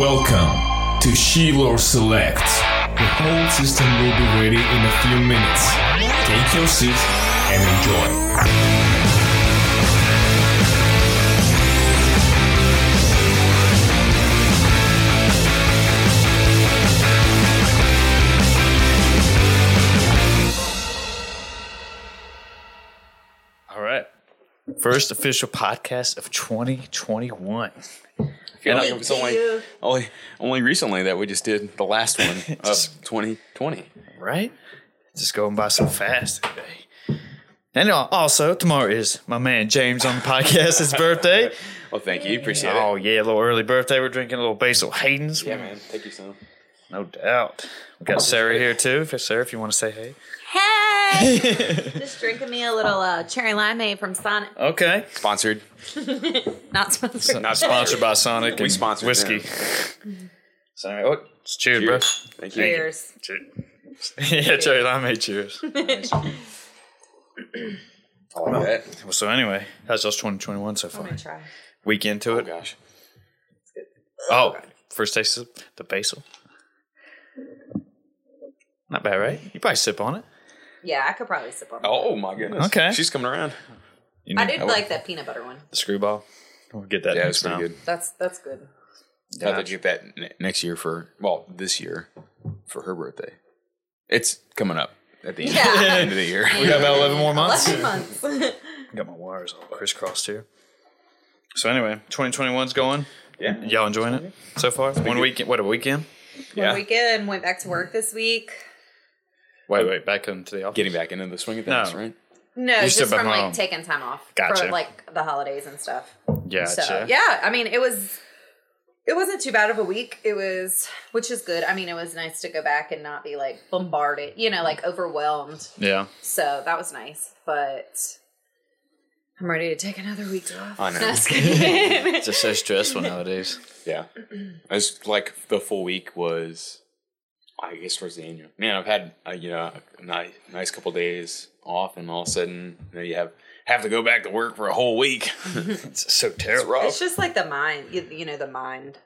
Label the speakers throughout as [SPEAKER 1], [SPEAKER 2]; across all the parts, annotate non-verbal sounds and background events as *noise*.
[SPEAKER 1] Welcome to Shiloh Select. The whole system will be ready in a few minutes. Take your seat and enjoy.
[SPEAKER 2] All right. First official podcast of 2021.
[SPEAKER 3] Feel like it was only, only only recently that we just did the last one *laughs* of 2020.
[SPEAKER 2] Right? Just going by so fast today. And also, tomorrow is my man James on the podcast, his *laughs* birthday.
[SPEAKER 3] Well, thank you. Appreciate
[SPEAKER 2] Oh,
[SPEAKER 3] it.
[SPEAKER 2] Oh, yeah, a little early birthday. We're drinking a little Basil Hayden's.
[SPEAKER 3] Yeah, man. Thank you, son.
[SPEAKER 2] No doubt. We got Sarah here, too. Sarah, if you want to say hey.
[SPEAKER 4] Hey! *laughs* Just drinking me a little uh, cherry limeade from Sonic.
[SPEAKER 2] Okay.
[SPEAKER 3] Sponsored. *laughs*
[SPEAKER 4] Not sponsored.
[SPEAKER 2] Not sponsored by Sonic
[SPEAKER 3] We
[SPEAKER 2] and
[SPEAKER 3] sponsored
[SPEAKER 2] whiskey. *laughs* Sorry. Oh, cheers, bro.
[SPEAKER 3] Thank you.
[SPEAKER 4] Cheers.
[SPEAKER 2] Cheers. yeah, cherry limeade. Cheers.
[SPEAKER 3] I like that.
[SPEAKER 2] Well, so anyway, how's y'all's 2021 so
[SPEAKER 4] I'm
[SPEAKER 2] far?
[SPEAKER 4] gonna try.
[SPEAKER 2] Week into
[SPEAKER 3] Oh,
[SPEAKER 2] it.
[SPEAKER 3] gosh.
[SPEAKER 2] Oh, first taste of the basil. Not bad, right? You probably sip on it.
[SPEAKER 4] Yeah, I could probably sip on. it.
[SPEAKER 3] Oh, my goodness.
[SPEAKER 2] Okay.
[SPEAKER 3] She's coming around.
[SPEAKER 2] You
[SPEAKER 4] I
[SPEAKER 2] know,
[SPEAKER 4] did like that peanut butter one.
[SPEAKER 2] the screwball. We'll get that
[SPEAKER 3] Yeah,
[SPEAKER 2] next
[SPEAKER 3] it's pretty
[SPEAKER 2] time.
[SPEAKER 3] good.
[SPEAKER 4] That's that's good.
[SPEAKER 3] I thought you get that ne- next year for, well, this year for her birthday. It's coming up at the end,
[SPEAKER 4] Yeah. *laughs*
[SPEAKER 3] end of the year. *laughs*
[SPEAKER 2] We got about 11 more months.
[SPEAKER 4] Eleven months. *laughs*
[SPEAKER 2] Got my wires all crisscrossed here. So anyway, 2021's going.
[SPEAKER 3] Yeah.
[SPEAKER 2] Y'all enjoying it so far? One weekend. What a weekend.
[SPEAKER 3] Yeah.
[SPEAKER 4] One weekend went back to work this week.
[SPEAKER 2] Wait, wait. Back into the office.
[SPEAKER 3] Getting back into the swing of things,
[SPEAKER 2] No.
[SPEAKER 3] right?
[SPEAKER 4] No,
[SPEAKER 2] You're
[SPEAKER 4] just
[SPEAKER 2] still back
[SPEAKER 4] from like taking time off
[SPEAKER 2] Gotcha.
[SPEAKER 4] for like the holidays and stuff.
[SPEAKER 2] Gotcha.
[SPEAKER 4] So yeah, I mean it was it wasn't too bad of a week. It was which is good. I mean it was nice to go back and not be like bombarded, you know, like overwhelmed.
[SPEAKER 2] Yeah.
[SPEAKER 4] So that was nice. But I'm ready to take another week off.
[SPEAKER 3] I know. *laughs*
[SPEAKER 4] Just kidding. *laughs*
[SPEAKER 2] It's just so stressful *laughs* nowadays.
[SPEAKER 3] Yeah. It's like the full week was, I guess, towards the end. you're- Man, I've had, uh, you know, a nice, nice couple days off, and all of a sudden, you, know, you have have to go back to work for a whole week. *laughs* *laughs*
[SPEAKER 2] It's so terrible.
[SPEAKER 3] rough.
[SPEAKER 4] it's just like the mind, you, you know, the mind.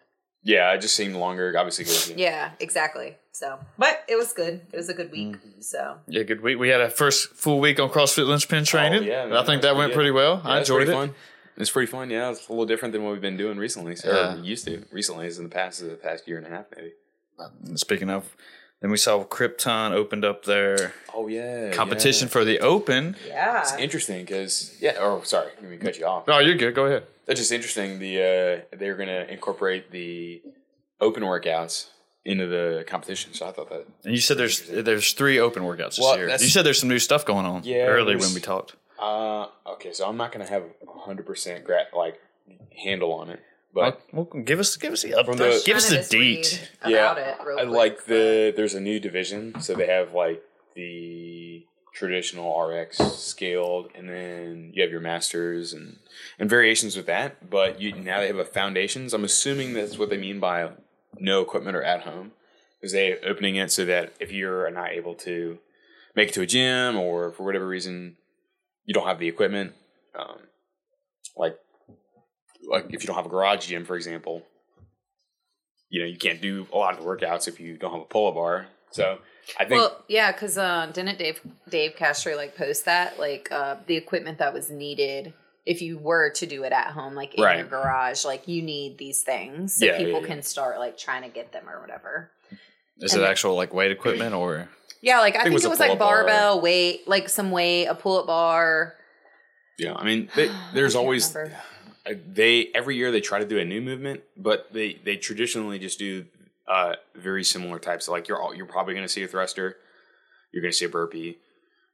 [SPEAKER 3] yeah, it just seemed longer, obviously. you know,
[SPEAKER 4] Yeah, exactly. So, but it was good. It was a good week.
[SPEAKER 3] Mm-hmm.
[SPEAKER 4] So,
[SPEAKER 2] Yeah, good week. We had a first full week on CrossFit Linchpin training.
[SPEAKER 3] Oh, yeah, man,
[SPEAKER 2] I think
[SPEAKER 3] that's
[SPEAKER 2] that went
[SPEAKER 3] pretty
[SPEAKER 2] pretty well.
[SPEAKER 3] Yeah,
[SPEAKER 2] I
[SPEAKER 3] it's
[SPEAKER 2] enjoyed
[SPEAKER 3] pretty
[SPEAKER 2] it.
[SPEAKER 3] Fun. It's pretty fun. Yeah, it's a little different than what we've been doing recently. So,
[SPEAKER 2] Yeah.
[SPEAKER 3] or used to recently, is in the past, the past year and a half, maybe.
[SPEAKER 2] Speaking of, then we saw Krypton opened up their
[SPEAKER 3] Oh yeah,
[SPEAKER 2] competition for the Open.
[SPEAKER 4] yeah.
[SPEAKER 3] It's interesting because yeah. Oh, sorry, let me cut you off.
[SPEAKER 2] Oh, you're good. Go ahead.
[SPEAKER 3] That's just interesting. The uh, they're gonna incorporate the open workouts into the competition. So I thought that
[SPEAKER 2] And you said there's there's three Open workouts this
[SPEAKER 3] Well,
[SPEAKER 2] year. You said there's some new stuff going on.
[SPEAKER 3] Yeah,
[SPEAKER 2] earlier
[SPEAKER 3] there's-
[SPEAKER 2] when we talked.
[SPEAKER 3] Uh, okay, so I'm not gonna have hundred percent gra- like handle on it, but
[SPEAKER 2] Well, give us give us the update.
[SPEAKER 3] the-
[SPEAKER 2] give us the
[SPEAKER 4] just read
[SPEAKER 3] yeah,
[SPEAKER 4] About it real
[SPEAKER 3] I
[SPEAKER 4] quick,
[SPEAKER 3] like the there's a new division, so they have like the traditional RX scaled, and then you have your masters and and variations with that. But you now they have a foundations. I'm assuming that's what they mean by no equipment or at home, because they opening it so that if you're not able to make it to a gym or for whatever reason you don't have the equipment, um, like like if you don't have a garage gym, for example, you know you can't do a lot of the workouts if you don't have a pull-up bar. So I think
[SPEAKER 4] Well, yeah, because uh, didn't Dave Dave Castro like post that like uh, the equipment that was needed if you were to do it at home, like in
[SPEAKER 3] Right.
[SPEAKER 4] your garage, like you need these things so
[SPEAKER 3] Yeah,
[SPEAKER 4] people
[SPEAKER 3] yeah, yeah.
[SPEAKER 4] can start like trying to get them or whatever.
[SPEAKER 2] Is
[SPEAKER 4] And
[SPEAKER 2] it
[SPEAKER 4] then-
[SPEAKER 2] actual like weight equipment or?
[SPEAKER 4] Yeah, like I, think,
[SPEAKER 2] it was
[SPEAKER 4] it was like
[SPEAKER 2] pull-up bar.
[SPEAKER 4] barbell weight, like some weight, a pull up bar.
[SPEAKER 3] Yeah, I mean, they, *sighs* there's
[SPEAKER 4] I
[SPEAKER 3] always
[SPEAKER 4] remember.
[SPEAKER 3] Uh, they every year they try to do a new movement, but they they traditionally just do uh, very similar types. Like you're all, you're probably going to see a thruster, you're going to see a burpee,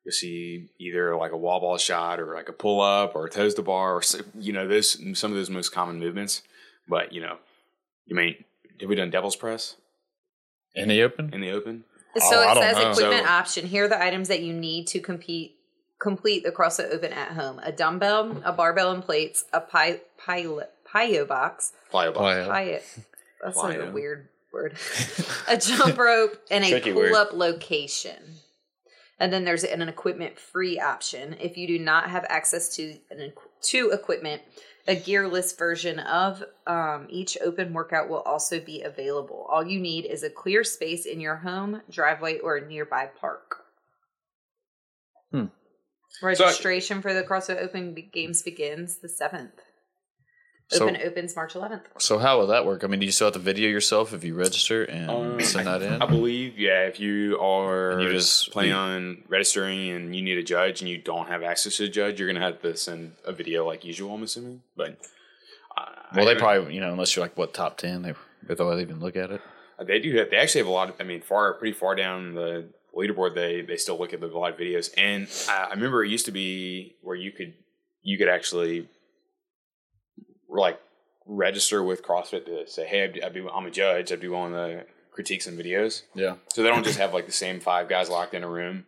[SPEAKER 3] you'll see either like a wall ball shot or like a pull up or a toes to bar or you know those some of those most common movements. But you know, you may have we done devil's press
[SPEAKER 2] In the open?
[SPEAKER 3] in the open?
[SPEAKER 4] So
[SPEAKER 2] Oh,
[SPEAKER 4] it
[SPEAKER 2] don't
[SPEAKER 4] says
[SPEAKER 2] know.
[SPEAKER 4] equipment
[SPEAKER 3] So-
[SPEAKER 4] option. Here are the items that you need to compete complete the CrossFit Open at home: a dumbbell, a barbell and plates, a pi, pilot, pio box,
[SPEAKER 3] Plyo box.
[SPEAKER 4] Pio. That's like a weird word. *laughs* a jump rope and a pull-up location. And then there's an equipment free option. If you do not have access to an to equipment, a gearless version of um, each open workout will also be available. All you need is a clear space in your home, driveway, or nearby park. Registration for the CrossFit Open Games begins the seventh.
[SPEAKER 2] So-
[SPEAKER 4] Open opens March 11th.
[SPEAKER 2] So how will that work? I mean, do you still have to video yourself if you register and
[SPEAKER 3] Um,
[SPEAKER 2] send that in?
[SPEAKER 3] I believe, yeah, if you are
[SPEAKER 2] And you just-
[SPEAKER 3] planning on registering and you need a judge and you don't have access to a judge, you're gonna have to send a video like usual. I'm assuming, but uh,
[SPEAKER 2] well,
[SPEAKER 3] I-
[SPEAKER 2] they probably, you know, unless you're like what top ten, they they'll even look at it.
[SPEAKER 3] they do. Have, they actually have a lot. Of, I mean, far pretty far down the leaderboard, they they still look at the live videos. And I, I remember it used to be where you could you could actually like register with CrossFit to say, hey, I'd, be- I'd be I'm a judge. I'd be willing to critique some videos.
[SPEAKER 2] Yeah.
[SPEAKER 3] So they don't just have like the same five guys locked in a room.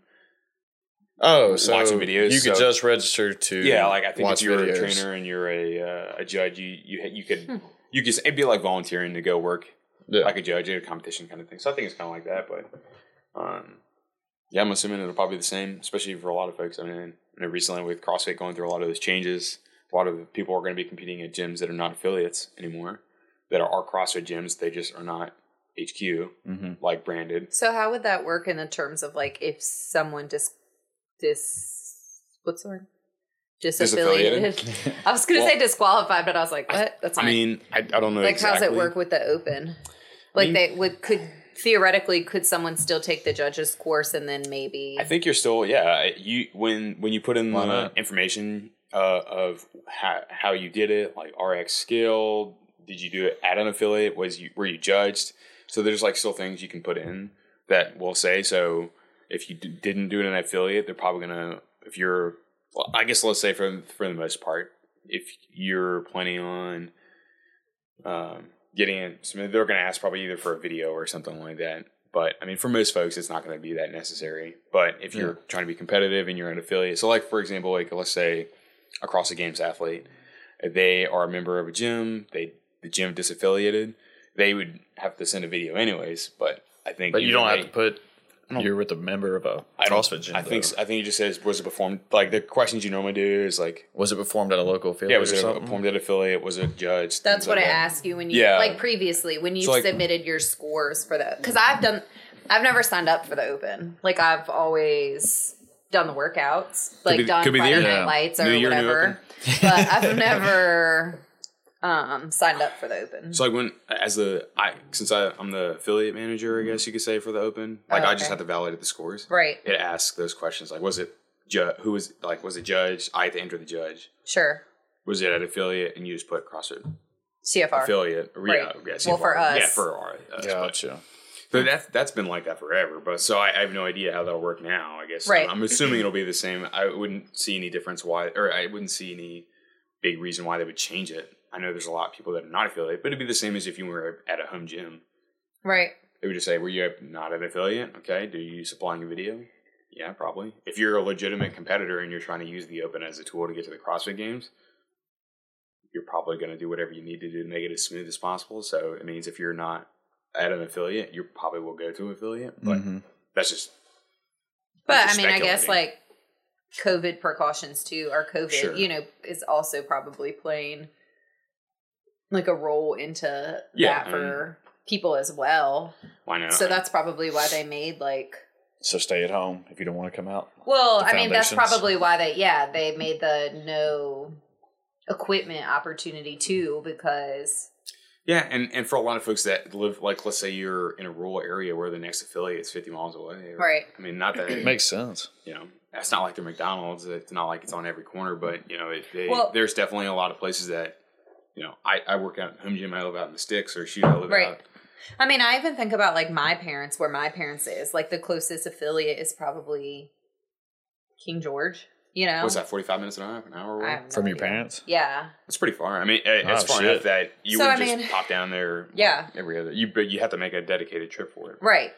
[SPEAKER 2] Oh, so
[SPEAKER 3] Watching videos,
[SPEAKER 2] You could
[SPEAKER 3] so-
[SPEAKER 2] just register to
[SPEAKER 3] Yeah, like I think if you're
[SPEAKER 2] videos.
[SPEAKER 3] a trainer and you're a uh, a judge, you you you could you could it'd be like volunteering to go work
[SPEAKER 2] Yeah.
[SPEAKER 3] like a judge at a competition kind of thing. So I think it's kind of like that, but um, yeah, I'm assuming it'll probably be the same, especially for a lot of folks. I mean, you know, recently with CrossFit going through a lot of those changes, a lot of the people are going to be competing at gyms that are not affiliates anymore, that are, are CrossFit gyms. They just are not HQ
[SPEAKER 2] Mm-hmm.
[SPEAKER 3] like branded.
[SPEAKER 4] So how would that work in the terms of like if someone dis dis what's the word? Disaffiliated.
[SPEAKER 3] Disaffiliated?
[SPEAKER 4] I was gonna
[SPEAKER 3] Well-
[SPEAKER 4] say disqualified, but I was like, what? That's not I
[SPEAKER 3] mean, I, I don't know
[SPEAKER 4] like
[SPEAKER 3] exactly.
[SPEAKER 4] how's it work with the open? Like
[SPEAKER 3] mean-
[SPEAKER 4] they would could theoretically could someone still take the judges course and then maybe
[SPEAKER 3] I think you're still yeah. You when when you put in
[SPEAKER 2] Why
[SPEAKER 3] the
[SPEAKER 2] not?
[SPEAKER 3] information uh, of how how you did it, like RX skill, did you do it at an affiliate? Was you were you judged? So there's like still things you can put in that will say. So if you d- didn't do it in an affiliate, they're probably gonna if you're well, I guess let's say for for the most part, if you're planning on um, getting it, so they're going to ask probably either for a video or something like that. But I mean, for most folks, it's not going to be that necessary. But if you're trying to be competitive and you're an affiliate, so like for example, like let's say across the games athlete, they are a member of a gym, they the gym disaffiliated, they would have to send a video anyways. But I think
[SPEAKER 2] But you don't have to put.
[SPEAKER 3] Don't-
[SPEAKER 2] You're with a member of a
[SPEAKER 3] I
[SPEAKER 2] CrossFit gym.
[SPEAKER 3] I think
[SPEAKER 2] though.
[SPEAKER 3] I think you just says was it performed like the questions you normally do is like
[SPEAKER 2] was it performed at a local affiliate
[SPEAKER 3] yeah was
[SPEAKER 2] or
[SPEAKER 3] it
[SPEAKER 2] something?
[SPEAKER 3] performed at affiliate was it judged
[SPEAKER 4] That's what
[SPEAKER 3] like
[SPEAKER 4] I
[SPEAKER 3] that.
[SPEAKER 4] asked you when you
[SPEAKER 3] Yeah.
[SPEAKER 4] like previously when you
[SPEAKER 3] So, like-
[SPEAKER 4] submitted your scores for the because I've done I've never signed up for the open. Like I've always done the workouts, like
[SPEAKER 3] be-
[SPEAKER 4] done
[SPEAKER 3] could be the
[SPEAKER 4] Friday
[SPEAKER 3] year.
[SPEAKER 4] Night
[SPEAKER 2] Yeah.
[SPEAKER 4] Lights or
[SPEAKER 3] New year, new
[SPEAKER 4] whatever. but I've *laughs* never um signed up for the open.
[SPEAKER 3] So like when as the I since I I'm the affiliate manager, I guess you could say for the open, like
[SPEAKER 4] Oh,
[SPEAKER 3] I just had to validate the scores.
[SPEAKER 4] right.
[SPEAKER 3] It asked those questions like was it ju- who was like was it judge? I had to enter the judge.
[SPEAKER 4] Sure.
[SPEAKER 3] Was it at affiliate? And you just put CrossFit
[SPEAKER 4] CFR.
[SPEAKER 3] affiliate. Or,
[SPEAKER 4] Right.
[SPEAKER 3] Yeah, yeah,
[SPEAKER 4] Well, for
[SPEAKER 3] CFR.
[SPEAKER 4] us.
[SPEAKER 3] yeah, for our, us. But,
[SPEAKER 2] Gotcha.
[SPEAKER 3] but that's that's been like that forever. But so I, I have no idea how that'll work now. I guess
[SPEAKER 4] Right.
[SPEAKER 3] I'm assuming it'll be the same. I wouldn't see any difference why, or I wouldn't see any big reason why they would change it. I know there's a lot of people that are not affiliate, but it'd be the same as if you were at a home gym.
[SPEAKER 4] Right.
[SPEAKER 3] They would just say, "Were you not an affiliate? Okay. Do you supplying a video? Yeah, probably. If you're a legitimate competitor and you're trying to use the Open as a tool to get to the CrossFit Games, you're probably going to do whatever you need to do to make it as smooth as possible. So it means if you're not at an affiliate, you probably will go to an affiliate. But
[SPEAKER 2] Mhm.
[SPEAKER 3] that's just
[SPEAKER 4] But
[SPEAKER 3] just
[SPEAKER 4] I mean, I guess like COVID precautions too, or COVID,
[SPEAKER 3] Sure.
[SPEAKER 4] you know, is also probably playing like a role into
[SPEAKER 3] Yeah,
[SPEAKER 4] that for people as well.
[SPEAKER 3] why not?
[SPEAKER 4] So that's probably why they made like.
[SPEAKER 2] So stay at home if you don't want to come out.
[SPEAKER 4] Well, I mean, that's probably why they, yeah, they made the no equipment opportunity too because
[SPEAKER 3] Yeah, and, and for a lot of folks that live, like, let's say you're in a rural area where the next affiliate is 50 miles away. or-
[SPEAKER 4] Right.
[SPEAKER 3] I mean, not that it
[SPEAKER 2] Makes sense.
[SPEAKER 3] you know, it's not like they're McDonald's. It's not like it's on every corner, but you know, it, they,
[SPEAKER 4] Well-
[SPEAKER 3] there's definitely a lot of places that, you know, I, I work out at home gym. I live out in the sticks, or shoot, I live
[SPEAKER 4] Right.
[SPEAKER 3] out.
[SPEAKER 4] I mean, I even think about like my parents, where my parents is. Like the closest affiliate is probably King George. You know,
[SPEAKER 3] What's that? 45 minutes an hour, an hour? Away?
[SPEAKER 4] no
[SPEAKER 2] From your parents?
[SPEAKER 4] Yeah,
[SPEAKER 3] It's pretty far. I mean, it's
[SPEAKER 2] Oh,
[SPEAKER 3] far
[SPEAKER 2] shit.
[SPEAKER 3] enough that you
[SPEAKER 4] So,
[SPEAKER 3] would
[SPEAKER 4] I
[SPEAKER 3] just
[SPEAKER 4] mean-
[SPEAKER 3] pop down there.
[SPEAKER 4] Yeah.
[SPEAKER 3] every other. You but you have to make a dedicated trip for it.
[SPEAKER 4] right.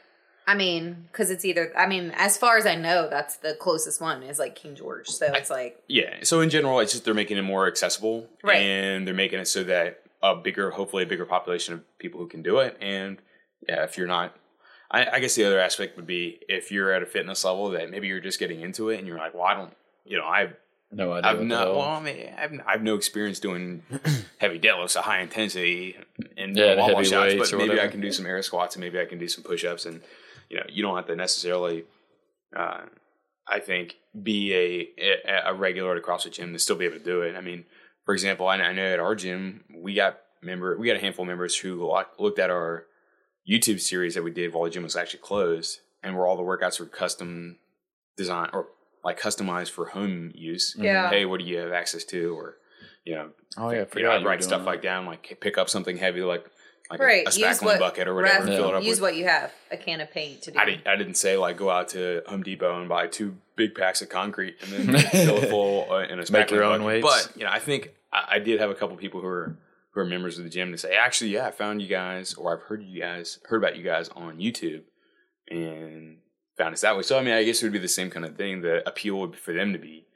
[SPEAKER 4] I mean, because it's either. I mean, as far as I know, that's the closest one is like King George. So it's like
[SPEAKER 3] Yeah. So in general, it's just they're making it more accessible,
[SPEAKER 4] Right.
[SPEAKER 3] And they're making it so that a bigger, hopefully, a bigger population of people who can do it. And yeah, if you're not, I, I guess the other aspect would be if you're at a fitness level that maybe you're just getting into it and you're like, well, I don't, you know, I've
[SPEAKER 2] No idea.
[SPEAKER 3] I've
[SPEAKER 2] what the
[SPEAKER 3] not.
[SPEAKER 2] hell.
[SPEAKER 3] Well, I mean, I've, I've no experience doing *clears throat* heavy deadlifts, a high intensity, and
[SPEAKER 2] Yeah, the
[SPEAKER 3] wall
[SPEAKER 2] heavy
[SPEAKER 3] shots.
[SPEAKER 2] weights
[SPEAKER 3] But
[SPEAKER 2] or
[SPEAKER 3] maybe I
[SPEAKER 2] whatever.
[SPEAKER 3] can do some air squats, and maybe I can do some push ups, and you know, you don't have to necessarily. Uh, I think be a a- a regular at a CrossFit gym to still be able to do it. I mean, for example, I, I know at our gym we got member we got a handful of members who looked at our YouTube series that we did while the gym was actually closed, and where all the workouts were custom designed or like customized for home use.
[SPEAKER 4] Yeah.
[SPEAKER 3] Hey, what do you have access to? Or you know,
[SPEAKER 2] Oh, yeah, I
[SPEAKER 3] you know, I'd
[SPEAKER 2] you were
[SPEAKER 3] write stuff
[SPEAKER 2] that.
[SPEAKER 3] like down, like pick up something heavy, like like
[SPEAKER 4] right.
[SPEAKER 3] a, a
[SPEAKER 4] use
[SPEAKER 3] spackling
[SPEAKER 4] what
[SPEAKER 3] bucket or whatever.
[SPEAKER 4] ref-
[SPEAKER 3] and fill it up
[SPEAKER 4] use
[SPEAKER 3] with.
[SPEAKER 4] what you have. A can of paint to do.
[SPEAKER 3] I, did, I didn't say like go out to Home Depot and buy two big packs of concrete and then *laughs* fill it full uh, in a
[SPEAKER 2] Make your
[SPEAKER 3] spackling
[SPEAKER 2] own
[SPEAKER 3] bucket.
[SPEAKER 2] weights.
[SPEAKER 3] But you know, I think I, I did have a couple people who are who are members of the gym to say, actually, yeah, I found you guys, or I've heard you guys heard about you guys on YouTube, and found us that way. So I mean, I guess it would be the same kind of thing. The appeal would be for them to be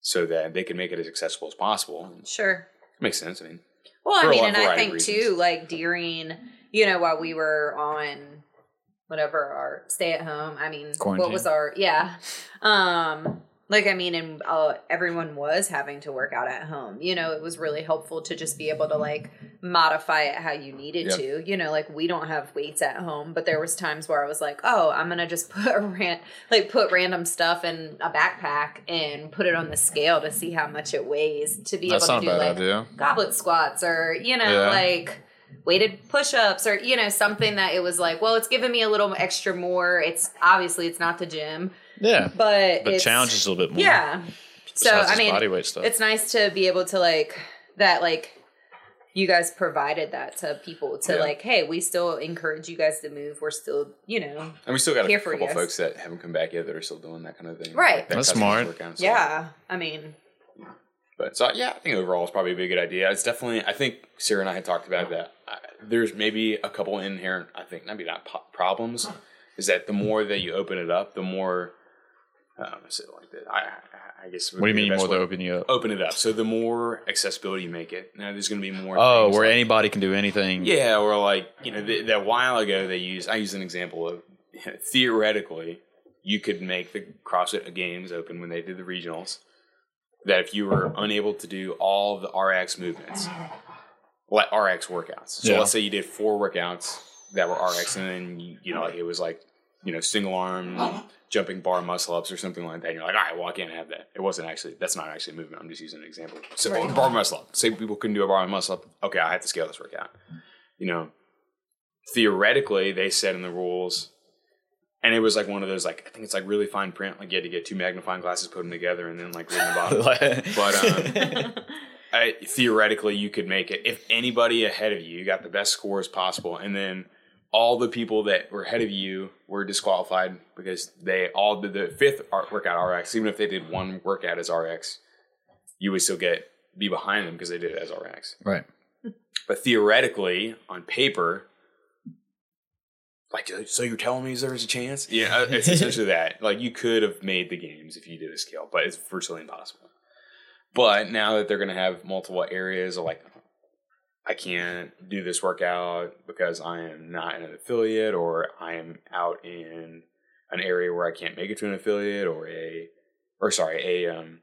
[SPEAKER 3] so that they can make it as accessible as possible. And it
[SPEAKER 4] Sure.
[SPEAKER 3] makes sense. I mean,
[SPEAKER 4] Well, I mean, and I think too, like during, you know, while we were on whatever our stay at home, I mean, what was our, yeah. Um, like, I mean, and uh, everyone was having to work out at home. You know, it was really helpful to just be able to like modify it how you needed
[SPEAKER 3] Yep.
[SPEAKER 4] to. You know, like we don't have weights at home, but there was times where I was like, oh, I'm gonna just *laughs* put a ran- like put random stuff in a backpack and put it on the scale to see how much it weighs to be
[SPEAKER 2] That's
[SPEAKER 4] able to do like
[SPEAKER 2] idea.
[SPEAKER 4] goblet squats or you know
[SPEAKER 2] Yeah.
[SPEAKER 4] like weighted push-ups or you know something that it was like well it's giving me a little extra more it's obviously it's not the gym
[SPEAKER 2] Yeah.
[SPEAKER 4] but
[SPEAKER 2] But challenges a little bit more.
[SPEAKER 4] yeah so i mean
[SPEAKER 2] body weight stuff.
[SPEAKER 4] it's nice to be able to like that like you guys provided that to people to
[SPEAKER 3] Yeah.
[SPEAKER 4] like hey we still encourage you guys to move we're still you know
[SPEAKER 3] and we still got a
[SPEAKER 4] Here
[SPEAKER 3] couple folks that haven't come back yet that are still doing that kind of thing.
[SPEAKER 4] Right.
[SPEAKER 3] Like
[SPEAKER 2] That's smart.
[SPEAKER 3] workout, so-
[SPEAKER 4] yeah i mean
[SPEAKER 3] But so yeah, I think overall it's probably a good idea. It's definitely. I think Sarah and I had talked about that. I, there's maybe a couple inherent. I think maybe not po- problems. Is that the more that you open it up, the more. Um, so like that. I, I- guess.
[SPEAKER 2] what do you mean more
[SPEAKER 3] way-
[SPEAKER 2] to open you up?
[SPEAKER 3] Open it up. So the more accessibility you make it, now there's going to be more.
[SPEAKER 2] Oh, where
[SPEAKER 3] like-
[SPEAKER 2] anybody can do anything.
[SPEAKER 3] Yeah, or like you know th- that while ago they used. I used an example of *laughs* theoretically you could make the CrossFit Games open when they did the regionals. That if you were unable to do all the RX movements, like RX workouts. So
[SPEAKER 2] Yeah.
[SPEAKER 3] let's say you did four workouts that were RX, and then you, you know like it was like you know single arm jumping bar muscle ups or something like that. And you're like, all right, well I can't have that. It wasn't actually. That's not actually a movement. I'm just using an example. So
[SPEAKER 4] Right.
[SPEAKER 3] bar muscle up. Say people couldn't do a bar muscle up. Okay, I have to scale this workout. You know, theoretically they said in the rules and it was like one of those like i think it's like really fine print like you had to get two magnifying glasses put them together and then like read the bottom *laughs* but um, *laughs* I, theoretically you could make it if anybody ahead of you got the best scores possible and then all the people that were ahead of you were disqualified because they all did the fifth workout rx even if they did one workout as rx you would still get be behind them because they did it as rx
[SPEAKER 2] right.
[SPEAKER 3] but theoretically, on paper, like, so you're telling me there's a chance? Yeah, *laughs* it's essentially that. Like, you could have made the games if you did a scale, but it's virtually impossible. But now that they're going to have multiple areas, of like, I can't do this workout because I am not an affiliate, or I am out in an area where I can't make it to an affiliate, or a, or sorry, a um,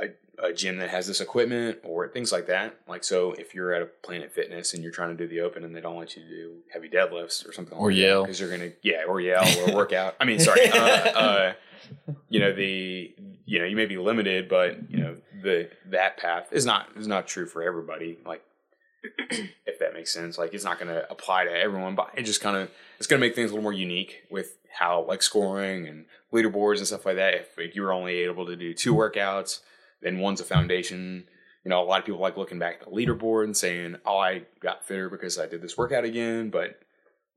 [SPEAKER 3] a a gym that has this equipment or things like that. Like so, if you're at a Planet Fitness and you're trying to do the open and they don't want you to do heavy deadlifts or something,
[SPEAKER 2] Or
[SPEAKER 3] like
[SPEAKER 2] yell.
[SPEAKER 3] because you're gonna yeah or yell or work out. I mean, sorry, *laughs* uh, uh, you know the you know you may be limited, but you know the that path is not is not true for everybody. Like *clears throat* if that makes sense. Like it's not going to apply to everyone, but it just kind of it's going to make things a little more unique with how like scoring and leaderboards and stuff like that. If like, you were only able to do two workouts, then one's a foundation. You know, a lot of people like looking back at the leaderboard and saying, "Oh, I got fitter because I did this workout again." But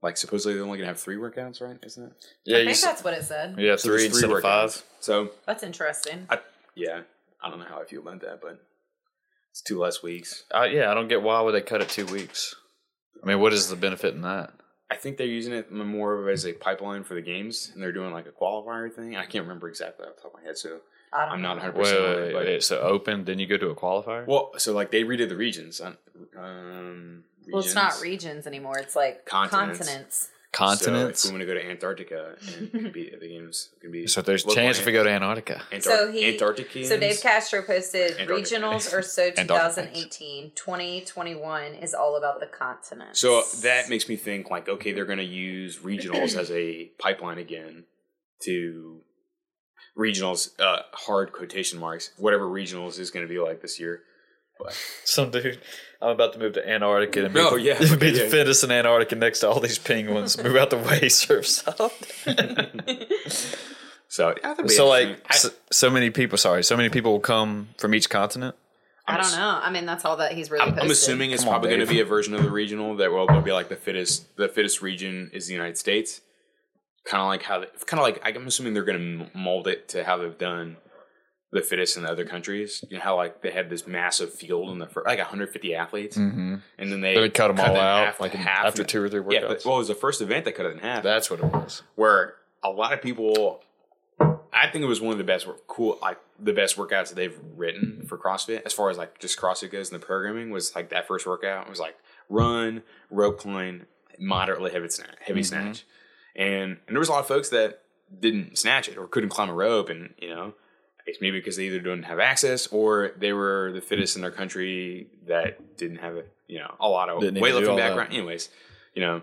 [SPEAKER 3] like supposedly they're only going to have three workouts, right? Isn't it?
[SPEAKER 2] Yeah,
[SPEAKER 4] I think
[SPEAKER 2] s-
[SPEAKER 4] that's what it said.
[SPEAKER 2] yeah,
[SPEAKER 3] So
[SPEAKER 2] three
[SPEAKER 3] there's
[SPEAKER 2] instead of five.
[SPEAKER 3] So
[SPEAKER 4] That's interesting.
[SPEAKER 3] I yeah, I don't know how I feel about that, but it's two less weeks.
[SPEAKER 2] Uh, yeah, I don't get why would they cut it two weeks. I mean, what is the benefit in that?
[SPEAKER 3] I think they're using it more of as a pipeline for the games, and they're doing like a qualifier thing. I can't remember exactly off the top of my head, so
[SPEAKER 4] I don't
[SPEAKER 3] I'm
[SPEAKER 4] know.
[SPEAKER 3] not 100
[SPEAKER 2] Wait,
[SPEAKER 3] percent on
[SPEAKER 2] wait,
[SPEAKER 3] it.
[SPEAKER 2] wait,
[SPEAKER 3] But
[SPEAKER 2] wait, so open, then you go to a qualifier.
[SPEAKER 3] well, so like they redid the regions. Um, um,
[SPEAKER 4] Well, it's not
[SPEAKER 3] regions.
[SPEAKER 4] regions anymore. It's like
[SPEAKER 3] Continents.
[SPEAKER 4] continents.
[SPEAKER 2] Continents.
[SPEAKER 3] So if we want to go to Antarctica and compete at the games, it can be
[SPEAKER 2] So, there's a chance if we go to Antarctica.
[SPEAKER 3] Antar-
[SPEAKER 4] So he,
[SPEAKER 3] Antarctica.
[SPEAKER 4] so Dave Castro posted regionals or so *laughs* 2018. 2021 is all about the continents.
[SPEAKER 3] So that makes me think like, okay, they're going to use regionals as a pipeline again to regionals, uh, hard quotation marks, whatever regionals is going to be like this year. But
[SPEAKER 2] Some dude, I'm about to move to Antarctica and be,
[SPEAKER 3] Oh, *laughs* yeah.
[SPEAKER 2] be the
[SPEAKER 3] Yeah.
[SPEAKER 2] fittest in Antarctica next to all these penguins. move out the way, *laughs* surf south. *laughs*
[SPEAKER 3] so, yeah,
[SPEAKER 2] so, like,
[SPEAKER 3] interesting.
[SPEAKER 2] so, so many people. Sorry, so many people will come from each continent.
[SPEAKER 4] I don't know. I mean, that's all that he's really
[SPEAKER 3] I'm. I'm assuming it's
[SPEAKER 2] Come
[SPEAKER 3] probably going to be a version of the regional that will will be like the fittest. The fittest region is the United States. Kind of like how, kind of like I'm assuming they're going to mold it to how they've done the fittest in the other countries. You know how like they had this massive field in the first, like 150 athletes,
[SPEAKER 2] Mm-hmm.
[SPEAKER 3] and then they
[SPEAKER 2] They cut them all
[SPEAKER 3] it
[SPEAKER 2] out
[SPEAKER 3] half,
[SPEAKER 2] like
[SPEAKER 3] half
[SPEAKER 2] after two or three
[SPEAKER 3] Yeah,
[SPEAKER 2] workouts.
[SPEAKER 3] but, well, it was the first event they cut it in half.
[SPEAKER 2] That's what it was.
[SPEAKER 3] where a lot of people I think it was one of the best cool like the best workouts that they've written for CrossFit as far as like just CrossFit goes in the programming was like that first workout it was like run, rope climb, moderately heavy snatch, heavy snatch. And and there was a lot of folks that didn't snatch it or couldn't climb a rope and you know it's maybe because they either didn't have access or they were the fittest in their country that didn't have a you know a lot of
[SPEAKER 2] Didn't
[SPEAKER 3] weightlifting
[SPEAKER 2] all that.
[SPEAKER 3] background. Anyways, you know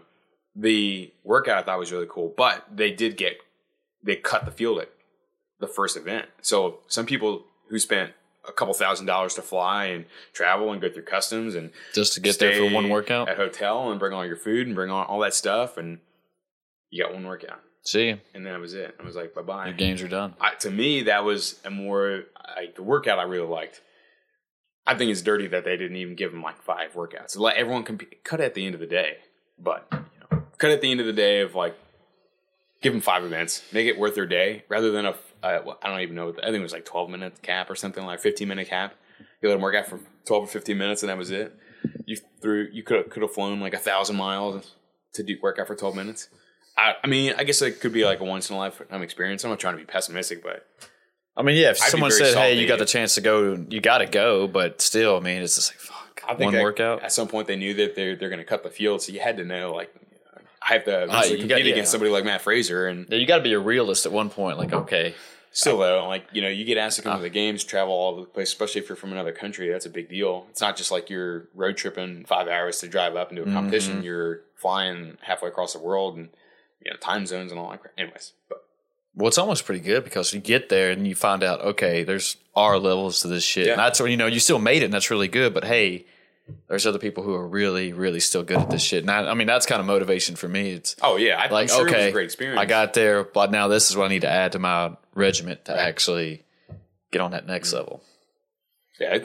[SPEAKER 3] the workout I thought was really cool, but they did get they cut the field at the first event. So some people who spent a couple thousand dollars to fly and travel and go through customs and
[SPEAKER 2] Just to get there for one workout.
[SPEAKER 3] at hotel and bring all your food and bring all, all that stuff and you got one workout
[SPEAKER 2] See,
[SPEAKER 3] and then that was it. I was like bye bye.
[SPEAKER 2] your games are done.
[SPEAKER 3] I, to me, that was a more like the workout I really liked. I think it's dirty that they didn't even give them like five workouts. Let everyone compete, cut it at the end of the day, but you know, cut at the end of the day of like give them five events, make it worth their day rather than a uh, well, I don't even know. I think it was like twelve minute cap or something like fifteen minute cap. You let them work out for twelve or fifteen minutes, and that was it. You threw you could could have flown like a thousand miles to do workout for twelve minutes. I, I mean, I guess it could be like a once in a lifetime experience. I'm not trying to be pessimistic, but
[SPEAKER 2] I mean, yeah, if
[SPEAKER 3] I'd be
[SPEAKER 2] someone
[SPEAKER 3] very
[SPEAKER 2] said, "Hey, you got the chance to go, you got to go," but still, I mean, it's just like fuck.
[SPEAKER 3] I think
[SPEAKER 2] one
[SPEAKER 3] that
[SPEAKER 2] workout.
[SPEAKER 3] at some point they knew that they're they're going to cut the field, so you had to know like I have to
[SPEAKER 2] Ah,
[SPEAKER 3] eventually
[SPEAKER 2] you
[SPEAKER 3] compete
[SPEAKER 2] got- yeah.
[SPEAKER 3] against somebody like Mat Fraser, and
[SPEAKER 2] Yeah, you got to be a realist at one point. Like, okay,
[SPEAKER 3] still though, like you know, you get asked to come
[SPEAKER 2] Ah.
[SPEAKER 3] to the games, travel all over the place, especially if you're from another country. That's a big deal. It's not just like you're road tripping five hours to drive up and do a competition.
[SPEAKER 2] Mm-hmm.
[SPEAKER 3] You're flying halfway across the world and you know time zones and all that. crap. Anyways, but
[SPEAKER 2] well, it's almost pretty good because you get there and you find out, okay, there's R levels to this shit.
[SPEAKER 3] Yeah.
[SPEAKER 2] And that's when you know you still made it, and that's really good. But hey, there's other people who are really, really still good at this shit. And I, I mean, that's kind of motivation for me. It's
[SPEAKER 3] oh yeah, I,
[SPEAKER 2] like
[SPEAKER 3] sure
[SPEAKER 2] okay,
[SPEAKER 3] a great experience.
[SPEAKER 2] I got there, but now this is what I need to add to my regiment to actually get on that next
[SPEAKER 3] Mm.
[SPEAKER 2] level.
[SPEAKER 3] yeah.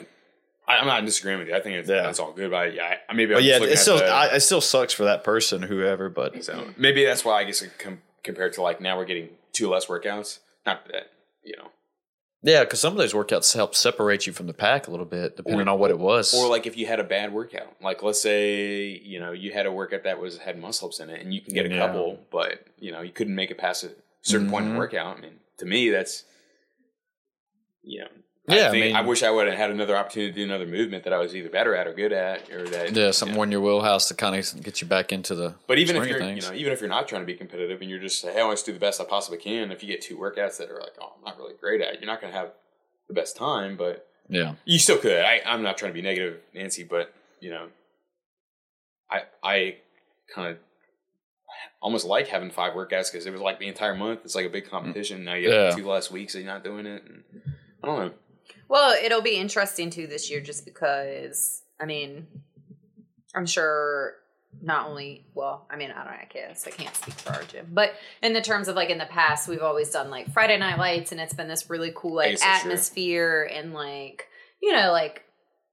[SPEAKER 3] I, I'm not in disagreement with you. I think it's,
[SPEAKER 2] Yeah.
[SPEAKER 3] that's all good. But I, yeah, I, maybe.
[SPEAKER 2] But
[SPEAKER 3] I'm
[SPEAKER 2] yeah, it still
[SPEAKER 3] the-
[SPEAKER 2] I, it still sucks for that person, whoever. But
[SPEAKER 3] So maybe that's why I guess com- compared to like now we're getting two less workouts. Not that you know,
[SPEAKER 2] yeah, because some of those workouts help separate you from the pack a little bit, depending on what it was.
[SPEAKER 3] or like if you had a bad workout, like let's say you know you had a workout that was had muscle ups in it, and you can get a
[SPEAKER 2] Yeah.
[SPEAKER 3] couple, but you know you couldn't make it past a certain point in the mm-hmm. workout. I mean, to me, that's you know.
[SPEAKER 2] Yeah, I
[SPEAKER 3] I,
[SPEAKER 2] mean-
[SPEAKER 3] I wish I would have had another opportunity to do another movement that I was either better at or good at, or that
[SPEAKER 2] yeah, something more in your wheelhouse to kind of get you back into the.
[SPEAKER 3] But even if you're, you know, even if you're not trying to be competitive and you're just hey, I want to do the best I possibly can. If you get two workouts that are like, oh, I'm not really great at, you're not going to have the best time. But
[SPEAKER 2] yeah,
[SPEAKER 3] you still could. I, I'm not trying to be negative, Nancy, but you know, I I kind of almost like having five workouts because it was like the entire month. It's like a big mm. competition. Now you have
[SPEAKER 2] Yeah.
[SPEAKER 3] two less weeks and you're not doing it. And I don't know.
[SPEAKER 4] Well, it'll be interesting too this year just because I mean I'm sure not only well, I mean, I don't know, I guess I can't speak for our gym. But in the terms of like in the past, we've always done like Friday night lights and it's been this really cool like atmosphere and like you know, like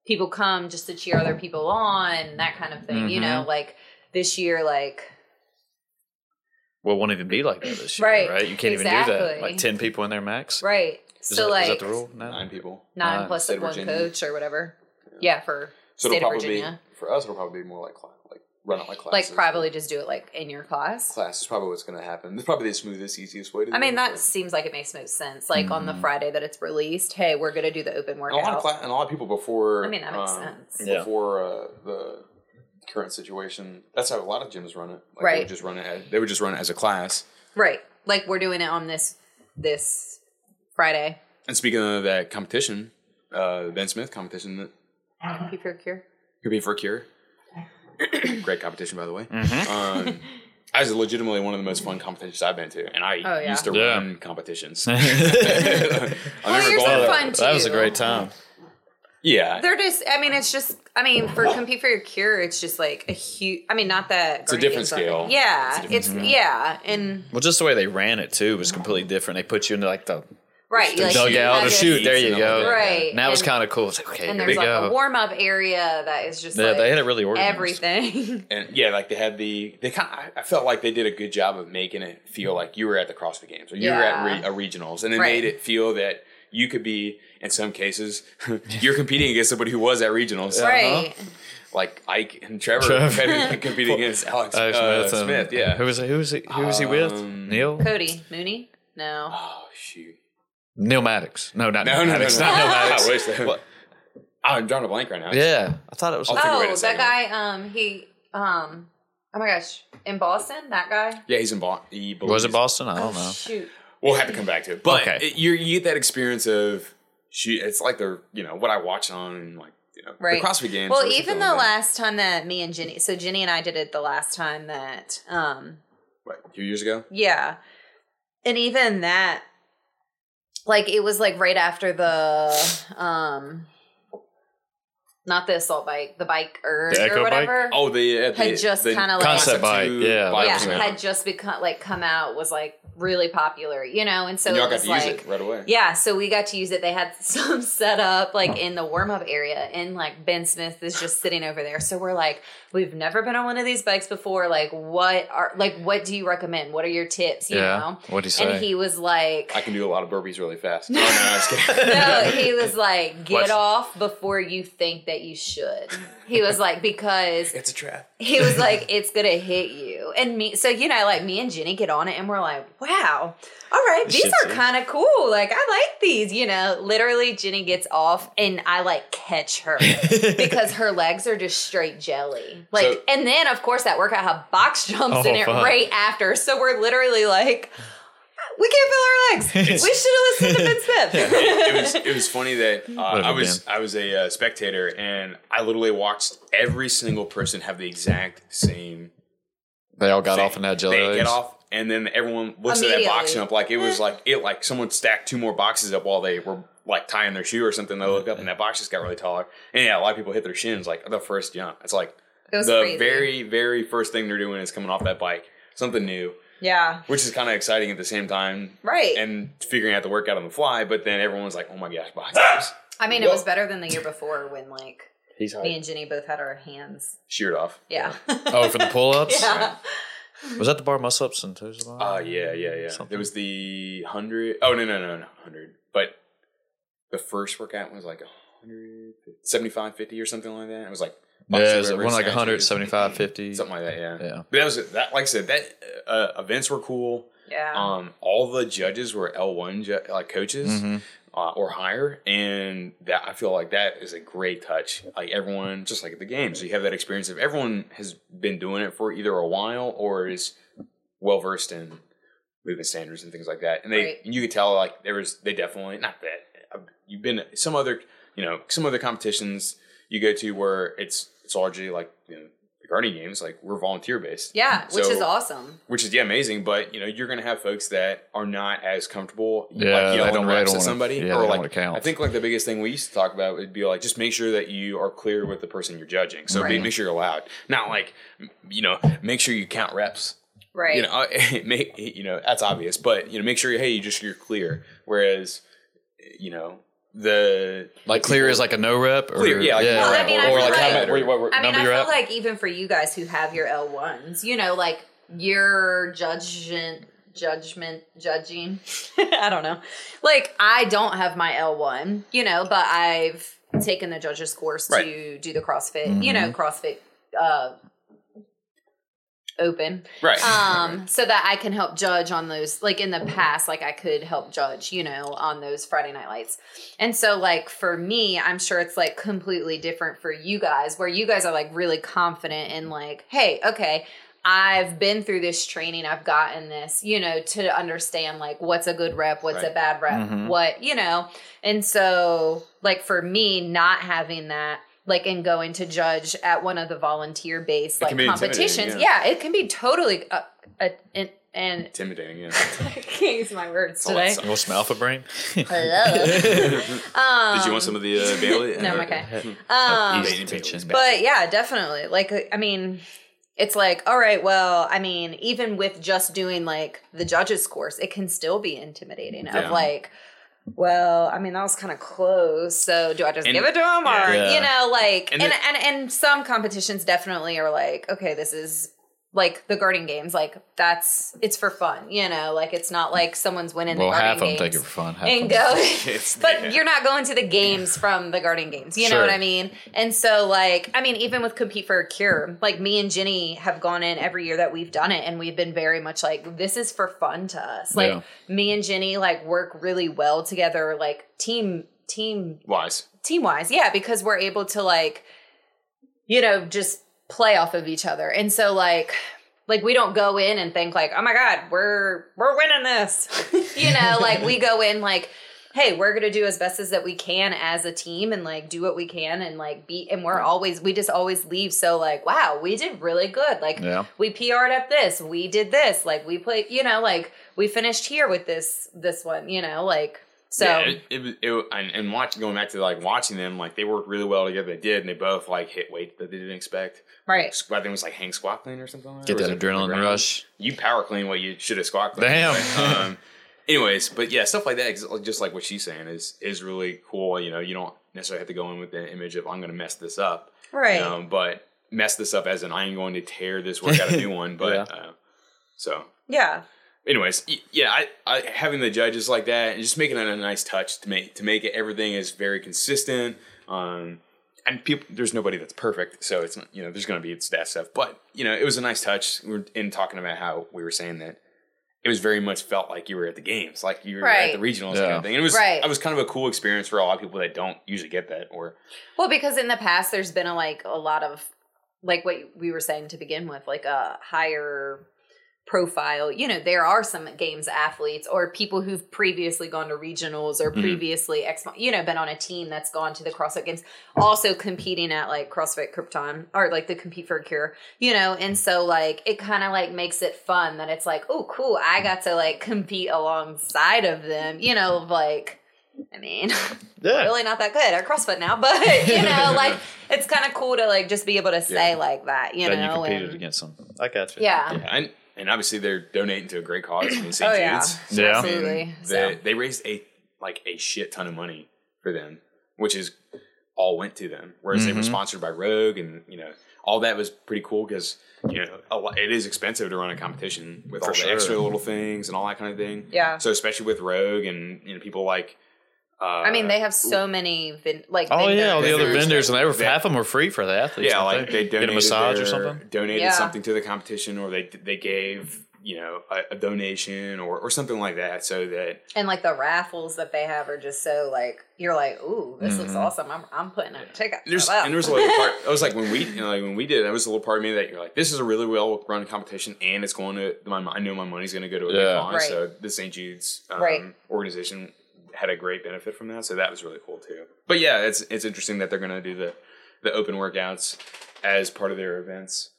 [SPEAKER 4] people come just to cheer other people on, that kind of thing. You know, mm-hmm. like this year, like
[SPEAKER 2] Well, it won't even be like that this year,
[SPEAKER 4] Right,
[SPEAKER 2] right? You can't even do that. Like ten people in there max.
[SPEAKER 4] right.
[SPEAKER 2] Is,
[SPEAKER 4] so
[SPEAKER 2] that,
[SPEAKER 4] like
[SPEAKER 2] is that the rule? No.
[SPEAKER 3] Nine people.
[SPEAKER 4] nine
[SPEAKER 2] Nine.
[SPEAKER 4] plus
[SPEAKER 3] State
[SPEAKER 4] like one
[SPEAKER 3] Virginia.
[SPEAKER 4] coach or whatever. Yeah, for
[SPEAKER 3] So
[SPEAKER 4] state
[SPEAKER 3] it'll
[SPEAKER 4] of Virginia.
[SPEAKER 3] be for us. It'll probably be more like like run it like
[SPEAKER 4] class.
[SPEAKER 3] Like
[SPEAKER 4] probably just do it like in your class.
[SPEAKER 3] class is probably what's going to happen. It's probably the smoothest, easiest way to.
[SPEAKER 4] I mean, that
[SPEAKER 3] but-
[SPEAKER 4] seems like it makes most sense. Like on the
[SPEAKER 2] Mm.
[SPEAKER 4] Friday that it's released, hey, we're gonna do the open
[SPEAKER 3] And a lot
[SPEAKER 4] workout.
[SPEAKER 3] of cla- and a lot of people before.
[SPEAKER 4] I mean, that makes
[SPEAKER 3] um,
[SPEAKER 4] sense.
[SPEAKER 2] Yeah.
[SPEAKER 3] Before uh, the current situation, that's how a lot of gyms run it. Like They
[SPEAKER 4] Right.
[SPEAKER 3] would just run it. As, they would just run it as a class.
[SPEAKER 4] Right. Like we're doing it on this this Friday.
[SPEAKER 3] And speaking of that competition, uh, Ben Smith competition that
[SPEAKER 4] Compete for a cure.
[SPEAKER 3] could be for a cure. *clears throat* Great competition, by the way.
[SPEAKER 2] Mm-hmm.
[SPEAKER 3] Um, I was legitimately one of the most fun competitions I've been to, and I
[SPEAKER 4] Oh, yeah.
[SPEAKER 3] used to
[SPEAKER 2] Yeah.
[SPEAKER 3] run competitions. *laughs* *laughs* I
[SPEAKER 4] Well,
[SPEAKER 3] remember
[SPEAKER 4] yours
[SPEAKER 3] going-
[SPEAKER 4] are fun too.
[SPEAKER 2] That was a great time.
[SPEAKER 3] Yeah,
[SPEAKER 4] They're just. I mean, it's just. I mean, for compete for your cure, it's just like a huge. I mean, not that
[SPEAKER 3] It's a different scale.
[SPEAKER 4] Yeah,
[SPEAKER 3] It's a
[SPEAKER 4] it's,
[SPEAKER 3] different
[SPEAKER 4] yeah, and
[SPEAKER 2] Well, just the way they ran it too was completely different. They put you into like the
[SPEAKER 4] right. you, like, you
[SPEAKER 2] dugout
[SPEAKER 4] have
[SPEAKER 2] or shoot. There you go.
[SPEAKER 4] Right,
[SPEAKER 2] And that was kind of cool. It's like okay,
[SPEAKER 4] And
[SPEAKER 2] here
[SPEAKER 4] there's
[SPEAKER 2] we
[SPEAKER 4] like
[SPEAKER 2] go.
[SPEAKER 4] a warm up area that is just
[SPEAKER 2] yeah,
[SPEAKER 4] like
[SPEAKER 2] they had it really organized.
[SPEAKER 4] everything. *laughs*
[SPEAKER 3] and yeah, like they had the they kind. of, I felt like they did a good job of making it feel like you were at the CrossFit Games or you were at re, a regionals, and they
[SPEAKER 4] Right.
[SPEAKER 3] made it feel that you could be. In some cases, *laughs* you're competing against somebody who was at regionals,
[SPEAKER 4] right.
[SPEAKER 3] Like Ike and Trevor
[SPEAKER 2] Trevor. *laughs*
[SPEAKER 3] competing against Alex,
[SPEAKER 2] Alex
[SPEAKER 3] uh,
[SPEAKER 2] Smith,
[SPEAKER 3] Smith. Yeah.
[SPEAKER 2] Who was he? Who was he? Who was he with?
[SPEAKER 3] Um,
[SPEAKER 2] Neil.
[SPEAKER 4] Cody Mooney. No.
[SPEAKER 3] Oh shoot!
[SPEAKER 2] Neil Maddox. No, not
[SPEAKER 3] No,
[SPEAKER 2] Neil
[SPEAKER 3] no, no,
[SPEAKER 2] Maddox.
[SPEAKER 3] no.
[SPEAKER 2] Not Neil *laughs*
[SPEAKER 3] I
[SPEAKER 2] Maddox.
[SPEAKER 3] wish that.
[SPEAKER 2] What?
[SPEAKER 3] I'm drawing a blank right now.
[SPEAKER 2] Yeah, I thought it was.
[SPEAKER 3] I'll think of it in
[SPEAKER 4] Oh, that
[SPEAKER 3] second.
[SPEAKER 4] guy. Um, he. Um. Oh my gosh, in Boston, that guy.
[SPEAKER 3] Yeah, he's in Boston. He
[SPEAKER 2] was it Boston? I don't
[SPEAKER 4] Oh
[SPEAKER 2] know.
[SPEAKER 4] shoot.
[SPEAKER 3] We'll have to come back to it. But
[SPEAKER 2] Okay.
[SPEAKER 3] it, you you get that experience of she. It's like the you know what I watch on like you know
[SPEAKER 4] Right.
[SPEAKER 3] the CrossFit games.
[SPEAKER 4] Well, even the
[SPEAKER 3] like
[SPEAKER 4] last time that me and Jenny, so Jenny and I did it the last time that, um,
[SPEAKER 3] what, a few years ago.
[SPEAKER 4] yeah, and even that, like it was like right after the, um, not the assault bike, the BikeErg
[SPEAKER 2] The Echo
[SPEAKER 4] or
[SPEAKER 2] bike?
[SPEAKER 4] whatever.
[SPEAKER 3] Oh, the, uh,
[SPEAKER 4] Had just
[SPEAKER 3] the
[SPEAKER 4] kinda like-
[SPEAKER 2] Concept bike,
[SPEAKER 3] two
[SPEAKER 2] yeah,
[SPEAKER 3] bike
[SPEAKER 4] yeah,
[SPEAKER 2] was
[SPEAKER 3] was
[SPEAKER 4] had just become like come out was like really popular, you know, and so
[SPEAKER 3] and y'all
[SPEAKER 4] it
[SPEAKER 3] got to
[SPEAKER 4] like
[SPEAKER 3] use it right away.
[SPEAKER 4] Yeah, so we got to use it. They had *laughs* some set up like in the warm up area, and like Ben Smith is just sitting over there. So we're like, we've never been on one of these bikes before. Like, what are like, what do you recommend? What are your tips? You
[SPEAKER 2] Yeah.
[SPEAKER 4] know?
[SPEAKER 2] What'd he say?
[SPEAKER 4] And he was like,
[SPEAKER 3] I can do a lot of burpees really fast. *laughs* Oh no, I was kidding. *laughs*
[SPEAKER 4] no, he was like, get
[SPEAKER 3] What?
[SPEAKER 4] off before you think that you should. He was like, because
[SPEAKER 3] it's a trap.
[SPEAKER 4] he was like, it's gonna hit you. And me, so you know, like me and Jenny get on it and we're like, wow, all right, these are kind of cool. Like, I like these, you know. Literally, Jenny gets off and I like catch her *laughs* because her legs are just straight jelly. Like,
[SPEAKER 3] So-
[SPEAKER 4] and then of course that workout had box jumps in
[SPEAKER 2] Oh,
[SPEAKER 4] it
[SPEAKER 2] fuck.
[SPEAKER 4] right after. So we're literally like, we can't feel our legs. *laughs* we should have listened to Ben Smith.
[SPEAKER 3] it, *laughs* it was it was funny that uh, I was
[SPEAKER 2] Ben.
[SPEAKER 3] I was a uh, spectator and I literally watched every single person have the exact same.
[SPEAKER 2] they all got
[SPEAKER 3] thing.
[SPEAKER 2] off and had jelly
[SPEAKER 3] They
[SPEAKER 2] legs.
[SPEAKER 3] get off and then everyone looks at that box
[SPEAKER 4] Immediately.
[SPEAKER 3] jump like it was like it like someone stacked two more boxes up while they were like tying their shoe or something. They look up and that box just got really taller. And yeah, a lot of people hit their shins like the first jump. It's like
[SPEAKER 4] It
[SPEAKER 3] the
[SPEAKER 4] crazy.
[SPEAKER 3] very very first thing they're doing is coming off that bike, something new,
[SPEAKER 4] yeah,
[SPEAKER 3] which is kind of exciting at the same time.
[SPEAKER 4] right.
[SPEAKER 3] And figuring out the workout on the fly, but then everyone's like, "Oh my gosh, box jumps!"
[SPEAKER 4] I mean, it was better than the year before when like
[SPEAKER 2] He's
[SPEAKER 4] me and Jenny both had our hands.
[SPEAKER 3] sheared off.
[SPEAKER 4] Yeah.
[SPEAKER 2] Oh, for the pull ups? *laughs*
[SPEAKER 4] yeah.
[SPEAKER 2] Was that the bar muscle ups and toes?
[SPEAKER 3] Uh yeah, yeah, yeah.
[SPEAKER 2] Something.
[SPEAKER 3] There was the hundred. Oh no, no, no, no, hundred. But the first workout was like 100, 75, 50 or something like that. It was like
[SPEAKER 2] Yeah, it was one like
[SPEAKER 3] snatches,
[SPEAKER 2] 100, 75, 50.
[SPEAKER 3] something like that. Yeah,
[SPEAKER 2] Yeah.
[SPEAKER 3] But that was that. Like I said, that uh, events were cool.
[SPEAKER 4] Yeah.
[SPEAKER 3] Um, all the judges were L one ju- like coaches
[SPEAKER 2] Mhm.
[SPEAKER 3] Uh, or higher, and that I feel like that is a great touch. Like everyone, just like at the games, so you have that experience of everyone has been doing it for either a while or is well versed in movement standards and things like that. And they,
[SPEAKER 4] Right.
[SPEAKER 3] and you could tell like there was they definitely not that uh, you've been some other you know some other competitions you go to where it's it's largely like you know the Guardian Games, like we're volunteer based.
[SPEAKER 4] Yeah, which is awesome.
[SPEAKER 3] Which is yeah amazing, but you know you're gonna have folks that are not as comfortable
[SPEAKER 2] Yeah,
[SPEAKER 3] like
[SPEAKER 2] they
[SPEAKER 3] yelling
[SPEAKER 2] don't- they
[SPEAKER 3] reps
[SPEAKER 2] don't
[SPEAKER 3] at
[SPEAKER 2] wanna-
[SPEAKER 3] somebody
[SPEAKER 2] yeah,
[SPEAKER 3] or like
[SPEAKER 2] wanna count.
[SPEAKER 3] I think like the biggest thing we used to talk about would be like just make sure that you are clear with the person you're judging. So be, make sure you're loud, not like you know make sure you count reps.
[SPEAKER 4] Right.
[SPEAKER 3] You know, uh, *laughs* make you know that's obvious, but you know make sure hey you just you're clear. Whereas you know the
[SPEAKER 2] Like clear is like a no rep, or
[SPEAKER 3] Clear, yeah, like
[SPEAKER 2] yeah,
[SPEAKER 4] Well, I mean, I
[SPEAKER 2] or,
[SPEAKER 4] feel
[SPEAKER 2] like how many, what, what
[SPEAKER 4] I mean, I feel
[SPEAKER 2] at?
[SPEAKER 4] like even for you guys who have your L ones, you know, like your judgment, judgment, judging. *laughs* I don't know. Like I don't have my L one, you know, but I've taken the judges course to do the CrossFit, you
[SPEAKER 2] Mm-hmm.
[SPEAKER 4] know, CrossFit uh, open.
[SPEAKER 3] right.
[SPEAKER 4] um so that i can help judge on those like in the past like i could help judge you know on those friday night lights and so like for me i'm sure it's like completely different for you guys where you guys are like really confident in like hey okay I've been through this training. I've gotten this, you know, to understand like what's a good rep, what's a bad rep, what, you know. And so, like, for me, not having that, like, and going to judge at one of the volunteer based, like,
[SPEAKER 3] can be intimidating,
[SPEAKER 4] competitions,
[SPEAKER 3] yeah.
[SPEAKER 4] yeah, it can be totally uh, uh, and, and
[SPEAKER 3] Intimidating, yeah. *laughs*
[SPEAKER 4] I can't use my words
[SPEAKER 3] all that
[SPEAKER 4] today.
[SPEAKER 3] stuff.
[SPEAKER 2] What's some alpha brain?
[SPEAKER 4] Hello. *laughs*
[SPEAKER 3] Did you want some of the uh, Bailey? *laughs*
[SPEAKER 4] no, I'm okay. Um,
[SPEAKER 3] Bailey,
[SPEAKER 4] but yeah, definitely. Like, I mean, it's like, all right, well, I mean, even with just doing like the judges course, it can still be intimidating.
[SPEAKER 3] Yeah.
[SPEAKER 4] Of like, well, I mean, that was kind of close. So do I just
[SPEAKER 3] And-
[SPEAKER 4] give it to him, or
[SPEAKER 2] Yeah.
[SPEAKER 4] you know, like, and
[SPEAKER 3] And
[SPEAKER 4] and,
[SPEAKER 3] the-
[SPEAKER 4] and some competitions definitely are like, okay, this is like the guarding games, like that's it's for fun, you know, like it's not like someone's winning
[SPEAKER 2] Well,
[SPEAKER 4] the
[SPEAKER 2] half
[SPEAKER 4] guarding
[SPEAKER 2] of them take it for fun. Half
[SPEAKER 4] and go. *laughs* But
[SPEAKER 3] yeah.
[SPEAKER 4] you're not going to the games from the guarding games. You know what I mean? And so, like, I mean, even with compete for a cure, like me and Jenny have gone in every year that we've done it, and we've been very much like, this is for fun to us. Like
[SPEAKER 2] Yeah.
[SPEAKER 4] me and Jenny like work really well together, like team team
[SPEAKER 3] Wise.
[SPEAKER 4] team wise, yeah, because we're able to like, you know, just play off of each other. And so like like we don't go in and think like, oh my God, we're we're winning this. *laughs* you know, like we go in like, hey, we're gonna do as best as that we can as a team and like do what we can and like be and we're always we just always leave so like, wow, we did really good. Like
[SPEAKER 2] Yeah.
[SPEAKER 4] we PR'd up this, we did this, like we played, you know, like we finished here with this this one, you know, like so
[SPEAKER 3] yeah, it, it, it, and, and watching going back to like watching them, like they worked really well together. They did, and they both like hit weight that they didn't expect.
[SPEAKER 4] Right.
[SPEAKER 3] I think it was like hang squat clean or something. Like
[SPEAKER 2] Get that
[SPEAKER 3] it on the
[SPEAKER 2] adrenaline
[SPEAKER 3] ground?
[SPEAKER 2] rush.
[SPEAKER 3] You power clean what you should have squat clean.
[SPEAKER 2] Damn.
[SPEAKER 3] um, *laughs* anyways, but yeah, stuff like that, ex- just like what she's saying, is is really cool. You know, you don't necessarily have to go in with the image of I'm going to mess this up,
[SPEAKER 4] Right.
[SPEAKER 3] um, but mess this up as in I'm going to tear this workout a new one. *laughs* But
[SPEAKER 2] Yeah.
[SPEAKER 3] uh, so
[SPEAKER 4] yeah.
[SPEAKER 3] anyways, yeah, I, I having the judges like that and just making it a nice touch to make to make it everything is very consistent. Um, and people, there's nobody that's perfect, so it's not you know there's going to be it's that stuff, but you know it was a nice touch. We were in talking about how we were saying that it was very much felt like you were at the games, like you were
[SPEAKER 4] Right.
[SPEAKER 3] at the regionals kind of thing. And it was
[SPEAKER 4] Right.
[SPEAKER 3] it was kind of a cool experience for a lot of people that don't usually get that or
[SPEAKER 4] Well, because in the past there's been a like a lot of like what we were saying to begin with, like a higher profile. You know, there are some games athletes or people who've previously gone to regionals or mm-hmm. previously ex you know, been on a team that's gone to the CrossFit games, also competing at like CrossFit Krypton or like the compete for a cure, you know, and so like it kind of like makes it fun that it's like, oh cool, I got to like compete alongside of them, you know, like I mean, *laughs*
[SPEAKER 2] Yeah.
[SPEAKER 4] really not that good at CrossFit now, *laughs* but you know, *laughs* like it's kind of cool to like just be able to say like that, you
[SPEAKER 2] That
[SPEAKER 4] know.
[SPEAKER 2] you competed
[SPEAKER 4] and-
[SPEAKER 2] against them. I got you.
[SPEAKER 4] yeah.
[SPEAKER 3] yeah, and and obviously they're donating to a great cause in St.
[SPEAKER 4] Oh, yeah.
[SPEAKER 3] Jude's.
[SPEAKER 2] Yeah.
[SPEAKER 4] Absolutely.
[SPEAKER 3] And
[SPEAKER 4] So-
[SPEAKER 3] They, they raised a like a shit ton of money for them, which is all went to them. Whereas they were
[SPEAKER 2] Mm-hmm.
[SPEAKER 3] sponsored by Rogue, and you know all that was pretty cool because you know a lot, it is expensive to run a competition with all
[SPEAKER 2] sure.
[SPEAKER 3] the extra little things and all that kind of thing.
[SPEAKER 4] Yeah.
[SPEAKER 3] So especially with Rogue and you know people like. Uh,
[SPEAKER 4] I mean, they have so many vin- like.
[SPEAKER 2] Oh yeah, all the other
[SPEAKER 3] vendors.
[SPEAKER 2] vendors, and they were
[SPEAKER 3] Yeah.
[SPEAKER 2] half of them were free for the athletes.
[SPEAKER 3] yeah, like they donated
[SPEAKER 2] get a massage
[SPEAKER 3] their-
[SPEAKER 2] or something.
[SPEAKER 3] Donated
[SPEAKER 4] Yeah.
[SPEAKER 3] something to the competition, or they they gave you know a, a donation or or something like that, so that
[SPEAKER 4] and like the raffles that they have are just so like you're like, ooh, this
[SPEAKER 2] Mm-hmm.
[SPEAKER 4] looks awesome. I'm I'm putting a ticket.
[SPEAKER 3] There's
[SPEAKER 4] that.
[SPEAKER 3] and there's was a little part. It was like when we, you know, like when we did. it, There was a little part of me that you're like, this is a really well run competition, and it's going to my. I know my money's going to go to a
[SPEAKER 2] Yeah.
[SPEAKER 3] good cause.
[SPEAKER 4] Right.
[SPEAKER 3] So the St. Jude's um,
[SPEAKER 4] Right.
[SPEAKER 3] organization had a great benefit from that. So that was really cool too. But yeah, it's it's interesting that they're going to do the the open workouts as part of their events.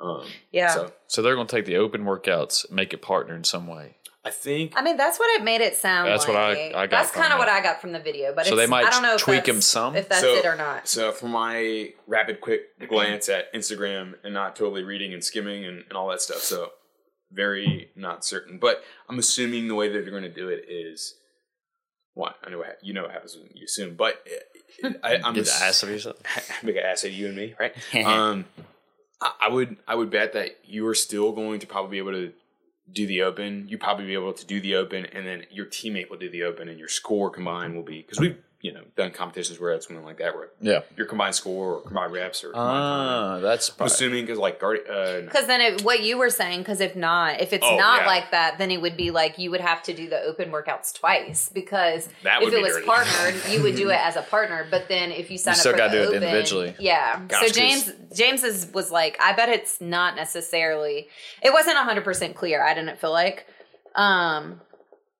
[SPEAKER 3] Um,
[SPEAKER 4] Yeah.
[SPEAKER 3] So
[SPEAKER 2] So they're going to take the open workouts, make it partner in some way.
[SPEAKER 3] I think
[SPEAKER 4] I mean, that's what it made it sound.
[SPEAKER 2] That's what I- I got
[SPEAKER 4] That's kind of what I got from the video. But
[SPEAKER 2] So
[SPEAKER 4] it's,
[SPEAKER 2] they might
[SPEAKER 4] I don't know if
[SPEAKER 2] tweak 'em
[SPEAKER 4] that's-
[SPEAKER 2] some?
[SPEAKER 4] if that's
[SPEAKER 3] so,
[SPEAKER 4] it or not.
[SPEAKER 3] So from my rapid quick glance at Instagram and not totally reading and skimming and, and all that stuff, so very not certain. But I'm assuming the way that they're going to do it is one. I know what, you know what happens when you assume, but uh, I, *laughs* I'm
[SPEAKER 2] just
[SPEAKER 3] ass-
[SPEAKER 2] ass of yourself. *laughs*
[SPEAKER 3] make an ass of you and me, right? *laughs* um, I, I would I would bet that you are still going to probably be able to do the open. You probably be able to do the open, and then your teammate will do the open, and your score combined will be because we've you know done competitions where it's something like that where
[SPEAKER 2] Yeah.
[SPEAKER 3] your combined score or combined reps or combined time.
[SPEAKER 2] Ah, that's
[SPEAKER 3] I'm
[SPEAKER 2] probably,
[SPEAKER 3] assuming because like guard uh,
[SPEAKER 4] Because then it, what you were saying, because if not, if it's
[SPEAKER 3] Oh,
[SPEAKER 4] not
[SPEAKER 3] yeah.
[SPEAKER 4] like that, then it would be like you would have to do the open workouts twice. Because
[SPEAKER 3] That
[SPEAKER 4] if
[SPEAKER 3] would
[SPEAKER 4] it was
[SPEAKER 3] dirty.
[SPEAKER 4] partnered, you would do it *laughs* as a partner. But then if you sign
[SPEAKER 2] You
[SPEAKER 4] up
[SPEAKER 2] still
[SPEAKER 4] for
[SPEAKER 2] gotta
[SPEAKER 4] the
[SPEAKER 2] do it individually.
[SPEAKER 4] yeah.
[SPEAKER 3] Gosh,
[SPEAKER 4] so
[SPEAKER 3] 'cause-
[SPEAKER 4] James James's was like, I bet it's not necessarily. It wasn't hundred percent clear. I didn't feel like. Um.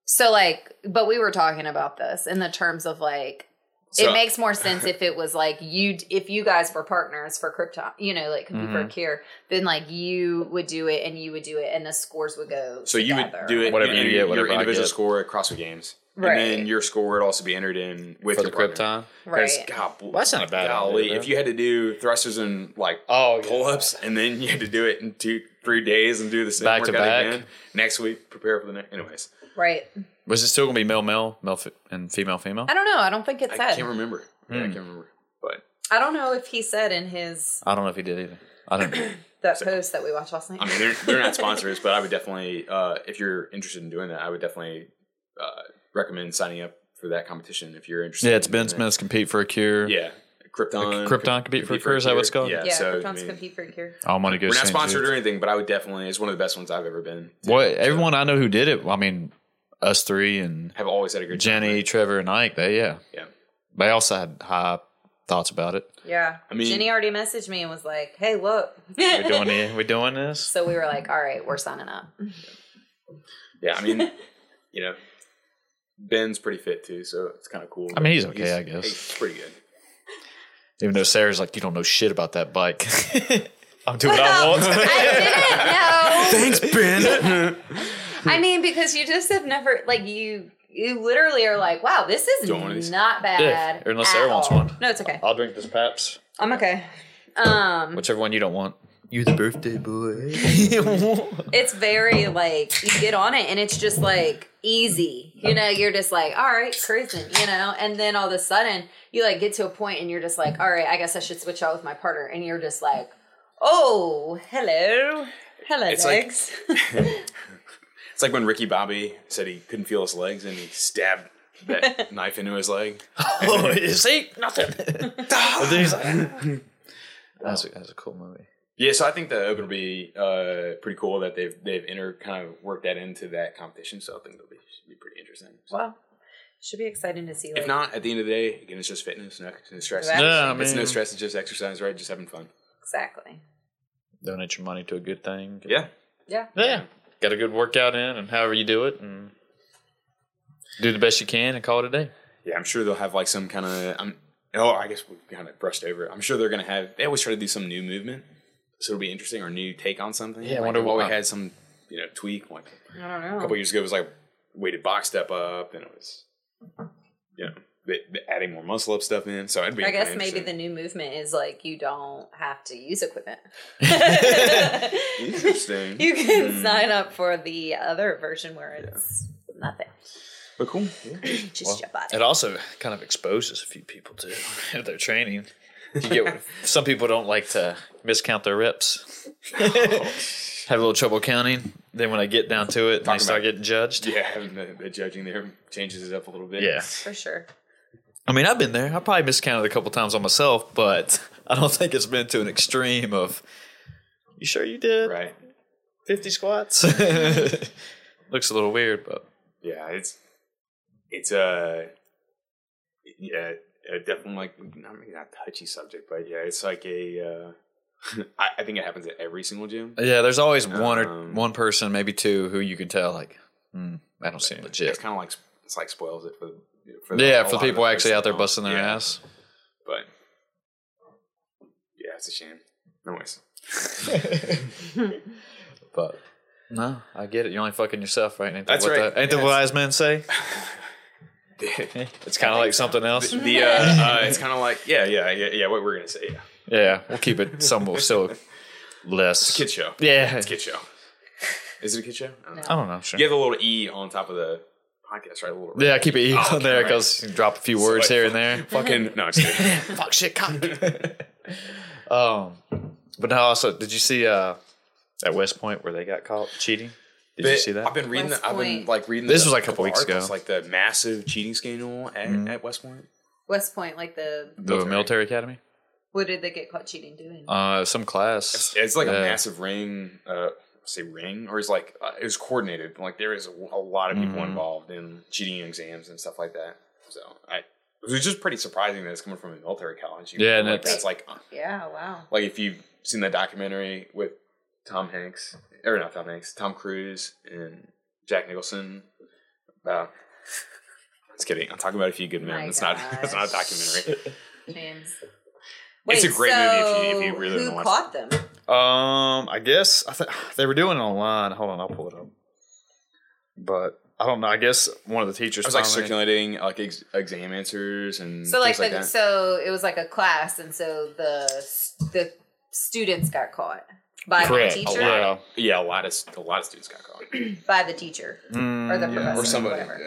[SPEAKER 4] So like, but we were talking about this in the terms of like
[SPEAKER 3] So-
[SPEAKER 4] it makes more sense if it was like you if you guys were partners for Krypton, you know, like compete
[SPEAKER 3] Mm-hmm.
[SPEAKER 4] for Cure, then like you would do it and you would do it and the scores would go.
[SPEAKER 3] so you would do it
[SPEAKER 2] Whatever
[SPEAKER 3] you
[SPEAKER 2] you get,
[SPEAKER 3] your
[SPEAKER 2] whatever I
[SPEAKER 3] individual
[SPEAKER 2] get.
[SPEAKER 3] score at CrossFit Games,
[SPEAKER 4] Right.
[SPEAKER 3] and then your score would also be entered in with
[SPEAKER 2] for
[SPEAKER 3] your
[SPEAKER 2] the
[SPEAKER 3] partner.
[SPEAKER 2] Krypton.
[SPEAKER 4] Right.
[SPEAKER 3] God,
[SPEAKER 2] Well, that's not a bad
[SPEAKER 3] golly,
[SPEAKER 2] idea,
[SPEAKER 3] if you had to do thrusters and like
[SPEAKER 2] Oh,
[SPEAKER 3] pull ups, and then you had to do it in two, three days and do the same
[SPEAKER 2] Back to
[SPEAKER 3] workout
[SPEAKER 2] back.
[SPEAKER 3] again. Next week, prepare for the next. Anyways,
[SPEAKER 4] Right.
[SPEAKER 2] Was it still going to be male, male, male, fe- and female, female?
[SPEAKER 4] I don't know. I don't think it said.
[SPEAKER 3] I
[SPEAKER 4] said.
[SPEAKER 3] can't remember. Yeah,
[SPEAKER 2] Hmm.
[SPEAKER 3] I can't remember. But
[SPEAKER 4] I don't know if he said in his
[SPEAKER 2] I don't know if he did either. I don't know. *clears throat*
[SPEAKER 4] that post that we watched last night.
[SPEAKER 3] I mean, they're, they're not sponsors, but I would definitely, uh, if you're interested in doing that, I would definitely uh, recommend signing up for that competition if you're interested.
[SPEAKER 2] Yeah, it's
[SPEAKER 3] in
[SPEAKER 2] Ben
[SPEAKER 3] doing that.
[SPEAKER 2] Smith's compete for a cure.
[SPEAKER 3] Yeah, Krypton.
[SPEAKER 2] Krypton compete for a cure, is that what it's called?
[SPEAKER 3] Yeah,
[SPEAKER 4] yeah,
[SPEAKER 3] so I
[SPEAKER 4] Krypton's
[SPEAKER 3] mean,
[SPEAKER 4] compete for a Cure.
[SPEAKER 2] I want to go.
[SPEAKER 3] we're not
[SPEAKER 2] St.
[SPEAKER 3] sponsored
[SPEAKER 2] Jude's.
[SPEAKER 3] or anything, but I would definitely. It's one of the best ones I've ever been. to.
[SPEAKER 2] Well,
[SPEAKER 3] So,
[SPEAKER 2] everyone I know who did it. I mean, us three and
[SPEAKER 3] have always had a good time,
[SPEAKER 2] Jenny,
[SPEAKER 3] right?
[SPEAKER 2] Trevor, and Ike. They yeah.
[SPEAKER 3] Yeah.
[SPEAKER 2] They also had high thoughts about it.
[SPEAKER 4] Yeah.
[SPEAKER 3] I mean-
[SPEAKER 4] Jenny already messaged me and was like, "Hey, look."
[SPEAKER 2] we're doing the, *laughs* we doing this?
[SPEAKER 4] so we were like, "All right, we're signing up."
[SPEAKER 3] Yeah, I mean, *laughs* you know, Ben's pretty fit too, so it's kind of cool.
[SPEAKER 2] I mean, he's okay, I guess.
[SPEAKER 3] He's pretty good.
[SPEAKER 2] Even though Sarah's like, you don't know shit about that bike. *laughs* I'll do what I want.
[SPEAKER 4] I didn't know.
[SPEAKER 2] Thanks, Ben.
[SPEAKER 4] I mean, *laughs* because you just have never like you you literally are like, wow, this is
[SPEAKER 3] Do you want these?
[SPEAKER 4] not bad.
[SPEAKER 2] Yeah, unless
[SPEAKER 4] at
[SPEAKER 2] Sarah wants
[SPEAKER 4] all.
[SPEAKER 2] one.
[SPEAKER 4] No, it's okay.
[SPEAKER 2] I'll drink this Pabst.
[SPEAKER 4] I'm okay. Um,
[SPEAKER 2] Whichever one you don't want. You the birthday boy. *laughs* *laughs*
[SPEAKER 4] it's very like you get on it and it's just like easy. You know, you're just like, all right, cruising, you know, and then all of a sudden you like get to a point and you're just like, all right, I guess I should switch out with my partner, and you're just like, oh, hello, hello,
[SPEAKER 3] It's like-
[SPEAKER 4] legs.
[SPEAKER 3] It's like when Ricky Bobby said he couldn't feel his legs and he stabbed that *laughs* knife into his leg. *laughs*
[SPEAKER 2] oh, you see? Nothing. *laughs* but then he's like, that's, a, that's a cool movie.
[SPEAKER 3] Yeah, so I think the Open will be uh, pretty cool that they've they've inter kind of worked that into that competition. So I think it'll be should be pretty interesting. So
[SPEAKER 4] well, should be exciting to see. Like,
[SPEAKER 3] if not, at the end of the day, again, it's just fitness, no, no stress.
[SPEAKER 4] Exactly.
[SPEAKER 2] Yeah, I
[SPEAKER 3] it's no stress. It's just exercise, right? Just having fun.
[SPEAKER 4] exactly.
[SPEAKER 2] Donate your money to a good thing.
[SPEAKER 3] Yeah,
[SPEAKER 4] Yeah.
[SPEAKER 2] Yeah. Get a good workout in and however you do it and do the best you can and call it a day.
[SPEAKER 3] yeah. I'm sure they'll have like some kind of. I'm. Um, oh, I guess we kind of brushed over. it. I'm sure they're gonna have. They always try to do some new movement, so it'll be interesting or new take on something.
[SPEAKER 2] Yeah, I wonder
[SPEAKER 3] what we had some you know tweak like
[SPEAKER 4] I don't know.
[SPEAKER 3] a couple years ago. It was like weighted box step up, and it was you know they- they adding more muscle up stuff in. So I'd be.
[SPEAKER 4] I guess maybe the new movement is like you don't have to use equipment. *laughs* *laughs*
[SPEAKER 3] Interesting.
[SPEAKER 4] You can
[SPEAKER 3] Hmm.
[SPEAKER 4] sign up for the other version where it's nothing.
[SPEAKER 3] But cool.
[SPEAKER 4] Just your body.
[SPEAKER 2] It also kind of exposes a few people to *laughs* their training. You get some people don't like to miscount their reps. Have a little trouble counting. Then when I get down to it,
[SPEAKER 3] Talk
[SPEAKER 2] they start getting judged.
[SPEAKER 3] Yeah, the, the judging there changes it up a little bit.
[SPEAKER 2] Yeah.
[SPEAKER 4] For sure.
[SPEAKER 2] I mean, I've been there. I probably miscounted a couple times on myself, but *laughs* I don't think it's been to an extreme of. You sure you did
[SPEAKER 3] Right.
[SPEAKER 2] fifty squats? *laughs* *laughs* Looks a little weird, but
[SPEAKER 3] Yeah, it's it's uh yeah, definitely like not maybe not touchy subject, but yeah, it's like a uh I, I think it happens at every single gym.
[SPEAKER 2] yeah, there's always one or
[SPEAKER 3] Um,
[SPEAKER 2] one person, maybe two, who you can tell like, hmm, I don't seem legit.
[SPEAKER 3] It's kind of like it's like spoils it for for
[SPEAKER 2] Yeah, for the people
[SPEAKER 3] folks
[SPEAKER 2] actually out there busting their
[SPEAKER 3] Yeah,
[SPEAKER 2] ass.
[SPEAKER 3] But yeah, it's a shame. Noise. *laughs*
[SPEAKER 2] But no, I get it. You're only fucking yourself, right? Ain't
[SPEAKER 3] That's
[SPEAKER 2] what
[SPEAKER 3] right.
[SPEAKER 2] The, ain't the wise men say? *laughs* It's kind of like something else.
[SPEAKER 3] The uh, *laughs* uh it's kind of like yeah, yeah, yeah, yeah. What we're gonna say, yeah.
[SPEAKER 2] Yeah, we'll keep it somewhat still less.
[SPEAKER 3] it's Kid show.
[SPEAKER 2] Yeah,
[SPEAKER 3] It's a kid show. Is it a kid show? I don't know.
[SPEAKER 2] I don't know. Sure.
[SPEAKER 3] You have a little e on top of the podcast, right? A little
[SPEAKER 2] Yeah, keep it E
[SPEAKER 3] Oh,
[SPEAKER 2] on there
[SPEAKER 3] okay,
[SPEAKER 2] because you drop a few words
[SPEAKER 3] like-
[SPEAKER 2] here and there. *laughs*
[SPEAKER 3] Fucking no, just. *laughs*
[SPEAKER 2] Fuck shit, cock. *laughs* um, but now also, did you see uh at West Point where they got caught cheating? Did you see that?
[SPEAKER 3] I've been reading.
[SPEAKER 4] West
[SPEAKER 3] The, I've been like reading.
[SPEAKER 2] This
[SPEAKER 3] the-
[SPEAKER 2] was like a couple weeks
[SPEAKER 3] articles,
[SPEAKER 2] ago.
[SPEAKER 3] Like the massive cheating scandal at,
[SPEAKER 2] Mhm.
[SPEAKER 3] at West Point.
[SPEAKER 4] West Point, like the
[SPEAKER 2] the military academy.
[SPEAKER 4] what did they get caught cheating doing?
[SPEAKER 2] Uh, some class.
[SPEAKER 3] It's, it's like
[SPEAKER 2] Yeah.
[SPEAKER 3] a massive ring. Uh, say ring, or it's like uh, it was coordinated. Like there is a, a lot of people
[SPEAKER 2] Mhm.
[SPEAKER 3] involved in cheating exams and stuff like that. So I. It was just pretty surprising that it's coming from a military college. You
[SPEAKER 2] Yeah,
[SPEAKER 3] know,
[SPEAKER 2] and
[SPEAKER 3] like, that's like
[SPEAKER 4] yeah, wow.
[SPEAKER 3] like if you've seen that documentary with Tom Hanks or not Tom Hanks, Tom Cruise and Jack Nicholson. Uh, just kidding. I'm talking about a few good men.
[SPEAKER 4] My
[SPEAKER 3] It's not. *laughs* It's not a documentary.
[SPEAKER 4] James.
[SPEAKER 3] It's a great movie if you- if you really
[SPEAKER 4] Who
[SPEAKER 3] wanna watch
[SPEAKER 4] caught them?
[SPEAKER 2] Um, I guess I think *sighs* they were doing it online. Hold on, I'll pull it up. But I don't know. I guess one of the teachers
[SPEAKER 3] I was like
[SPEAKER 2] finally-
[SPEAKER 3] circulating like ex- exam answers and
[SPEAKER 4] So like,
[SPEAKER 3] things like
[SPEAKER 4] the,
[SPEAKER 3] that.
[SPEAKER 4] so it was like a class, and so the the students got caught by
[SPEAKER 2] Correct.
[SPEAKER 4] the
[SPEAKER 3] A
[SPEAKER 4] teacher,
[SPEAKER 2] Yeah.
[SPEAKER 3] yeah, a lot of a lot of students got caught. *clears throat*
[SPEAKER 4] by the teacher
[SPEAKER 2] Mm,
[SPEAKER 4] or the
[SPEAKER 2] yeah.
[SPEAKER 4] professor,
[SPEAKER 3] or somebody.
[SPEAKER 4] whatever.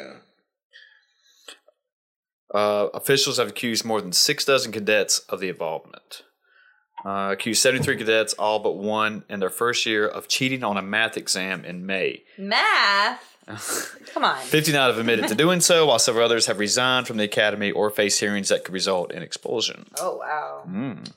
[SPEAKER 3] Yeah.
[SPEAKER 2] Uh, officials have accused more than six dozen cadets of the involvement. Uh, accused 73 cadets, all but one, in their first year of cheating on a math exam in May.
[SPEAKER 4] Math. *laughs* Come on.
[SPEAKER 2] 59 have admitted to *laughs* doing so, while several others have resigned from the academy or face hearings that could result in expulsion.
[SPEAKER 4] Oh wow.
[SPEAKER 2] Mm.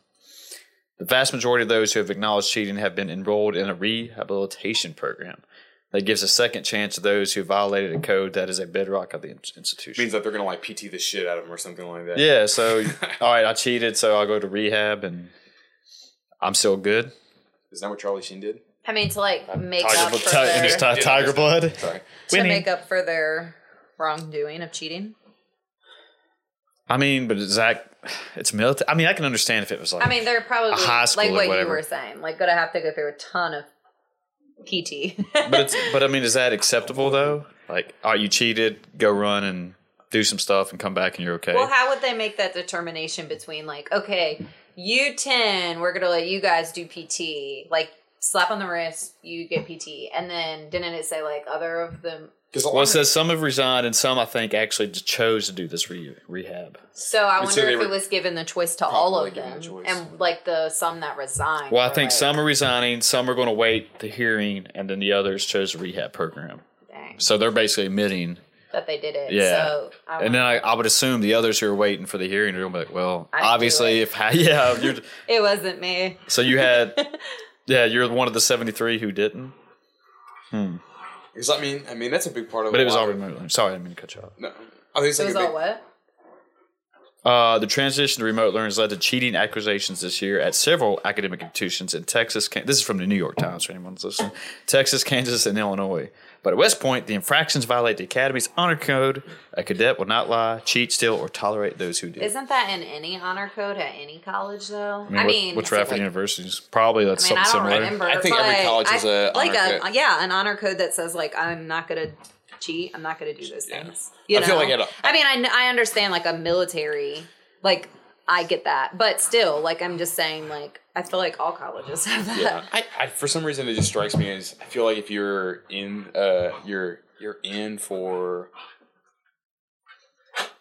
[SPEAKER 2] The vast majority of those who have acknowledged cheating have been enrolled in a rehabilitation program that gives a second chance to those who violated a code that is a bedrock of the in- institution.
[SPEAKER 3] Means that they're gonna like PT the shit out of them or something like that.
[SPEAKER 2] yeah, so *laughs* all right, I cheated, so I'll go to rehab and I'm still good.
[SPEAKER 3] Is that what Charlie Sheen did?
[SPEAKER 4] I mean, to like uh, make
[SPEAKER 2] Tiger,
[SPEAKER 4] up
[SPEAKER 2] bl-
[SPEAKER 4] for
[SPEAKER 2] ti-
[SPEAKER 4] their,
[SPEAKER 2] just ti- tiger blood.
[SPEAKER 3] Sorry.
[SPEAKER 4] to
[SPEAKER 2] Winnie.
[SPEAKER 4] make up for their wrongdoing of cheating.
[SPEAKER 2] I mean, but Zach, it's military. I mean, I can understand if it was like.
[SPEAKER 4] I mean, they're probably
[SPEAKER 2] high school
[SPEAKER 4] like
[SPEAKER 2] or
[SPEAKER 4] what you
[SPEAKER 2] whatever.
[SPEAKER 4] were saying, like gonna have to go through a ton of PT.
[SPEAKER 2] but it's but I mean, is that acceptable though? Like, all right, you cheated, go run and do some stuff and come back and you're okay.
[SPEAKER 4] Well, how would they make that determination between like, okay, you ten, we're gonna let you guys do PT, like slap on the wrist, you get PT, and then didn't it say like other of them?
[SPEAKER 3] Because
[SPEAKER 2] well, it says some have resigned and some I think actually chose to do this re- rehab.
[SPEAKER 4] So I wonder
[SPEAKER 3] so
[SPEAKER 4] if it was given the choice to all of them,
[SPEAKER 3] the
[SPEAKER 4] and like the some that resigned.
[SPEAKER 2] Well, I think
[SPEAKER 4] like,
[SPEAKER 2] some are resigning, some are going to wait the hearing, and then the others chose the rehab program.
[SPEAKER 4] dang,
[SPEAKER 2] So they're basically admitting.
[SPEAKER 4] That they did it.
[SPEAKER 2] Yeah.
[SPEAKER 4] So I
[SPEAKER 2] And then I, I would assume the others who are waiting for the hearing are going to be like, well,
[SPEAKER 4] I
[SPEAKER 2] obviously,
[SPEAKER 4] it.
[SPEAKER 2] if *laughs* yeah, you're, *laughs*
[SPEAKER 4] it wasn't me.
[SPEAKER 2] so you had, *laughs* yeah, you're one of the seventy three who didn't, hmm.
[SPEAKER 3] Because I mean, I mean that's a big part of.
[SPEAKER 2] but it was
[SPEAKER 3] lot
[SPEAKER 2] all
[SPEAKER 3] of-
[SPEAKER 2] remote. learning. Sorry, I didn't mean to cut you off.
[SPEAKER 3] No, I think it's
[SPEAKER 4] It was
[SPEAKER 3] a big,
[SPEAKER 4] all what?
[SPEAKER 2] Uh, the transition to remote learning has led to cheating accusations this year at several academic institutions in Texas. Can- this is from the New York Times for anyone listening. Texas, Kansas, and Illinois. But at West Point, the infractions violate the Academy's honor code. A cadet will not lie, cheat, steal, or tolerate those who do.
[SPEAKER 4] Isn't that in any honor code at any college though?
[SPEAKER 2] I mean, what, what's Radford
[SPEAKER 4] like-
[SPEAKER 2] University's? Probably that's
[SPEAKER 4] I mean, I
[SPEAKER 2] something
[SPEAKER 4] don't
[SPEAKER 2] similar.
[SPEAKER 4] remember.
[SPEAKER 3] I think every
[SPEAKER 4] but
[SPEAKER 3] college has
[SPEAKER 4] I-
[SPEAKER 3] a
[SPEAKER 4] like
[SPEAKER 3] honor
[SPEAKER 4] a
[SPEAKER 3] code.
[SPEAKER 4] yeah, an honor code that says like I'm not cheat. I'm not gonna do those
[SPEAKER 3] Yeah.
[SPEAKER 4] things. You
[SPEAKER 3] I
[SPEAKER 4] know?
[SPEAKER 3] feel like at a-
[SPEAKER 4] I mean, I, I understand like a military, like I get that, but still, like I'm just saying, like I feel like all colleges *laughs* have that.
[SPEAKER 3] Yeah, I, I for some reason it just strikes me as I feel like if you're in uh you're you're in for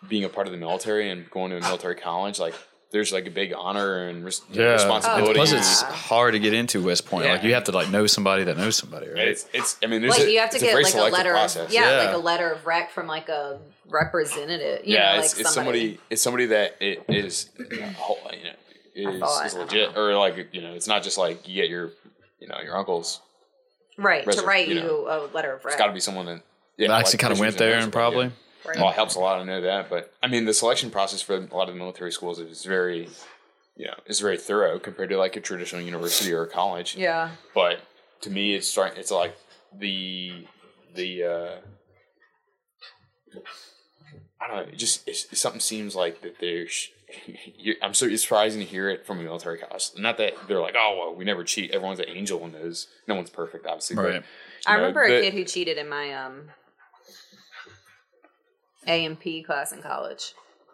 [SPEAKER 3] being a part of the military and going to a military college, like there's like a big honor and res-
[SPEAKER 2] Yeah,
[SPEAKER 3] responsibility.
[SPEAKER 2] plus
[SPEAKER 4] yeah.
[SPEAKER 2] it's hard to get into West Point.
[SPEAKER 3] Yeah.
[SPEAKER 2] Like you have to like know somebody that knows somebody, right?
[SPEAKER 3] It's, it's I mean there's
[SPEAKER 4] Like
[SPEAKER 3] a,
[SPEAKER 4] you have to
[SPEAKER 3] it's a
[SPEAKER 4] get like a letter, of, yeah,
[SPEAKER 2] Yeah.
[SPEAKER 4] like a letter of rec from like a representative. You
[SPEAKER 3] yeah,
[SPEAKER 4] know,
[SPEAKER 3] it's,
[SPEAKER 4] like
[SPEAKER 3] it's somebody it's somebody that it is you know, is,
[SPEAKER 4] thought,
[SPEAKER 3] is
[SPEAKER 4] I
[SPEAKER 3] legit or like you know it's not just like you get your you know your uncle's.
[SPEAKER 4] right to write
[SPEAKER 3] you
[SPEAKER 4] you,
[SPEAKER 3] know,
[SPEAKER 4] a letter of rec.
[SPEAKER 3] It's got to be someone that yeah,
[SPEAKER 2] I actually kind of went there and probably.
[SPEAKER 4] Right.
[SPEAKER 3] Well, it helps a lot. I know that, but I mean, the selection process for a lot of the military schools is very, you know, is very thorough compared to like a traditional university or a college.
[SPEAKER 4] Yeah.
[SPEAKER 3] But to me, it's starting. It's like the the uh, I don't know. It just it's, something seems like that there's. *laughs* you I'm so it's surprising to hear it from a military class. Not that they're like, oh well, we never cheat. Everyone's an angel in those. No one's perfect, obviously. but,
[SPEAKER 2] Right.
[SPEAKER 3] you
[SPEAKER 4] I
[SPEAKER 3] know,
[SPEAKER 4] remember
[SPEAKER 3] the-
[SPEAKER 4] a kid who cheated in my um AMP class in college.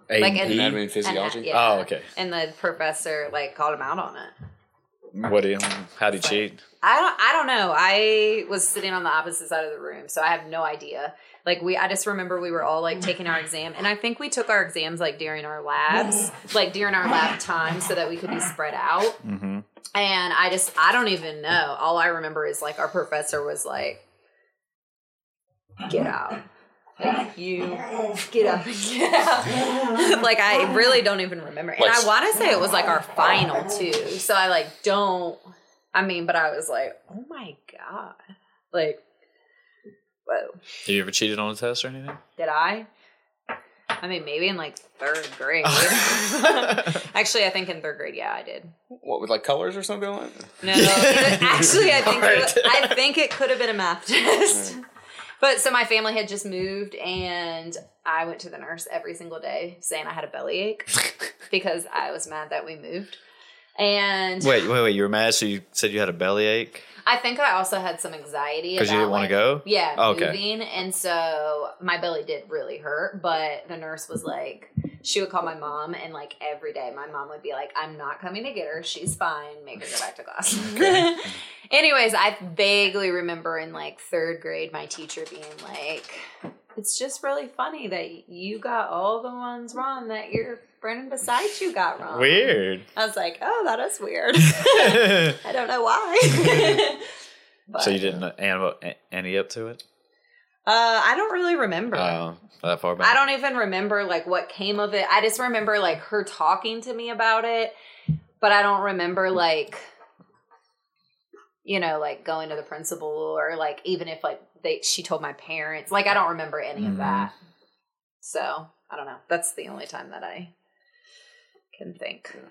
[SPEAKER 4] Like in-
[SPEAKER 3] anatomy and
[SPEAKER 4] And,
[SPEAKER 3] physiology.
[SPEAKER 4] yeah.
[SPEAKER 2] Oh, okay.
[SPEAKER 4] And the professor like called him out on it.
[SPEAKER 2] What do you? How did you cheat?
[SPEAKER 4] I don't I don't know. I was sitting on the opposite side of the room, so I have no idea. Like we I just remember we were all like taking our exam and I think we took our exams like during our labs, *laughs* like during our lab time so that we could be spread out.
[SPEAKER 2] Mm-hmm.
[SPEAKER 4] And I just I don't even know. All I remember is like our professor was like get out. Like *laughs* you get up and get out. like I really don't even remember. And I want to say it was like our final too. So I like don't I mean, but I was like, "Oh my god." Like whoa.
[SPEAKER 2] Have you ever cheated on a test or anything?
[SPEAKER 4] Did I? I mean, maybe in like third grade. *laughs* Actually, I think in third grade, yeah, I did.
[SPEAKER 3] What with like colors or something like? that?
[SPEAKER 4] No, it- *laughs* actually, I think it, was- I think it could have been a math test. But so my family had just moved, and I went to the nurse every single day saying I had a bellyache *laughs* because I was mad that we moved. And
[SPEAKER 2] Wait, wait, wait. You were mad, so you said you had a bellyache
[SPEAKER 4] I think I also had some anxiety
[SPEAKER 2] because you didn't want
[SPEAKER 4] like,
[SPEAKER 2] to go.
[SPEAKER 4] Yeah,
[SPEAKER 2] Oh, okay.
[SPEAKER 4] moving. And so my belly did really hurt, but the nurse was like, she would call my mom, and like every day, my mom would be like, I'm not coming to get her. She's fine. Make her go back to class. *laughs* Anyways, I vaguely remember in like third grade, my teacher being like, it's just really funny that you got all the ones wrong that your friend beside you got wrong.
[SPEAKER 2] Weird.
[SPEAKER 4] I was like, oh, that is weird. *laughs* I don't know why. *laughs* But,
[SPEAKER 2] so you didn't add any up to it?
[SPEAKER 4] Uh, I don't really remember.
[SPEAKER 2] Oh, that far back.
[SPEAKER 4] I don't even remember like what came of it. I just remember like her talking to me about it, but I don't remember like you know like going to the principal or like even if like they she told my parents. Like I don't remember any
[SPEAKER 2] Mhm.
[SPEAKER 4] of that. So, I don't know. That's the only time that I can think.
[SPEAKER 3] That's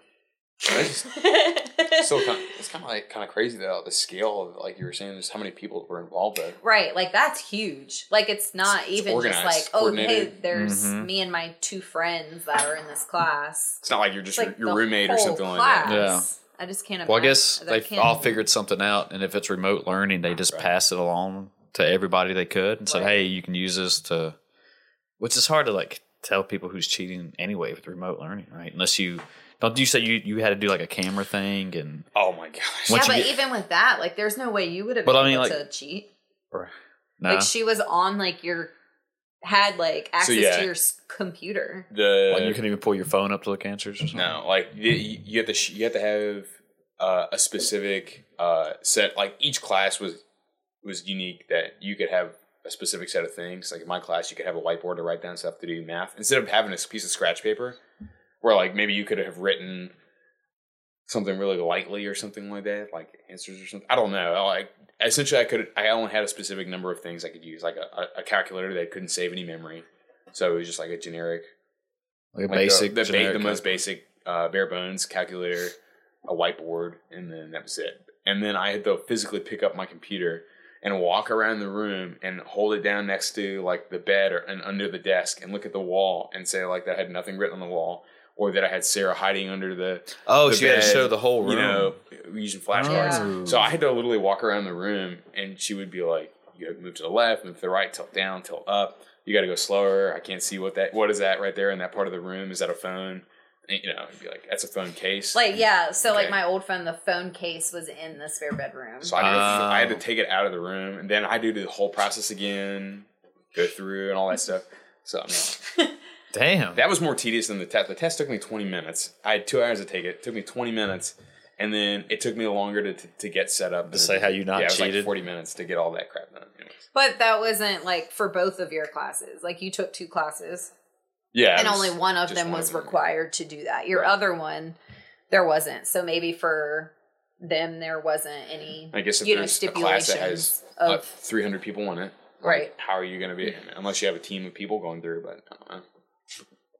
[SPEAKER 3] just- *laughs* so it's kind of like kind of crazy though the scale of like you were saying just how many people were involved though.
[SPEAKER 4] Right, like that's huge. Like it's not
[SPEAKER 3] It's
[SPEAKER 4] even just like, oh, hey,
[SPEAKER 3] coordinated.
[SPEAKER 4] there's
[SPEAKER 2] Mhm.
[SPEAKER 4] me and my two friends that are in this class.
[SPEAKER 3] It's not like you're just
[SPEAKER 4] like
[SPEAKER 3] your, your roommate or
[SPEAKER 4] whole
[SPEAKER 3] something like that.
[SPEAKER 2] Yeah.
[SPEAKER 4] I just can't.
[SPEAKER 2] Well, I guess they've
[SPEAKER 4] can't-
[SPEAKER 2] all figured something out, and if it's remote learning, they just
[SPEAKER 3] Right.
[SPEAKER 2] pass it along to everybody they could and said, "Hey, you can use this to." Which is hard to like tell people who's cheating anyway with remote learning, right? Unless you don't. You say you you had to do like a camera thing and.
[SPEAKER 3] Oh my gosh.
[SPEAKER 4] Yeah, but
[SPEAKER 2] get-
[SPEAKER 4] even with that, like, there's no way you would have
[SPEAKER 2] But
[SPEAKER 4] been
[SPEAKER 2] I mean,
[SPEAKER 4] able
[SPEAKER 2] like-
[SPEAKER 4] to cheat.
[SPEAKER 2] No.
[SPEAKER 4] Like, she was on like your had like access
[SPEAKER 3] yeah.
[SPEAKER 4] to your computer.
[SPEAKER 3] the
[SPEAKER 2] Like, you can even pull your phone up to look answers or something.
[SPEAKER 3] No, like you, you have to sh- you have to have uh, a specific uh, set. Like each class was was unique that you could have a specific set of things. Like in my class, you could have a whiteboard to write down stuff to do math instead of having a piece of scratch paper, where like maybe you could have written something really lightly or something like that, like answers or something. I don't know. Like essentially, I could I only had a specific number of things I could use, like a, a- calculator that couldn't save any memory. So it was just like a generic
[SPEAKER 2] Like a
[SPEAKER 3] like
[SPEAKER 2] basic,
[SPEAKER 3] the, the, ba- the most basic uh, bare bones calculator, a whiteboard, and then that was it. And then I had to physically pick up my computer and walk around the room and hold it down next to like the bed or and under the desk and look at the wall and say like that had nothing written on the wall or that I had Sarah hiding under the
[SPEAKER 2] Oh,
[SPEAKER 3] the
[SPEAKER 2] so you had to show the whole room.
[SPEAKER 3] you know using flashcards.
[SPEAKER 4] Yeah. Oh.
[SPEAKER 3] So I had to literally walk around the room, and she would be like, "You gotta move to the left, move to the right, tilt down, tilt up. You got to go slower. I can't see what that. What is that right there in that part of the room? Is that a phone? And, you know, it'd be like, that's a phone case.
[SPEAKER 4] Like yeah, so like my old phone, the phone case was in the spare bedroom.
[SPEAKER 3] so I had, to, go- I had to
[SPEAKER 2] Oh.
[SPEAKER 3] take it out of the room, and then I had to do the whole process again, go through and all that stuff. So I mean, *laughs*
[SPEAKER 2] Damn.
[SPEAKER 3] that was more tedious than the test. The test took me 20 minutes. I had two hours to take it. It took me 20 minutes. And then it took me longer to, to, to get set up.
[SPEAKER 2] To say how you not
[SPEAKER 3] yeah, it was like 40 minutes to get all that crap done. Anyways.
[SPEAKER 4] But that wasn't like for both of your classes. Like you took two classes,
[SPEAKER 3] Yeah.
[SPEAKER 4] and only one of them
[SPEAKER 3] one
[SPEAKER 4] was
[SPEAKER 3] of them.
[SPEAKER 4] required to do that. Your
[SPEAKER 3] Right.
[SPEAKER 4] other one, there wasn't. So maybe for them, there wasn't any.
[SPEAKER 3] I guess if
[SPEAKER 4] you know,
[SPEAKER 3] there's a class that has
[SPEAKER 4] stipulations
[SPEAKER 3] uh,
[SPEAKER 4] of
[SPEAKER 3] 300 people in it, like,
[SPEAKER 4] Right.
[SPEAKER 3] How are you going to be? Unless you have a team of people going through, but I don't know.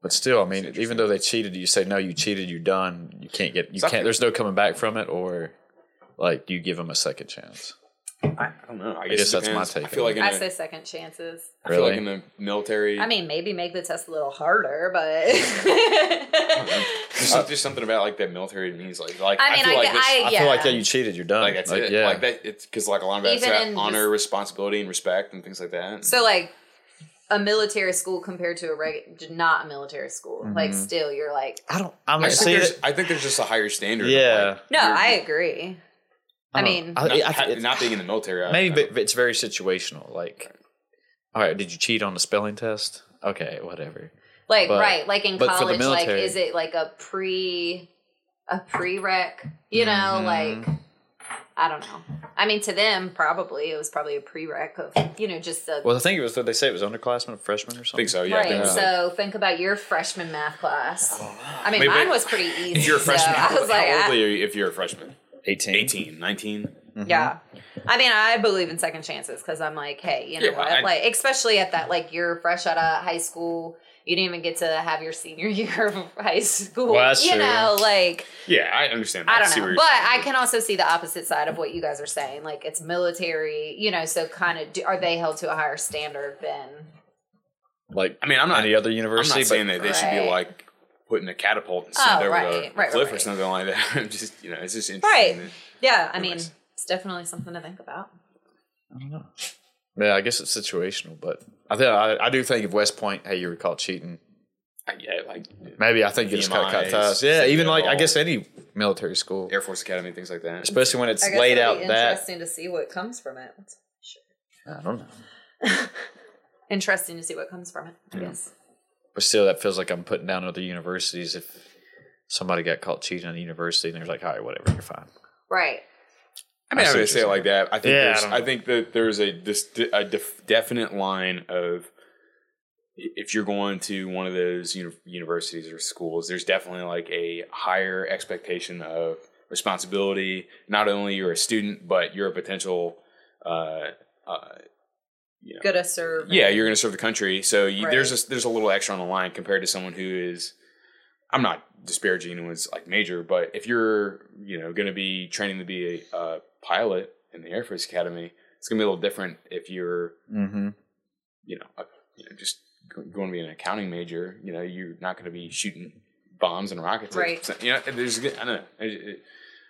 [SPEAKER 2] But still, I mean, even though they cheated, you say no, you cheated, you're done. You can't get, you
[SPEAKER 3] It's
[SPEAKER 2] can't. There's no coming back from it, or like you give them a second chance.
[SPEAKER 3] I, I don't know. I guess,
[SPEAKER 2] guess that's my take
[SPEAKER 3] I feel like in
[SPEAKER 4] I
[SPEAKER 3] a-
[SPEAKER 4] say second chances.
[SPEAKER 3] I feel like
[SPEAKER 2] Really?
[SPEAKER 3] in the military.
[SPEAKER 4] I mean, maybe make the test a little harder, but *laughs*
[SPEAKER 3] There's just uh, something about like that military means like like
[SPEAKER 4] I mean,
[SPEAKER 3] feel
[SPEAKER 4] I
[SPEAKER 3] like this,
[SPEAKER 4] I-
[SPEAKER 2] I feel like
[SPEAKER 4] Yeah.
[SPEAKER 2] yeah, you cheated, you're done.
[SPEAKER 3] like that's it.
[SPEAKER 2] Yeah.
[SPEAKER 3] Like that it's because like a lot of that's
[SPEAKER 4] Even
[SPEAKER 3] about honor,
[SPEAKER 4] just-
[SPEAKER 3] responsibility, and respect and things like that.
[SPEAKER 4] so like a military school compared to a regular, not a military school. Like still, you're like,
[SPEAKER 2] I don't. I'm
[SPEAKER 3] I
[SPEAKER 2] gonna
[SPEAKER 3] think,
[SPEAKER 2] say
[SPEAKER 3] there's. I think there's just a higher standard. of,
[SPEAKER 2] Yeah.
[SPEAKER 3] like,
[SPEAKER 4] no, I agree. I
[SPEAKER 2] don't-
[SPEAKER 4] mean,
[SPEAKER 2] I-
[SPEAKER 3] not,
[SPEAKER 2] I-
[SPEAKER 3] ha- not being in the military. I-
[SPEAKER 2] maybe
[SPEAKER 3] I-
[SPEAKER 2] but it's very situational. Like, all right, did you cheat on the spelling test? Okay, whatever.
[SPEAKER 4] like
[SPEAKER 2] but-
[SPEAKER 4] right, like in
[SPEAKER 2] but for
[SPEAKER 4] college, like is it like a pre a prereq? You know,
[SPEAKER 2] Mm-hmm.
[SPEAKER 4] like I don't know. I mean, to them, probably it was probably a prereq of you know just a
[SPEAKER 2] Well, I think it was. Did they say it was underclassmen, freshmen, or something?
[SPEAKER 3] I
[SPEAKER 2] something?
[SPEAKER 3] think so. Yeah.
[SPEAKER 4] Right.
[SPEAKER 3] think so.
[SPEAKER 4] So think about your freshman math class. Oh, I mean,
[SPEAKER 3] Maybe-
[SPEAKER 4] mine was pretty *laughs* easy.
[SPEAKER 3] if you're a freshman,
[SPEAKER 4] so
[SPEAKER 3] how,
[SPEAKER 4] I was like,
[SPEAKER 3] how old are you if you're a freshman?
[SPEAKER 2] 18.
[SPEAKER 3] 18, 19? Mm-hmm.
[SPEAKER 4] Yeah. I mean, I believe in second chances because I'm like, hey, you know
[SPEAKER 3] Yeah,
[SPEAKER 4] what?
[SPEAKER 3] I-
[SPEAKER 4] like, especially at that, like, you're fresh out of high school. You didn't even get to have your senior *laughs* year of high school.
[SPEAKER 2] Well, that's
[SPEAKER 4] you
[SPEAKER 2] true.
[SPEAKER 4] know, like,
[SPEAKER 3] Yeah, I understand.
[SPEAKER 4] I
[SPEAKER 3] I
[SPEAKER 4] don't know.
[SPEAKER 3] where
[SPEAKER 4] But. I can also see the opposite side of what you guys are saying. Like, it's military, you know, so kind of, are they held to a higher standard than.
[SPEAKER 2] Like,
[SPEAKER 3] I mean, I'm not.
[SPEAKER 2] any other
[SPEAKER 3] I'm
[SPEAKER 2] university.
[SPEAKER 3] not saying that they should be like putting a catapult and oh, send
[SPEAKER 4] Oh,
[SPEAKER 3] over
[SPEAKER 4] right,
[SPEAKER 3] the
[SPEAKER 4] right, right,
[SPEAKER 3] cliff or something like that. *laughs* I'm just, you know, it's just interesting.
[SPEAKER 4] Right.
[SPEAKER 3] that-
[SPEAKER 4] Yeah. I mean,
[SPEAKER 3] Anyways.
[SPEAKER 4] it's definitely something to think about. I don't know.
[SPEAKER 2] Yeah, I guess it's situational, but I think I, I do think if West Point, hey, you were caught cheating, uh,
[SPEAKER 3] yeah, like
[SPEAKER 2] maybe I think you just cut cut
[SPEAKER 3] VMIs,
[SPEAKER 2] ties. Yeah, even like I guess any military school,
[SPEAKER 3] Air Force Academy, things like that.
[SPEAKER 2] especially when it's
[SPEAKER 4] I guess
[SPEAKER 2] laid
[SPEAKER 4] it'll
[SPEAKER 2] out
[SPEAKER 4] be
[SPEAKER 2] that.
[SPEAKER 4] interesting to see what comes from it.
[SPEAKER 2] I don't know, *laughs*
[SPEAKER 4] Interesting to see what comes from it, I guess.
[SPEAKER 2] but still, that feels like I'm putting down other universities. If somebody got caught cheating at a university, and they're like, all right, whatever, you're fine.
[SPEAKER 4] Right.
[SPEAKER 3] I mean,
[SPEAKER 2] I
[SPEAKER 3] I would
[SPEAKER 2] what
[SPEAKER 3] say it like that. I think
[SPEAKER 2] Yeah, I
[SPEAKER 3] there's,
[SPEAKER 2] don't
[SPEAKER 3] I, think that there's a this a def, definite line of if you're going to one of those uni- universities or schools, there's definitely like a higher expectation of responsibility. Not only you're a student, but you're a potential. Uh, uh, you know,
[SPEAKER 4] Good to serve.
[SPEAKER 3] yeah, you're going to serve the country. So you, there's a, there's a little extra on the line compared to someone who is. I'm not disparaging anyone's like major, but if you're you know going to be training to be a uh, pilot in the Air Force Academy, it's going to be a little different if you're
[SPEAKER 2] Mm-hmm.
[SPEAKER 3] you know, a, you know just going to be an accounting major. You know, you're not going to be shooting bombs and rockets.
[SPEAKER 4] Right.
[SPEAKER 3] So, you know, there's I don't know. It, it,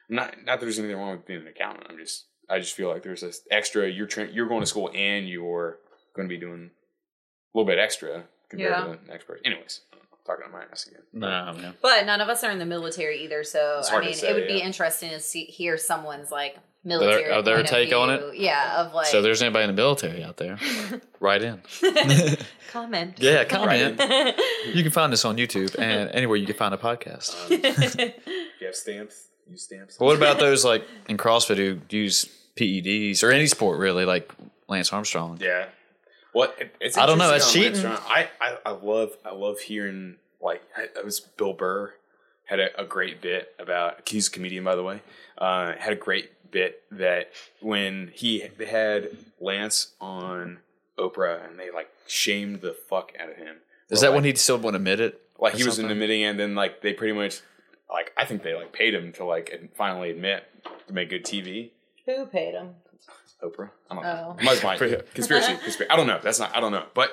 [SPEAKER 3] not not that there's anything wrong with being an accountant. I'm just I just feel like there's this extra. You're tra- you're going to school and you're going to be doing a little bit extra compared
[SPEAKER 4] Yeah.
[SPEAKER 3] to the next person. Anyways, I'm talking to my ass again.
[SPEAKER 2] Nah, man.
[SPEAKER 4] But none of us are in the military either, so I
[SPEAKER 3] hard to
[SPEAKER 4] mean,
[SPEAKER 3] say,
[SPEAKER 4] it would be interesting to see hear someone's like military
[SPEAKER 2] their
[SPEAKER 4] point of
[SPEAKER 2] take on it?
[SPEAKER 4] Yeah, of like
[SPEAKER 2] So there's anybody in the military out there, *laughs* write in. *laughs*
[SPEAKER 4] comment.
[SPEAKER 2] Yeah, comment. you can find this on YouTube and anywhere you can find a podcast.
[SPEAKER 3] You have stamps. Use stamps.
[SPEAKER 2] But what about those like in CrossFit who use PEDs or any sport really, like Lance Armstrong?
[SPEAKER 3] Yeah. What it, it's
[SPEAKER 2] I don't know, that's cheating.
[SPEAKER 3] I, I I love I love hearing like it was Bill Burr had a, a great bit about he's a comedian by the way. Uh, had a great bit that when he they had Lance on Oprah and they like shamed the fuck out of him.
[SPEAKER 2] Is
[SPEAKER 3] Or,
[SPEAKER 2] that
[SPEAKER 3] like,
[SPEAKER 2] when he still wouldn't admit it?
[SPEAKER 3] like
[SPEAKER 2] or
[SPEAKER 3] he was
[SPEAKER 2] something?
[SPEAKER 3] admitting and then like they pretty much like I think they like paid him to like ad- finally admit to make good TV.
[SPEAKER 4] Who paid him?
[SPEAKER 3] Oprah. I don't
[SPEAKER 4] Oh.
[SPEAKER 3] know. Might my conspiracy. *laughs* conspiracy. I don't know. That's not. I don't know. But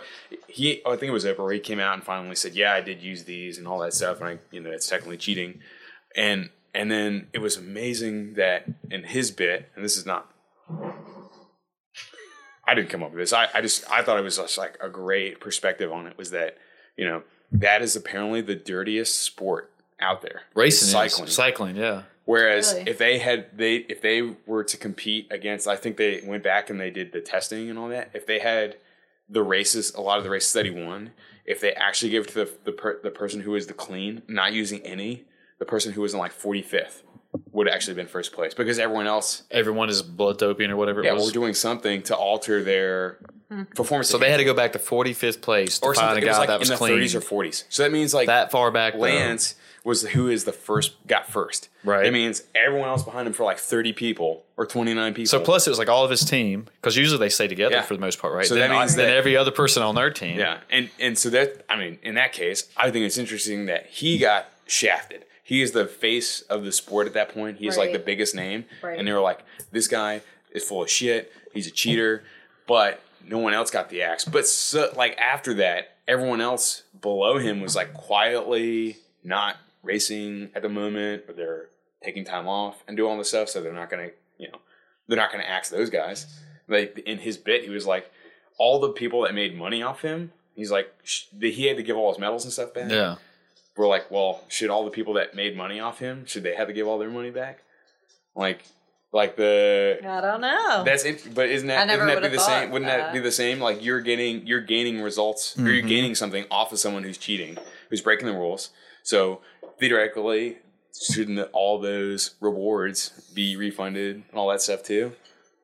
[SPEAKER 3] he, I think it was Oprah. He came out and finally said, "Yeah, I did use these and all that stuff, and I, you know, it's technically cheating." And and then it was amazing that in his bit, and this is not. I didn't come up with this. I, I just I thought it was just like a great perspective on it. Was that you know that is apparently the dirtiest sport out there.
[SPEAKER 2] Racing, cycling,
[SPEAKER 3] cycling.
[SPEAKER 2] cycling, yeah.
[SPEAKER 3] Whereas
[SPEAKER 4] Really?
[SPEAKER 3] if they had they if they were to compete against, I think they went back and they did the testing and all that. If they had the races, a lot of the races that he won, if they actually gave it to the the, per, the person who was the clean, not using any, the person who was in like forty fifth would actually have actually been first place because everyone else,
[SPEAKER 2] Everyone is blood doping or whatever it
[SPEAKER 3] yeah,
[SPEAKER 2] was.
[SPEAKER 3] were doing something to alter their hmm. performance.
[SPEAKER 2] so they had to go back to 45th place to
[SPEAKER 3] or
[SPEAKER 2] find
[SPEAKER 3] something.
[SPEAKER 2] a
[SPEAKER 3] It was
[SPEAKER 2] guy
[SPEAKER 3] like
[SPEAKER 2] that was
[SPEAKER 3] in the
[SPEAKER 2] clean.
[SPEAKER 3] thirties or forties. So that means like
[SPEAKER 2] that far back, though.
[SPEAKER 3] Lance was who is the first got first.
[SPEAKER 2] Right.
[SPEAKER 3] That means everyone else behind him for like thirty people or twenty nine people.
[SPEAKER 2] So plus it was like all of his team because usually they stay together
[SPEAKER 3] Yeah.
[SPEAKER 2] for the most part, right?
[SPEAKER 3] So
[SPEAKER 2] then,
[SPEAKER 3] that means
[SPEAKER 2] then
[SPEAKER 3] that-
[SPEAKER 2] every other person on their team.
[SPEAKER 3] yeah, and and so that I mean, in that case, I think it's interesting that he got shafted. He is the face of the sport at that point. He's like the biggest name,
[SPEAKER 4] Right.
[SPEAKER 3] and they were like, this guy is full of shit. He's a cheater, but no one else got the axe. But so, like after that, everyone else below him was like quietly not racing at the moment, or they're taking time off and do all this stuff. So they're not gonna, you know, they're not gonna axe those guys. Like in his bit, he was like, all the people that made money off him. He's like, sh- he had to give all his medals and stuff back
[SPEAKER 2] Yeah.
[SPEAKER 3] We're like, well, should all the people that made money off him should they have to give all their money back? Like, like the
[SPEAKER 4] I don't know.
[SPEAKER 3] that's it. But isn't
[SPEAKER 4] I
[SPEAKER 3] that
[SPEAKER 4] never
[SPEAKER 3] isn't that be
[SPEAKER 4] would've
[SPEAKER 3] the same? Wouldn't that
[SPEAKER 4] that.
[SPEAKER 3] be the same? Like you're getting you're gaining results or you're mm-hmm. gaining something off of someone who's cheating, who's breaking the rules. So theoretically, shouldn't all those rewards be refunded and all that stuff too?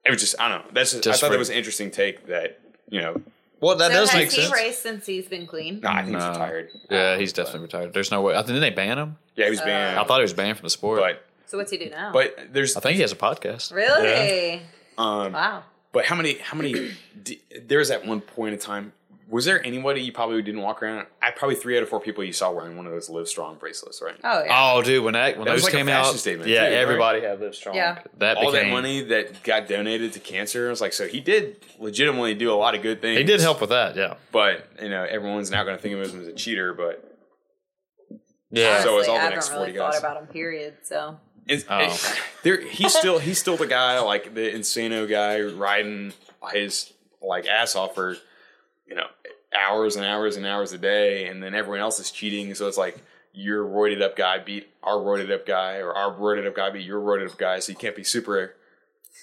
[SPEAKER 3] It was just I don't know. That's just,
[SPEAKER 2] Just
[SPEAKER 3] I thought
[SPEAKER 2] for-
[SPEAKER 3] that was an interesting take. That you know,
[SPEAKER 2] Well, that
[SPEAKER 4] so
[SPEAKER 2] does
[SPEAKER 4] has
[SPEAKER 2] make
[SPEAKER 4] he
[SPEAKER 2] sense.
[SPEAKER 4] raced since he's been clean?
[SPEAKER 3] no, I think he's
[SPEAKER 2] No.
[SPEAKER 3] retired.
[SPEAKER 2] Yeah, he's definitely retired. There's no way. I think didn't they ban him?
[SPEAKER 3] Yeah, he was banned.
[SPEAKER 2] I thought he was banned from the sport.
[SPEAKER 3] but
[SPEAKER 4] So what's he do now?
[SPEAKER 3] but there's
[SPEAKER 2] I think he has a podcast.
[SPEAKER 4] really?
[SPEAKER 3] um
[SPEAKER 4] Wow.
[SPEAKER 3] But how many? How many? *clears throat* d- there was at one point in time. Was there anybody you probably didn't walk around? I probably three out of four people you saw wearing one of those Live Strong bracelets, right?
[SPEAKER 4] Oh yeah.
[SPEAKER 2] Oh, dude, when that when
[SPEAKER 3] That was
[SPEAKER 2] those
[SPEAKER 3] like
[SPEAKER 2] came
[SPEAKER 3] fashion
[SPEAKER 2] out,
[SPEAKER 3] statement,
[SPEAKER 2] yeah,
[SPEAKER 3] too, right?
[SPEAKER 2] everybody had Live Strong.
[SPEAKER 4] Yeah.
[SPEAKER 2] that
[SPEAKER 3] All
[SPEAKER 2] became
[SPEAKER 3] that money that got donated to cancer. I was like, so he did legitimately do a lot of good things.
[SPEAKER 2] He did help with that. Yeah,
[SPEAKER 3] but you know, everyone's now going to think of him as a cheater. But
[SPEAKER 2] yeah.
[SPEAKER 3] So
[SPEAKER 4] it's
[SPEAKER 3] all the
[SPEAKER 4] I haven't
[SPEAKER 3] next
[SPEAKER 4] really
[SPEAKER 3] 40
[SPEAKER 4] thought
[SPEAKER 3] guys.
[SPEAKER 4] about him. Period. So
[SPEAKER 3] it's,
[SPEAKER 2] Oh.
[SPEAKER 3] it- there, he's still he's still the guy like the Insano guy riding his like ass off for you know hours and hours and hours a day, and then everyone else is cheating. So it's like your roided up guy beat our roided up guy, or our roided up guy beat your roided up guy. So you can't be super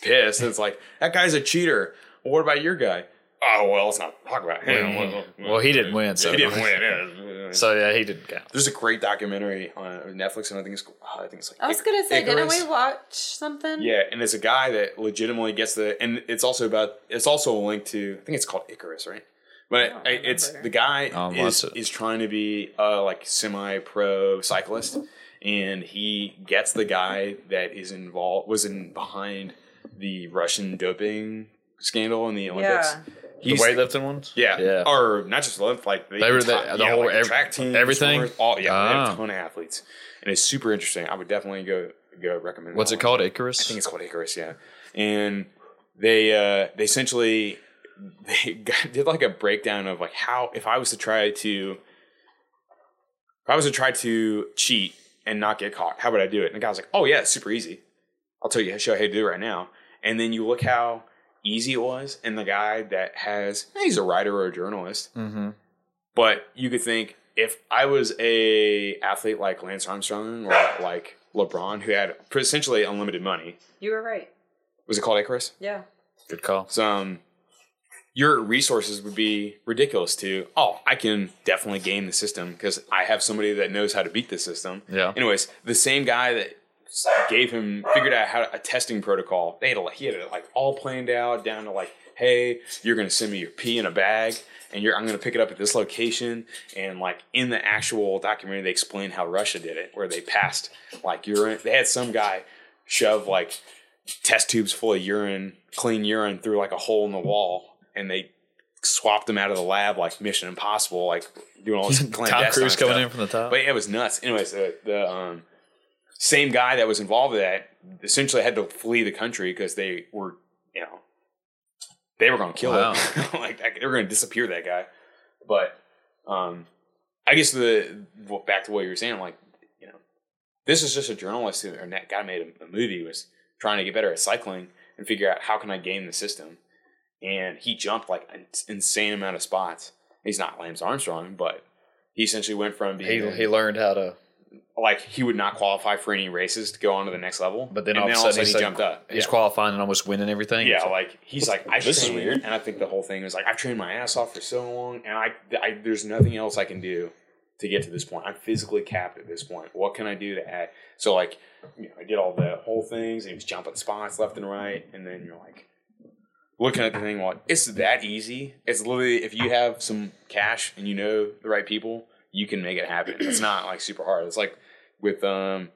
[SPEAKER 3] pissed. it's like that guy's a cheater. Well, what about your guy? Oh well, let's not talk about him.
[SPEAKER 2] Well, well, he didn't win, so-
[SPEAKER 3] he didn't win. yeah. *laughs*
[SPEAKER 2] so yeah, he didn't count.
[SPEAKER 3] There's a great documentary on Netflix, and I think it's oh, I think it's like
[SPEAKER 4] I was
[SPEAKER 3] Ic-
[SPEAKER 4] gonna say, didn't we watch something?
[SPEAKER 3] Yeah, and it's a guy that legitimately gets the, and it's also about, it's also a link to, I think it's called Icarus, right? But
[SPEAKER 4] don't
[SPEAKER 3] I- it's the guy
[SPEAKER 2] I'll
[SPEAKER 3] is
[SPEAKER 2] watch it.
[SPEAKER 3] is trying to be a like semi pro cyclist, and he gets the guy that is involved was in behind the Russian doping scandal in the Olympics.
[SPEAKER 4] Yeah.
[SPEAKER 2] The
[SPEAKER 3] He's
[SPEAKER 2] weightlifting ones.
[SPEAKER 3] yeah,
[SPEAKER 2] yeah.
[SPEAKER 3] or not just Olympic, like the,
[SPEAKER 2] They were the-
[SPEAKER 3] entire-
[SPEAKER 2] the
[SPEAKER 3] yeah,
[SPEAKER 2] whole
[SPEAKER 3] like the
[SPEAKER 2] ev-
[SPEAKER 3] track team,
[SPEAKER 2] everything?
[SPEAKER 3] swimmers, All yeah, they have
[SPEAKER 2] Ah.
[SPEAKER 3] a ton of athletes, and it's super interesting. I would definitely go go recommend.
[SPEAKER 2] What's
[SPEAKER 3] that
[SPEAKER 2] it
[SPEAKER 3] one.
[SPEAKER 2] called? Icarus.
[SPEAKER 3] I think it's called Icarus, yeah. And they uh, they essentially *laughs* they got, did like a breakdown of like how if I was to try to if I was to try to cheat and not get caught, how would I do it? And the guy was like, "Oh yeah, it's super easy. I'll tell you show you how to do it right now." And then you look how easy it was, and the guy that has he's a writer or a journalist,
[SPEAKER 2] mm-hmm.
[SPEAKER 3] but you could think if I was a athlete like Lance Armstrong or like LeBron, who had essentially unlimited money,
[SPEAKER 4] You were right.
[SPEAKER 3] was it called Icarus?
[SPEAKER 4] Yeah.
[SPEAKER 2] Good call.
[SPEAKER 3] So, um, your resources would be ridiculous to, oh, I can definitely game the system because I have somebody that knows how to beat the system.
[SPEAKER 2] Yeah.
[SPEAKER 3] Anyways, the same guy that gave him, figured out how to, a testing protocol, they had a, he had it like all planned out down to like, hey, you're to send me your pee in a bag and you're, I'm to pick it up at this location. And like in the actual documentary, they explain how Russia did it, where they passed like urine. They had some guy shove like test tubes full of urine, clean urine through like a hole in the wall, and they swapped them out of the lab like Mission Impossible, like doing all *laughs* this
[SPEAKER 2] Tom Cruise coming
[SPEAKER 3] stuff.
[SPEAKER 2] in from the top.
[SPEAKER 3] But yeah, it was nuts. Anyways, the, the um, same guy that was involved with that essentially had to flee the country because they were, you know, they were going to kill
[SPEAKER 2] Wow.
[SPEAKER 3] him. *laughs* like that- they were going to disappear that guy. But um, I guess the back to what you were saying, like you know, this is just a journalist who, or that guy made a, a movie was trying to get better at cycling and figure out how can I game the system. And he jumped like an insane amount of spots. He's not Lance Armstrong, but he essentially went from
[SPEAKER 2] he
[SPEAKER 3] being
[SPEAKER 2] he learned how to.
[SPEAKER 3] like he would not qualify for any races to go on to the next level.
[SPEAKER 2] But then
[SPEAKER 3] and
[SPEAKER 2] all of a sudden,
[SPEAKER 3] he
[SPEAKER 2] like,
[SPEAKER 3] jumped up.
[SPEAKER 2] He's
[SPEAKER 3] yeah.
[SPEAKER 2] qualifying and almost winning everything.
[SPEAKER 3] Yeah, like he's like I
[SPEAKER 2] This is
[SPEAKER 3] trained-
[SPEAKER 2] weird.
[SPEAKER 3] and I think the whole thing is like I've trained my ass off for so long, and I, I there's nothing else I can do to get to this point. I'm physically capped at this point. What can I do to add? So like, you know, I did all the whole things, and he was jumping spots left and right, and then you're like looking at the thing. Like it's that easy. It's literally if you have some cash and you know the right people, you can make it happen. It's not like super hard. It's like with um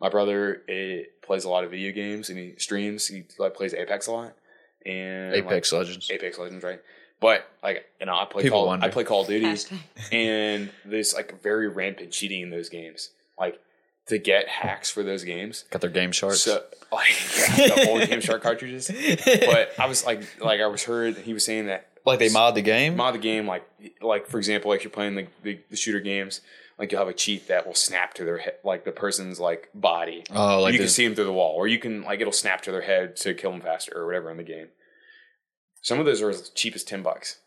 [SPEAKER 3] my brother it plays a lot of video games and he streams he like plays apex a lot and
[SPEAKER 2] Apex Legends.
[SPEAKER 3] apex legends right but like you know i play
[SPEAKER 2] People
[SPEAKER 3] call
[SPEAKER 2] wonder.
[SPEAKER 3] i play call of duty and there's like very rampant cheating in those games like to get hacks for those games.
[SPEAKER 2] Got their game sharks.
[SPEAKER 3] So like *laughs* the old Game Shark cartridges. But I was like like I was heard he was saying that
[SPEAKER 2] like they mod the game.
[SPEAKER 3] mod the game like like for example like you're playing the, the, the shooter games like you'll have a cheat that will snap to their head like the person's like body
[SPEAKER 2] Oh, like
[SPEAKER 3] you can see them through the wall or you can like it'll snap to their head to kill them faster or whatever in the game some of those are as cheap as 10 bucks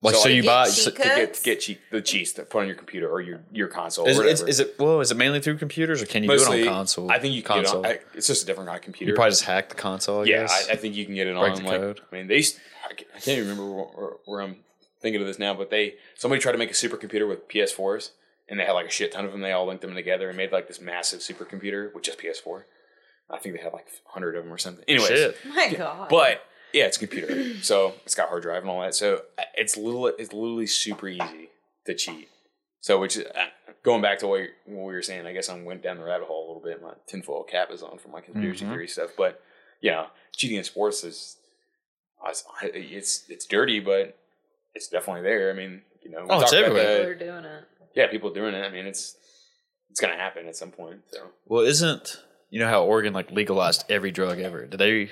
[SPEAKER 2] like
[SPEAKER 3] so
[SPEAKER 2] so, you buy.
[SPEAKER 4] cheat
[SPEAKER 2] so-
[SPEAKER 3] to get, to get cheat, the cheats to put on your computer or your, your console
[SPEAKER 2] is,
[SPEAKER 3] or
[SPEAKER 2] is,
[SPEAKER 3] whatever.
[SPEAKER 2] is it well? Is it mainly through computers or can you
[SPEAKER 3] Mostly,
[SPEAKER 2] do it on console?
[SPEAKER 3] I think you can
[SPEAKER 2] console.
[SPEAKER 3] it on. I, it's just a different kind of computer.
[SPEAKER 2] you probably just hack the console. I
[SPEAKER 3] yeah,
[SPEAKER 2] guess.
[SPEAKER 3] I, I think you can get it
[SPEAKER 2] Break
[SPEAKER 3] on.
[SPEAKER 2] the
[SPEAKER 3] Like,
[SPEAKER 2] code.
[SPEAKER 3] I mean, they. s- I ca- I can't even remember where, where I'm thinking of this now, but they somebody tried to make a supercomputer with PS4s, and they had like a shit ton of them. They all linked them together and made like this massive supercomputer with just PS4. I think they had like hundred of them or something. Anyways,
[SPEAKER 2] Shit.
[SPEAKER 4] My God.
[SPEAKER 3] but yeah, it's a computer, *clears throat* so it's got hard drive and all that. So it's little, it's literally super easy to cheat. So which is uh, going back to what, what we were saying, I guess I went down the rabbit hole a little bit. My tinfoil cap is on for my conspiracy
[SPEAKER 2] Mhm.
[SPEAKER 3] theory stuff, but you know, cheating in sports is it's it's it's dirty, but it's definitely there. I mean, you know, we
[SPEAKER 2] Oh, it's
[SPEAKER 3] talked about
[SPEAKER 2] everywhere.
[SPEAKER 4] People
[SPEAKER 3] the-
[SPEAKER 4] are doing it.
[SPEAKER 3] yeah, people doing it. I mean, it's it's gonna happen at some point. So
[SPEAKER 2] Well, isn't you know how Oregon like legalized every drug ever? Did they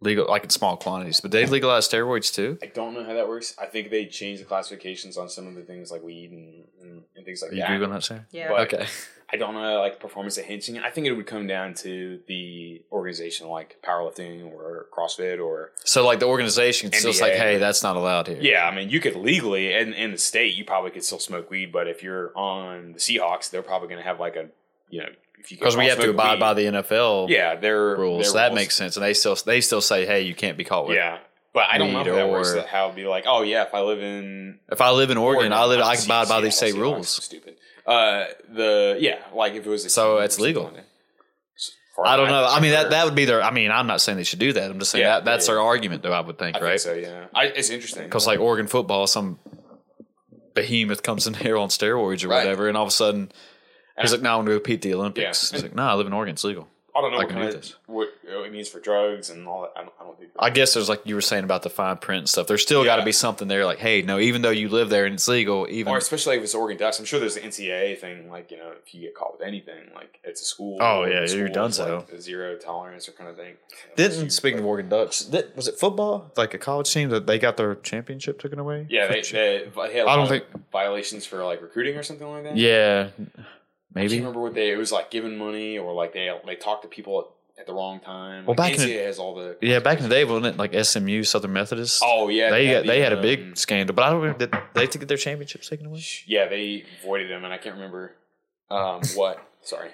[SPEAKER 2] legal like in small quantities? But they legalized steroids too.
[SPEAKER 3] I don't know how that works. I think they changed the classifications on some of the things like weed and, and, and things like
[SPEAKER 2] Are you
[SPEAKER 3] that.
[SPEAKER 2] googling that, Sam?
[SPEAKER 4] Yeah.
[SPEAKER 3] But-
[SPEAKER 2] Okay.
[SPEAKER 3] I don't know like performance enhancing. I think it would come down to the organization like powerlifting or CrossFit or
[SPEAKER 2] So like the organization still like, hey, that's not allowed here.
[SPEAKER 3] yeah. I mean, you could legally in in the state you probably could still smoke weed, but if you're on the Seahawks, they're probably going to have like a you know if you
[SPEAKER 2] because we have to abide by the NFL
[SPEAKER 3] yeah their
[SPEAKER 2] rules.
[SPEAKER 3] their
[SPEAKER 2] so that
[SPEAKER 3] rules.
[SPEAKER 2] makes sense, and they still they still say, hey, you can't be caught with.
[SPEAKER 3] yeah. But I don't know
[SPEAKER 2] weed
[SPEAKER 3] how that works.
[SPEAKER 2] or-
[SPEAKER 3] How it'd be like, oh yeah, if I live in
[SPEAKER 2] If I live in Oregon, I live.
[SPEAKER 3] I
[SPEAKER 2] I abide by these state rules.
[SPEAKER 3] Stupid. Uh, the yeah, like if it was a
[SPEAKER 2] So it's legal.
[SPEAKER 3] like that. As far
[SPEAKER 2] I don't know. I mean, that that would be their. I mean, I'm not saying they should do that. I'm just saying
[SPEAKER 3] Yeah,
[SPEAKER 2] that that's
[SPEAKER 3] yeah,
[SPEAKER 2] their argument, though. I would think,
[SPEAKER 3] I
[SPEAKER 2] right?
[SPEAKER 3] think so. Yeah, I, it's interesting
[SPEAKER 2] Because like Oregon football, some behemoth comes in *laughs* here on steroids or
[SPEAKER 3] Right.
[SPEAKER 2] whatever, and all of a sudden he's like, "No, I want to compete the Olympics."
[SPEAKER 3] Yeah.
[SPEAKER 2] He's like, "No, I live in Oregon. It's legal."
[SPEAKER 3] I don't know
[SPEAKER 2] I
[SPEAKER 3] what kind
[SPEAKER 2] do
[SPEAKER 3] of
[SPEAKER 2] this.
[SPEAKER 3] what uh, it means for drugs and all that. I don't, I don't think.
[SPEAKER 2] I guess there's like you were saying about the fine print and stuff. There's still got to be something there. Like, hey, no, even though you live there and it's legal, even
[SPEAKER 3] or especially if it's Oregon Ducks, I'm sure there's the NCAA thing. Like you know, if you get caught with anything, like it's a school.
[SPEAKER 2] Oh, yeah,
[SPEAKER 3] school
[SPEAKER 2] you're done so.
[SPEAKER 3] like, zero tolerance or kind of thing.
[SPEAKER 2] didn't speaking of Oregon Ducks, that, was it football? Like a college team that they got their championship taken away?
[SPEAKER 3] Yeah, they, they, they had
[SPEAKER 2] I don't think-
[SPEAKER 3] violations for like recruiting or something like that.
[SPEAKER 2] Yeah,
[SPEAKER 3] I can't remember what they. It was like giving money or like they they talked to people at, at the wrong time.
[SPEAKER 2] Well,
[SPEAKER 3] Like,
[SPEAKER 2] back in the-
[SPEAKER 3] has all the
[SPEAKER 2] Yeah, back in the day, wasn't it like SMU, Southern Methodist?
[SPEAKER 3] Oh yeah,
[SPEAKER 2] they
[SPEAKER 3] had
[SPEAKER 2] got, they
[SPEAKER 3] the,
[SPEAKER 2] had a
[SPEAKER 3] um,
[SPEAKER 2] big scandal, but I don't remember. Did they to get their championships taken away?
[SPEAKER 3] Yeah, they voided them, and I can't remember um, *laughs* what. Sorry.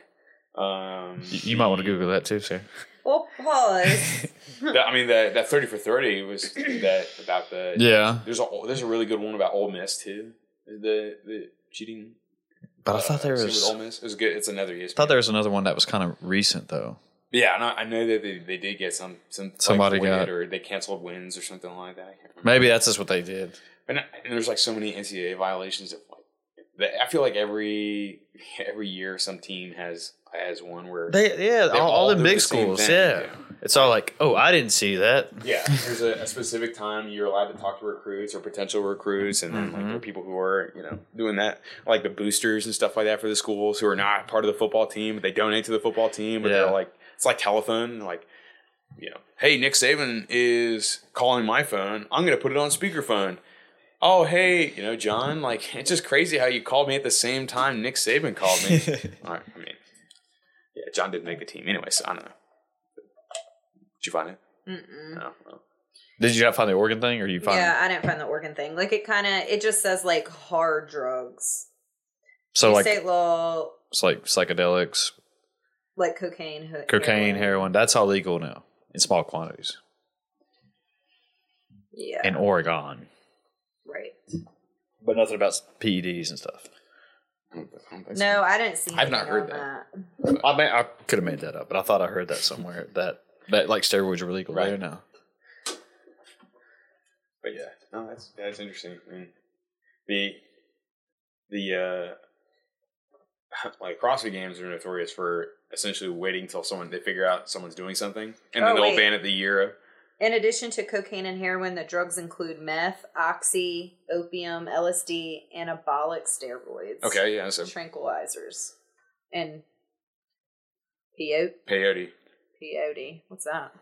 [SPEAKER 3] Um,
[SPEAKER 2] You, you might want to Google that too, sir.
[SPEAKER 4] Well, pause. *laughs*
[SPEAKER 3] that- I mean, that that thirty for thirty was that about the.
[SPEAKER 2] Yeah,
[SPEAKER 3] There's a there's a really good one about Ole Miss too. The the cheating.
[SPEAKER 2] But I
[SPEAKER 3] uh,
[SPEAKER 2] thought there was.
[SPEAKER 3] Ole Miss. It was good. It's another ESPN.
[SPEAKER 2] I thought there was another one that was kind of recent though.
[SPEAKER 3] Yeah, and I, I know that they, they did get some some
[SPEAKER 2] Somebody
[SPEAKER 3] voided
[SPEAKER 2] got-
[SPEAKER 3] or they canceled wins or something like that. I can't.
[SPEAKER 2] Maybe that's just what they did.
[SPEAKER 3] And, and there's like so many NCAA violations that- I feel like every *laughs* every year some team has has one where
[SPEAKER 2] They yeah, all, all
[SPEAKER 3] do
[SPEAKER 2] big
[SPEAKER 3] the
[SPEAKER 2] schools. Yeah.
[SPEAKER 3] yeah.
[SPEAKER 2] it's all like, oh, I didn't see that.
[SPEAKER 3] Yeah, *laughs* there's a, a specific time you're allowed to talk to recruits or potential recruits, and then like
[SPEAKER 2] Mhm.
[SPEAKER 3] there are people who are you know doing that, like the boosters and stuff like that for the schools who are not part of the football team, but they donate to the football team, or
[SPEAKER 2] Yeah.
[SPEAKER 3] they're like it's like telephone, like you know, hey Nick Saban is calling my phone, I'm gonna put it on speakerphone. Oh hey, you know John, like it's just crazy how you called me at the same time Nick Saban called me. *laughs* All right, I mean, yeah, John didn't make the team anyway, so I don't know. Did you find it?
[SPEAKER 4] Mm-mm.
[SPEAKER 3] Oh, no. no.
[SPEAKER 2] Did you not find the Oregon thing, or you find?
[SPEAKER 4] Yeah, I didn't find the Oregon thing. Like it kind of, it just says like hard drugs.
[SPEAKER 2] So like
[SPEAKER 4] state law,
[SPEAKER 2] it's like psychedelics,
[SPEAKER 4] like cocaine, ho-
[SPEAKER 2] cocaine, heroin. That's all legal now in small quantities
[SPEAKER 4] Yeah,
[SPEAKER 2] in Oregon,
[SPEAKER 4] right.
[SPEAKER 2] but nothing about PEDs and stuff.
[SPEAKER 3] I don't- I don't
[SPEAKER 4] No,
[SPEAKER 3] so.
[SPEAKER 4] I didn't see.
[SPEAKER 3] I've not heard
[SPEAKER 4] on
[SPEAKER 3] that.
[SPEAKER 2] I mean, I could have made that up, but I thought I heard that somewhere that that like steroids are legal
[SPEAKER 3] Right.
[SPEAKER 2] there now.
[SPEAKER 3] But yeah, no, that's that's interesting. I mean, the the uh, *laughs* like CrossFit games are notorious for essentially waiting until someone they figure out someone's doing something, and then
[SPEAKER 4] Oh,
[SPEAKER 3] they'll
[SPEAKER 4] wait.
[SPEAKER 3] ban it the year.
[SPEAKER 4] In addition to cocaine and heroin, the drugs include meth, oxy, opium, LSD, anabolic steroids,
[SPEAKER 3] Okay, yeah, so
[SPEAKER 4] tranquilizers, and Peyote.
[SPEAKER 3] Peyote.
[SPEAKER 4] Peyote. What's that?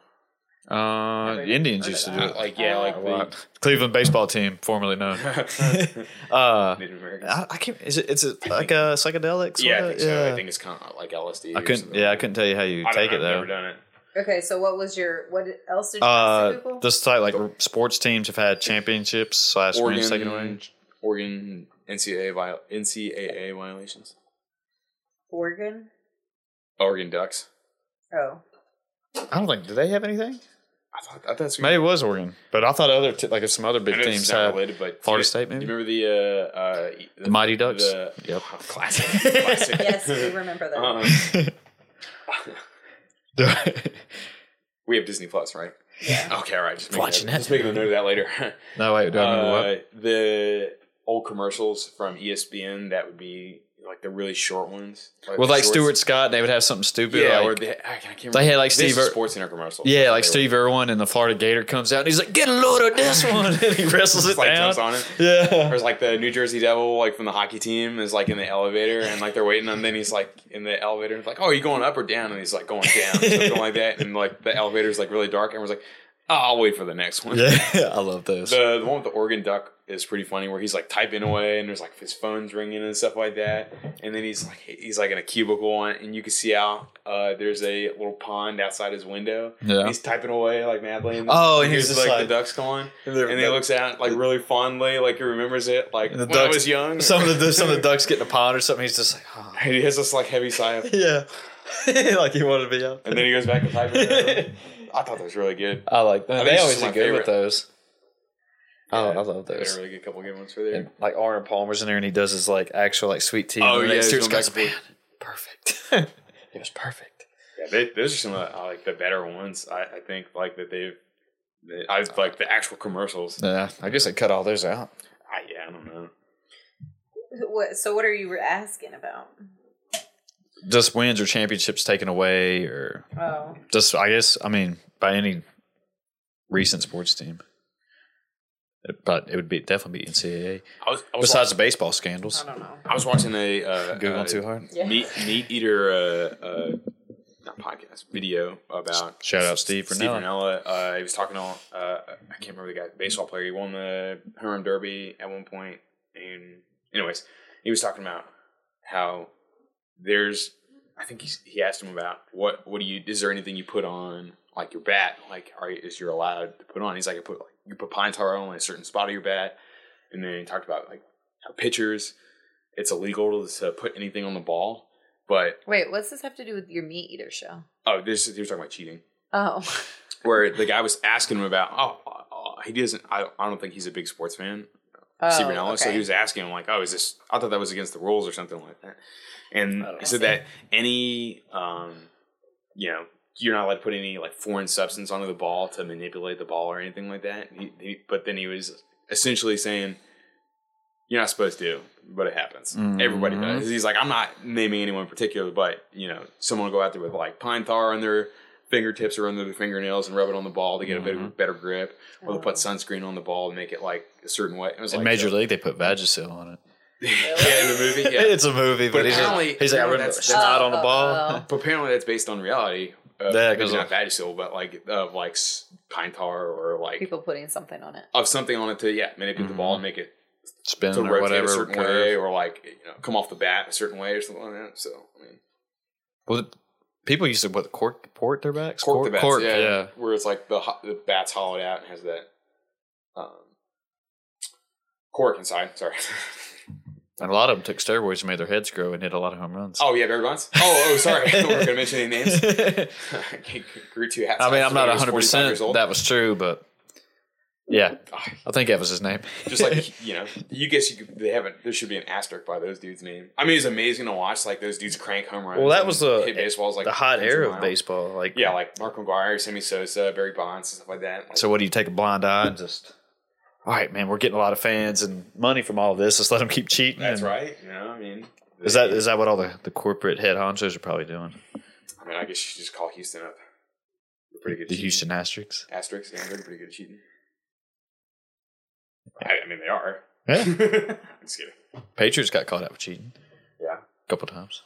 [SPEAKER 2] Uh, the Indians used to do it.
[SPEAKER 3] Like yeah, like the.
[SPEAKER 2] Cleveland baseball team, formerly known. *laughs* *laughs* uh,
[SPEAKER 3] Native Americans.
[SPEAKER 2] I, I can't. Is it? it? Is it like a psychedelic?
[SPEAKER 3] yeah, I think so. I think it's kind of like LSD.
[SPEAKER 2] I couldn't.
[SPEAKER 3] something.
[SPEAKER 2] Yeah, I couldn't tell you how you
[SPEAKER 3] I
[SPEAKER 2] take
[SPEAKER 3] know,
[SPEAKER 2] it
[SPEAKER 3] I've
[SPEAKER 2] though.
[SPEAKER 3] Never done it.
[SPEAKER 4] Okay, so what was your what else did you
[SPEAKER 2] Uh,
[SPEAKER 4] ask Google?
[SPEAKER 2] this type like sports teams have had championships slash rings taken away.
[SPEAKER 3] Oregon, Oregon NCAA viol- NCAA violations.
[SPEAKER 4] Oregon.
[SPEAKER 3] Oregon Ducks.
[SPEAKER 4] Oh,
[SPEAKER 2] I don't think. Do they have anything?
[SPEAKER 3] I thought, I thought that's
[SPEAKER 2] Maybe it was Oregon, but I thought other t- like some other big teams
[SPEAKER 3] is not
[SPEAKER 2] have.
[SPEAKER 3] related, but
[SPEAKER 2] Florida
[SPEAKER 3] you-
[SPEAKER 2] State, maybe?
[SPEAKER 3] Do you remember the uh, uh,
[SPEAKER 2] The Mighty Ducks?
[SPEAKER 3] The,
[SPEAKER 2] Yep. *laughs*
[SPEAKER 3] classic. *laughs* classic.
[SPEAKER 4] yes, we remember that.
[SPEAKER 3] Um, *laughs* *laughs* we have Disney Plus, right?
[SPEAKER 4] Yeah.
[SPEAKER 3] Okay, all right. Just
[SPEAKER 2] Watching
[SPEAKER 3] a,
[SPEAKER 2] that
[SPEAKER 3] Just making a note of that later. *laughs*
[SPEAKER 2] no wait, do I remember what?
[SPEAKER 3] Uh, the old commercials from ESPN that would be like the really short ones.
[SPEAKER 2] Well,
[SPEAKER 3] the
[SPEAKER 2] like
[SPEAKER 3] shorts.
[SPEAKER 2] Stuart Scott, and they would have something stupid.
[SPEAKER 3] Yeah,
[SPEAKER 2] like,
[SPEAKER 3] or they, I can't remember.
[SPEAKER 2] They had, like, Steve Ir-
[SPEAKER 3] Sports Center commercials.
[SPEAKER 2] yeah, like
[SPEAKER 3] They were-
[SPEAKER 2] Steve Irwin and the Florida Gator comes out and he's like, "Get a load of this one," *laughs* and he wrestles it
[SPEAKER 3] like
[SPEAKER 2] down.
[SPEAKER 3] jumps on it.
[SPEAKER 2] Yeah,
[SPEAKER 3] Or it's like the New Jersey Devil, like from the hockey team, is like in the elevator and like they're waiting, and then he's like in the elevator, and like, "Oh, are you going up or down?" And he's like going down, or something like that, and like the elevator's like really dark, and was like, "I'll wait for the next one."
[SPEAKER 2] yeah, *laughs* I love those.
[SPEAKER 3] The, the one with the Oregon Duck is pretty funny, where he's like typing away, and there's like his phone's ringing and stuff like that, and then he's like he's like in a cubicle, and, and you can see out uh, there's a little pond outside his window.
[SPEAKER 2] Yeah.
[SPEAKER 3] he's typing away like madly. And
[SPEAKER 2] Oh, and he's just
[SPEAKER 3] like,
[SPEAKER 2] like-
[SPEAKER 3] the ducks going,
[SPEAKER 2] And
[SPEAKER 3] and, he looks out like really fondly, like he remembers it, like when I
[SPEAKER 2] ducks-
[SPEAKER 3] was young.
[SPEAKER 2] some of the some of the *laughs* ducks get in a pond or something. He's just like, oh.
[SPEAKER 3] And he has this like heavy sigh of, *laughs*
[SPEAKER 2] yeah, like he wanted to be out.
[SPEAKER 3] and then he goes back to typing. I thought that was really good.
[SPEAKER 2] I like that.
[SPEAKER 3] I think
[SPEAKER 2] They
[SPEAKER 3] it's
[SPEAKER 2] always
[SPEAKER 3] just
[SPEAKER 2] do
[SPEAKER 3] my
[SPEAKER 2] good with those. Oh, I love
[SPEAKER 3] They had
[SPEAKER 2] those.
[SPEAKER 3] a really good couple good ones for there.
[SPEAKER 2] And like Arnold Palmer's in there, and he does his like actual like sweet tea.
[SPEAKER 3] Oh,
[SPEAKER 2] and
[SPEAKER 3] yeah,
[SPEAKER 2] next
[SPEAKER 3] he's
[SPEAKER 2] it,
[SPEAKER 3] going
[SPEAKER 2] Scott's
[SPEAKER 3] back and
[SPEAKER 2] man, perfect. *laughs* it was perfect.
[SPEAKER 3] Yeah, they, those are some of the, like the better ones. I, I think like that they've. They, I like the actual commercials.
[SPEAKER 2] Yeah, I guess I cut all those out.
[SPEAKER 3] I, yeah, I don't know.
[SPEAKER 4] what? So what are you asking about?
[SPEAKER 2] Just wins or championships taken away, or
[SPEAKER 4] Oh,
[SPEAKER 2] just I guess I mean by any recent sports team. But it would be definitely be NCAA.
[SPEAKER 3] I was, I was
[SPEAKER 2] Besides the baseball scandals,
[SPEAKER 4] I don't know.
[SPEAKER 3] I was watching a uh,
[SPEAKER 2] Googling
[SPEAKER 3] uh,
[SPEAKER 2] too hard.
[SPEAKER 4] Yeah.
[SPEAKER 3] meat MeatEater uh, uh, not podcast video about
[SPEAKER 2] Shout out Steve
[SPEAKER 3] Steve
[SPEAKER 2] Rinella.
[SPEAKER 3] Rinella. Uh, he was talking on uh, I can't remember the guy baseball player. He won the home run derby at one point, and anyways, he was talking about how there's. I think he's, he asked him about what what do you is there anything you put on like your bat like are is you're allowed to put on? He's like I put like you put pine tar on a certain spot of your bat, and then he talked about like how pitchers it's illegal to put anything on the ball, but
[SPEAKER 4] Wait, what's this have to do with your MeatEater show?
[SPEAKER 3] oh this he was talking about cheating
[SPEAKER 4] Oh,
[SPEAKER 3] where the guy was asking him about oh, uh, he doesn't I, I don't think he's a big sports fan
[SPEAKER 4] oh
[SPEAKER 3] Steve Rinella, so he was asking him like oh is this I thought that was against the rules or something like that. And he said that any um you know you're not allowed to put any like foreign substance onto the ball to manipulate the ball or anything like that. He, he, but then he was essentially saying you're not supposed to but it happens. Everybody
[SPEAKER 2] Mhm.
[SPEAKER 3] does. He's like i'm not naming anyone in particular but you know someone will go out there with like pine tar on their fingertips or under their fingernails and rub it on the ball to get a better, better grip or they'll put sunscreen on the ball and make it like a certain way it was
[SPEAKER 2] In
[SPEAKER 3] like
[SPEAKER 2] Major
[SPEAKER 3] so-
[SPEAKER 2] League, they put Vagisil on it. *laughs*
[SPEAKER 3] yeah in the movie yeah
[SPEAKER 2] It's a movie, but,
[SPEAKER 3] But
[SPEAKER 2] he's,
[SPEAKER 3] apparently-
[SPEAKER 2] he's like, I
[SPEAKER 3] apparently
[SPEAKER 2] remember
[SPEAKER 3] that's-
[SPEAKER 2] snot on the
[SPEAKER 4] Oh,
[SPEAKER 2] ball.
[SPEAKER 4] oh, oh. *laughs*
[SPEAKER 3] But apparently that's based on reality. Uh,
[SPEAKER 2] Yeah,
[SPEAKER 3] maybe
[SPEAKER 2] 'cause
[SPEAKER 3] not Vagisil, but like of like s- pine tar or like
[SPEAKER 4] people putting something on it.
[SPEAKER 3] of something on it to yeah manipulate the ball and make it
[SPEAKER 2] Spin
[SPEAKER 3] to
[SPEAKER 2] or
[SPEAKER 3] rotate
[SPEAKER 2] whatever.
[SPEAKER 3] a certain
[SPEAKER 2] curve.
[SPEAKER 3] way or like you know come off the bat a certain way or something like that. So I mean,
[SPEAKER 2] Well, people used to what cork port their backs,
[SPEAKER 3] cork, the bats,
[SPEAKER 2] cork,
[SPEAKER 3] yeah,
[SPEAKER 2] yeah.
[SPEAKER 3] where it's like the the bat's hollowed out and has that um, cork inside. Sorry. *laughs*
[SPEAKER 2] And a lot of them took steroids and made their heads grow and hit a lot of home runs.
[SPEAKER 3] oh yeah, Barry Bonds. Oh oh *laughs* sorry, I we're gonna mention any names. *laughs* Grew two hats.
[SPEAKER 2] I mean, I'm not
[SPEAKER 3] when he was
[SPEAKER 2] 100
[SPEAKER 3] 45
[SPEAKER 2] percent that was true, but yeah, I think that was his name.
[SPEAKER 3] just like *laughs* you know, you guess you could, they haven't. There should be an asterisk by those dudes' name. I mean, it's amazing to watch like those dudes crank home runs.
[SPEAKER 2] Well, that was the-
[SPEAKER 3] hit baseballs like
[SPEAKER 2] the hot
[SPEAKER 3] once a
[SPEAKER 2] era of baseball. Like,
[SPEAKER 3] Yeah, like Mark McGwire, Sammy Sosa, Barry Bonds, and stuff like that. Like,
[SPEAKER 2] So what do you take a blind eye and just? All right, man, we're getting a lot of fans and money from all of this. Let's let them keep cheating.
[SPEAKER 3] that's
[SPEAKER 2] and-
[SPEAKER 3] right. You know, I mean,
[SPEAKER 2] Is that is that what all the, the corporate head honchos are probably doing?
[SPEAKER 3] I mean, I guess you should just call Houston up. They're pretty good.
[SPEAKER 2] The
[SPEAKER 3] cheating.
[SPEAKER 2] Houston Asterisks.
[SPEAKER 3] asterisks. Yeah, they're pretty good at cheating. I, I mean, they are.
[SPEAKER 2] Yeah, *laughs*
[SPEAKER 3] I'm just kidding.
[SPEAKER 2] Patriots got caught out with cheating
[SPEAKER 3] Yeah.
[SPEAKER 2] a couple times.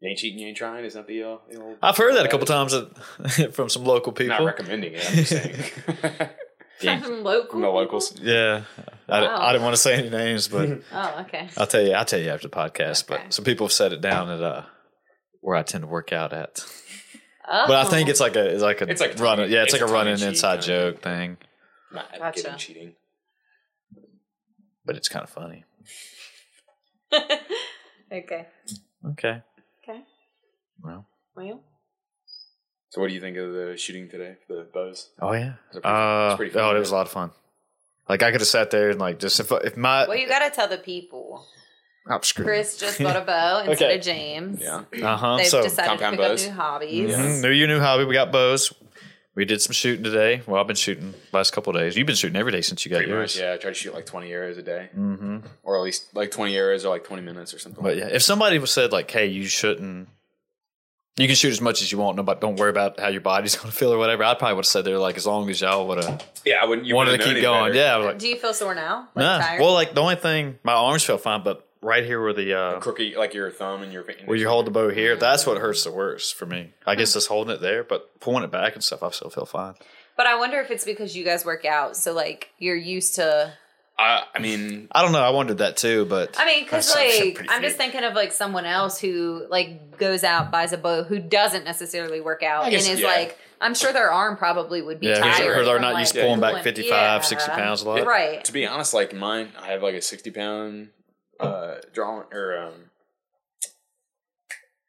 [SPEAKER 3] You ain't cheating, you ain't trying. Is that the, uh, the old?
[SPEAKER 2] I've heard that a couple times that- *laughs* from some local people.
[SPEAKER 3] Not
[SPEAKER 2] people.
[SPEAKER 3] recommending it. I'm just saying. *laughs*
[SPEAKER 4] From local.
[SPEAKER 3] From the locals.
[SPEAKER 2] Yeah, I,
[SPEAKER 4] Wow.
[SPEAKER 2] I didn't want to say any names, but
[SPEAKER 4] Oh, okay.
[SPEAKER 2] I'll tell you. I'll tell you after the podcast.
[SPEAKER 4] Okay.
[SPEAKER 2] But some people have set it down at uh, where I tend to work out at.
[SPEAKER 4] Oh.
[SPEAKER 2] But I think it's like a it's like a
[SPEAKER 3] It's like
[SPEAKER 2] running. Yeah, it's,
[SPEAKER 3] it's
[SPEAKER 2] like a
[SPEAKER 3] a
[SPEAKER 2] running
[SPEAKER 3] tongue-in-cheek
[SPEAKER 2] inside
[SPEAKER 3] kind of-
[SPEAKER 2] joke thing.
[SPEAKER 3] Not
[SPEAKER 4] Gotcha.
[SPEAKER 3] cheating.
[SPEAKER 2] But it's kind of funny. *laughs*
[SPEAKER 4] okay.
[SPEAKER 2] Okay.
[SPEAKER 4] Okay.
[SPEAKER 2] Well.
[SPEAKER 4] Well,
[SPEAKER 3] So, what do you think of the shooting today? The bows.
[SPEAKER 2] Oh yeah.
[SPEAKER 3] It's pretty-
[SPEAKER 2] Uh,
[SPEAKER 3] it's pretty fun,
[SPEAKER 2] oh, it
[SPEAKER 3] right?
[SPEAKER 2] was a lot of fun. Like I could have sat there and like just if if my
[SPEAKER 4] well, you got to tell the people.
[SPEAKER 2] I'm screwed.
[SPEAKER 4] Chris just bought a *laughs* bow instead
[SPEAKER 2] Okay.
[SPEAKER 4] of James.
[SPEAKER 3] Yeah.
[SPEAKER 2] Uh huh.
[SPEAKER 4] They've
[SPEAKER 2] So
[SPEAKER 4] decided to
[SPEAKER 3] compound
[SPEAKER 4] pick
[SPEAKER 3] bows.
[SPEAKER 4] up new hobbies.
[SPEAKER 2] Mhm. new year, new hobby. We got bows. We did some shooting today. Well, I've been shooting last couple of days. You've been shooting every day since you got
[SPEAKER 3] Pretty
[SPEAKER 2] yours.
[SPEAKER 3] much, yeah. I try to shoot like 20 arrows a day.
[SPEAKER 2] Mm-hmm.
[SPEAKER 3] Or at least like 20 arrows or like 20 minutes or something.
[SPEAKER 2] But yeah, if somebody said like, "Hey, you shouldn't," you can shoot as much as you want. No, but don't worry about how your body's *laughs* going to feel or whatever. I probably would have said there like, as long as y'all would have
[SPEAKER 3] yeah, I wouldn't. You
[SPEAKER 2] wanted to keep going.
[SPEAKER 3] better.
[SPEAKER 2] Yeah, I was like,
[SPEAKER 4] Do you feel sore now? Like
[SPEAKER 2] nah.
[SPEAKER 4] tired?
[SPEAKER 2] Well, like the only thing, my arms felt fine, but right here where the uh,
[SPEAKER 3] Crooked, like your thumb and your.
[SPEAKER 2] where you hold the bow here, that's what hurts the worst for me. I guess just holding it there, but pulling it back and stuff, I still feel fine.
[SPEAKER 4] but I wonder if it's because you guys work out, so like you're used to.
[SPEAKER 3] I, I mean,
[SPEAKER 2] I don't know. I wondered that too, but
[SPEAKER 4] I mean, because like I'm just thinking of like someone else who like goes out buys a bow who doesn't necessarily work out and is
[SPEAKER 3] yeah.
[SPEAKER 4] like I'm sure their arm probably would be
[SPEAKER 2] yeah,
[SPEAKER 4] tired.
[SPEAKER 2] or they're
[SPEAKER 4] from,
[SPEAKER 2] not
[SPEAKER 4] like,
[SPEAKER 2] used to pulling back
[SPEAKER 4] pulling-
[SPEAKER 2] 55,
[SPEAKER 4] yeah.
[SPEAKER 2] 60 pounds a lot.
[SPEAKER 4] Right.
[SPEAKER 3] to be honest, like mine, I have like a 60 pound uh, draw or um.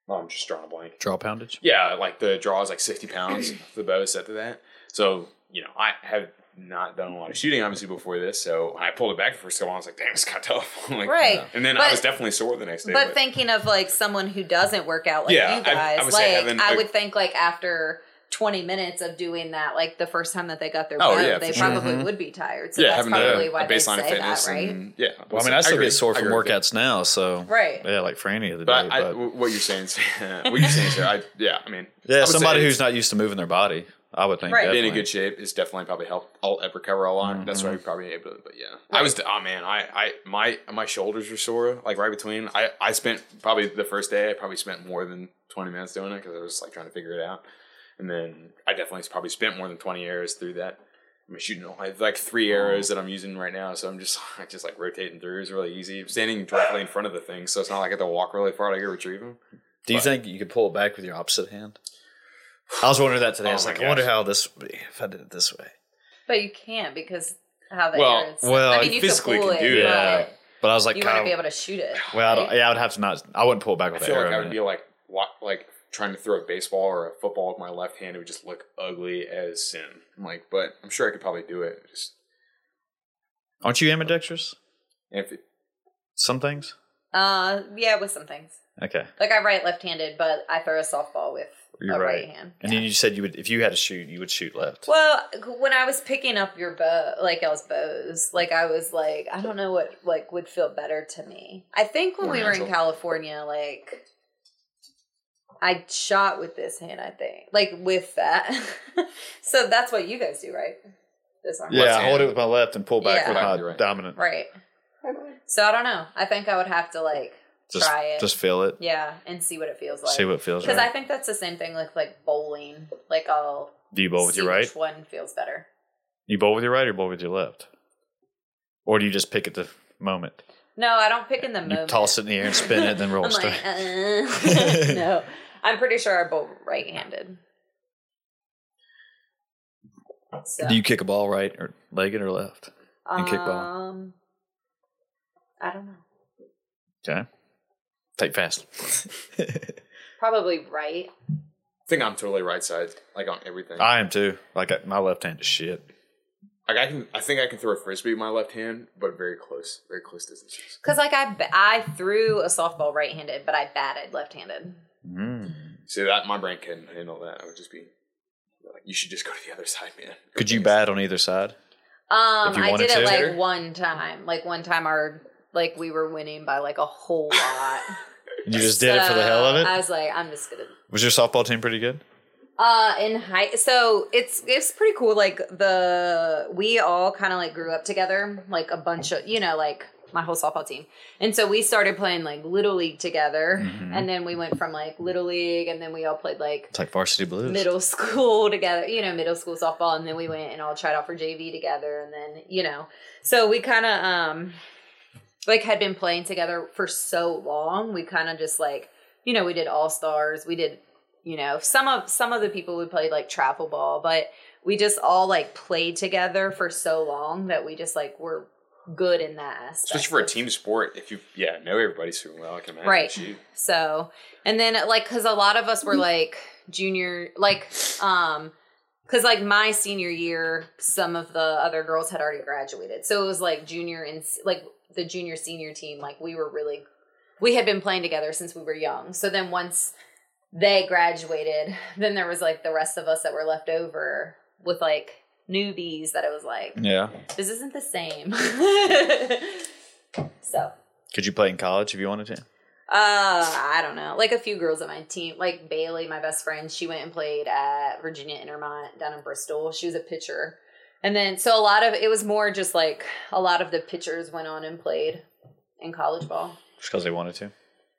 [SPEAKER 3] Oh, I'm just drawing a blank.
[SPEAKER 2] Draw poundage.
[SPEAKER 3] Yeah, like the draw is like 60 pounds. *clears throat* the bow is set to that. So, you know, I have not done a lot of shooting obviously before this. So when I pulled it back the first couple, I was like, damn, it's kind of tough. *laughs* Like,
[SPEAKER 4] Right.
[SPEAKER 3] And then
[SPEAKER 4] But-
[SPEAKER 3] I was definitely sore the next day.
[SPEAKER 4] But thinking of like someone who doesn't work out like
[SPEAKER 3] Yeah,
[SPEAKER 4] you
[SPEAKER 3] I- I
[SPEAKER 4] guys, like I would think like after 20 minutes of doing that, like the first time that they got their
[SPEAKER 3] Oh,
[SPEAKER 4] bow,
[SPEAKER 3] yeah,
[SPEAKER 4] they
[SPEAKER 3] for sure.
[SPEAKER 4] probably would be tired. So
[SPEAKER 3] yeah,
[SPEAKER 4] that's
[SPEAKER 3] having
[SPEAKER 4] probably
[SPEAKER 3] a,
[SPEAKER 4] why
[SPEAKER 3] a
[SPEAKER 4] they say
[SPEAKER 3] fitness
[SPEAKER 4] that, right?
[SPEAKER 3] and yeah.
[SPEAKER 2] Well, I mean, I still
[SPEAKER 3] agree.
[SPEAKER 2] get sore from
[SPEAKER 3] agree
[SPEAKER 2] workouts now, so
[SPEAKER 4] Right.
[SPEAKER 2] Yeah, like for any of the day.
[SPEAKER 3] But, I,
[SPEAKER 2] but
[SPEAKER 3] what you're saying, *laughs* what you're saying, sir, I yeah, I mean,
[SPEAKER 2] yeah,
[SPEAKER 3] would
[SPEAKER 2] somebody who's not used to moving their body, I would think.
[SPEAKER 4] Right.
[SPEAKER 3] Being in good shape is definitely probably helped. I'll recover a lot. That's why
[SPEAKER 2] Mm-hmm.
[SPEAKER 3] we probably able to. But yeah, I was. Oh man, I, I my my shoulders were sore. Like right between. I I spent probably the first day. I probably spent more than twenty minutes doing it because I was like trying to figure it out. And then I definitely probably spent more than twenty arrows through that. I'm shooting I have like three arrows that I'm using right now, so I'm just *laughs* I just like rotating through is really easy. I'm standing directly in front of the thing, so it's not like I have to walk really far to go retrieve them.
[SPEAKER 2] Do you
[SPEAKER 3] But-
[SPEAKER 2] think you could pull it back with your opposite hand? I was wondering that today. *sighs* Oh I was
[SPEAKER 3] Oh my
[SPEAKER 2] like, I wonder how this would be if I did it this way.
[SPEAKER 4] But you can't because how the
[SPEAKER 3] Well-
[SPEAKER 4] arrows.
[SPEAKER 2] well,
[SPEAKER 4] I
[SPEAKER 2] you
[SPEAKER 4] mean, you
[SPEAKER 3] physically
[SPEAKER 4] could pull
[SPEAKER 3] can do
[SPEAKER 4] but
[SPEAKER 3] that.
[SPEAKER 2] But I was like,
[SPEAKER 4] you
[SPEAKER 2] God,
[SPEAKER 4] wouldn't be able to shoot it.
[SPEAKER 2] well, I, don't, yeah, I would have to not. I wouldn't pull it back
[SPEAKER 3] I
[SPEAKER 2] with the
[SPEAKER 3] feel
[SPEAKER 2] arrow.
[SPEAKER 3] like I would be like wa- like trying to throw a baseball or a football with my left hand. It would just look ugly as sin. I'm like, but I'm sure I could probably do it. Just
[SPEAKER 2] Aren't you ambidextrous?
[SPEAKER 3] if it,
[SPEAKER 2] Some things.
[SPEAKER 4] Uh, yeah, with some things.
[SPEAKER 2] Okay,
[SPEAKER 4] Like I write left-handed, but I throw a softball with
[SPEAKER 2] you're
[SPEAKER 4] a
[SPEAKER 2] right.
[SPEAKER 4] right hand.
[SPEAKER 2] And then you said you would, if you had to shoot, you would shoot left.
[SPEAKER 4] Well, when I was picking up your bow, like y'all's bows, like I was like, I don't know what like would feel better to me. I think when
[SPEAKER 3] More
[SPEAKER 4] we were in. California, like I shot with this hand. I think like with that. *laughs* so that's what you guys do, right? This arm,
[SPEAKER 2] Yeah, I hold it with my left and pull back
[SPEAKER 4] Yeah.
[SPEAKER 2] with my
[SPEAKER 3] right.
[SPEAKER 2] dominant.
[SPEAKER 4] right? So I don't know. I think I would have to like
[SPEAKER 2] Just,
[SPEAKER 4] try it.
[SPEAKER 2] just feel it.
[SPEAKER 4] yeah, and see what it feels like.
[SPEAKER 2] See what it feels like.
[SPEAKER 4] Because
[SPEAKER 2] right.
[SPEAKER 4] I think that's the same thing with like bowling. Like I'll
[SPEAKER 2] Do you bowl with
[SPEAKER 4] see
[SPEAKER 2] your right?
[SPEAKER 4] which one feels better.
[SPEAKER 2] You bowl with your right or bowl with your left? Or do you just pick at the moment?
[SPEAKER 4] No, I don't pick in the
[SPEAKER 2] You
[SPEAKER 4] moment.
[SPEAKER 2] toss it in the air and spin it, and then *laughs* roll
[SPEAKER 4] I'm
[SPEAKER 2] straight.
[SPEAKER 4] like, uh, *laughs* no. I'm pretty sure I'm both right-handed. So,
[SPEAKER 2] Do you kick a ball right or legged or left? in kickball?
[SPEAKER 4] Um, I don't know.
[SPEAKER 2] Okay. Take fast. *laughs*
[SPEAKER 4] Probably right.
[SPEAKER 3] I think I'm totally right side, like on everything.
[SPEAKER 2] I am too. Like I- my left hand is shit.
[SPEAKER 3] like I can, I think I can throw a frisbee with my left hand, but very close, very close distances.
[SPEAKER 4] Because like I, I threw a softball right-handed, but I batted left-handed.
[SPEAKER 2] Mm.
[SPEAKER 3] See that my brain couldn't handle that. I would just be like, you should just go to the other *laughs* side, man.
[SPEAKER 2] Could you bat on either side?
[SPEAKER 4] Um, I did it
[SPEAKER 2] to?
[SPEAKER 4] like one time. Like one time, our like we were winning by like a whole *laughs* lot.
[SPEAKER 2] You just did it for the hell of it.
[SPEAKER 4] I was like, I'm just gonna
[SPEAKER 2] Was your softball team pretty good?
[SPEAKER 4] Uh, in high, so it's it's pretty cool. Like the we all kind of like grew up together, like a bunch of you know like my whole softball team. And so we started playing like little league together,
[SPEAKER 2] Mm-hmm.
[SPEAKER 4] and then we went from like little league, and then we all played like
[SPEAKER 2] It's like varsity blues.
[SPEAKER 4] middle school *laughs* together, you know, middle school softball, and then we went and all tried out for JV together, and then you know, so we kind of um like had been playing together for so long, we kind of just like you know we did all stars, we did you know some of some of the people we played like travel ball, but we just all like played together for so long that we just like were good in that aspect.
[SPEAKER 3] Especially for a team sport, if you yeah know everybody super well, I can imagine.
[SPEAKER 4] Right. So, and then like, cause a lot of us were like junior, like, um, cause like my senior year, some of the other girls had already graduated. So it was like junior and like the junior senior team, like we were really, we had been playing together since we were young. So then once they graduated, then there was like the rest of us that were left over with like newbies that it was like,
[SPEAKER 2] Yeah.
[SPEAKER 4] this isn't the same. *laughs* so.
[SPEAKER 2] Could you play in college if you wanted to?
[SPEAKER 4] Uh, I don't know. Like a few girls on my team, like Bailey, my best friend, she went and played at Virginia Intermont down in Bristol. She was a pitcher. And then, so a lot of it was more just like a lot of the pitchers went on and played in college ball.
[SPEAKER 2] Just because they wanted to?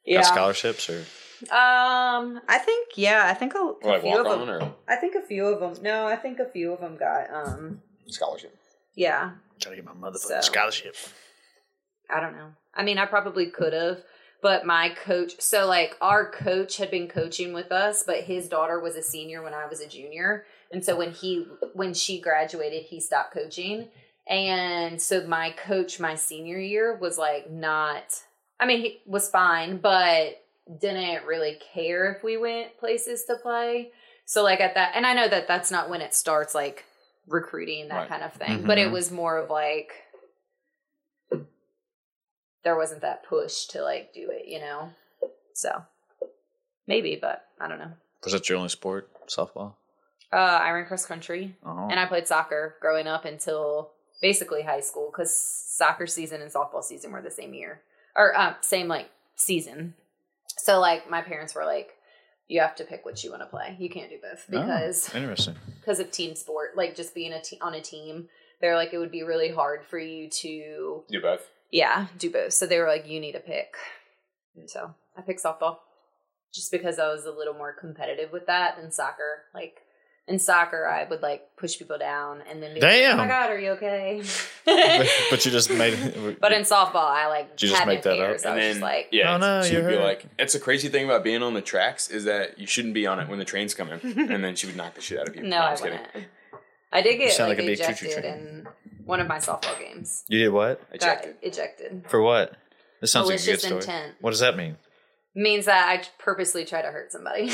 [SPEAKER 4] Yeah.
[SPEAKER 2] Got scholarships or?
[SPEAKER 4] Um, I think, yeah, I think a, a
[SPEAKER 3] like
[SPEAKER 4] few
[SPEAKER 3] walk
[SPEAKER 4] of
[SPEAKER 3] on
[SPEAKER 4] them.
[SPEAKER 3] or
[SPEAKER 4] I think a few of them. No, I think a few of them got, um,
[SPEAKER 3] scholarship.
[SPEAKER 4] yeah,
[SPEAKER 2] Try to get my mother
[SPEAKER 4] So-
[SPEAKER 2] scholarship.
[SPEAKER 4] I don't know. I mean, I probably could have, but my coach, so like our coach had been coaching with us, but his daughter was a senior when I was a junior. And so when he when she graduated, he stopped coaching. And so my coach my senior year was like not I mean, he was fine, but didn't really care if we went places to play. So like at that and I know that that's not when it starts like recruiting that
[SPEAKER 3] Right.
[SPEAKER 4] kind of thing, but it
[SPEAKER 2] Mhm.
[SPEAKER 4] was more of like there wasn't that push to like do it, you know. So maybe, but I don't know.
[SPEAKER 2] Was that your only sport? Softball?
[SPEAKER 4] Uh, I ran cross country
[SPEAKER 2] Oh.
[SPEAKER 4] and I played soccer growing up until basically high school because soccer season and softball season were the same year or uh, same like season. So like my parents were like, you have to pick what you want to play. You can't do both
[SPEAKER 2] Oh,
[SPEAKER 4] because
[SPEAKER 2] interesting. *laughs*
[SPEAKER 4] because of team sport, like just being a te- on a team. They're like it would be really hard for you to
[SPEAKER 3] Do both.
[SPEAKER 4] yeah, do both. So they were like, you need to pick. And so I picked softball just because I was a little more competitive with that than soccer. Like in soccer, I would like push people down and then be
[SPEAKER 2] Damn.
[SPEAKER 4] like, oh my God, are you okay? *laughs*
[SPEAKER 2] but, *laughs* but you just made it.
[SPEAKER 4] but in softball, I like
[SPEAKER 2] you just make that up?
[SPEAKER 4] cares. I
[SPEAKER 3] And then
[SPEAKER 4] just like,
[SPEAKER 3] yeah,
[SPEAKER 2] Oh, no,
[SPEAKER 3] she
[SPEAKER 2] you're
[SPEAKER 3] would be like, "It's a crazy thing about being on the tracks is that you shouldn't be on it when the train's coming." *laughs* and then she would knock the shit out of you.
[SPEAKER 4] no, I
[SPEAKER 3] I'm just kidding.
[SPEAKER 4] wouldn't. I did get
[SPEAKER 2] sound
[SPEAKER 4] like,
[SPEAKER 2] like a big choo-choo
[SPEAKER 4] ejected
[SPEAKER 2] train.
[SPEAKER 4] in one of my softball games.
[SPEAKER 2] You did what?
[SPEAKER 3] Ejected.
[SPEAKER 4] Got ejected.
[SPEAKER 2] For what? This sounds like a good story.
[SPEAKER 4] intent.
[SPEAKER 2] What does that mean?
[SPEAKER 4] Means that I purposely try to hurt somebody.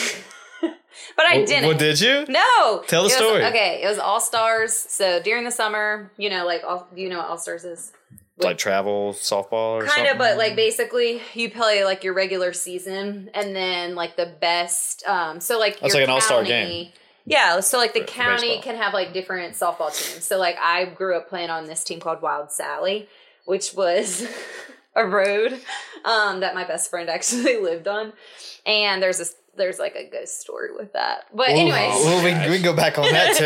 [SPEAKER 4] *laughs* but I didn't.
[SPEAKER 2] Well, did you?
[SPEAKER 4] No.
[SPEAKER 2] Tell the
[SPEAKER 4] was-
[SPEAKER 2] story.
[SPEAKER 4] okay, it was All Stars. So during the summer, you know, like all, you know what All Stars is?
[SPEAKER 2] Like travel softball or
[SPEAKER 4] Kind
[SPEAKER 2] something?
[SPEAKER 4] of, but like basically, you play like your regular season, and then like the best. Um, so like
[SPEAKER 2] That's like an all-star game.
[SPEAKER 4] Yeah, so like the
[SPEAKER 2] For-
[SPEAKER 4] county can have like different softball teams. So like I grew up playing on this team called Wild Sally, which was *laughs* a road um, that my best friend actually *laughs* lived on, and there's this there's like a ghost story with that. But anyways,
[SPEAKER 2] Well, we, we can go back on that too.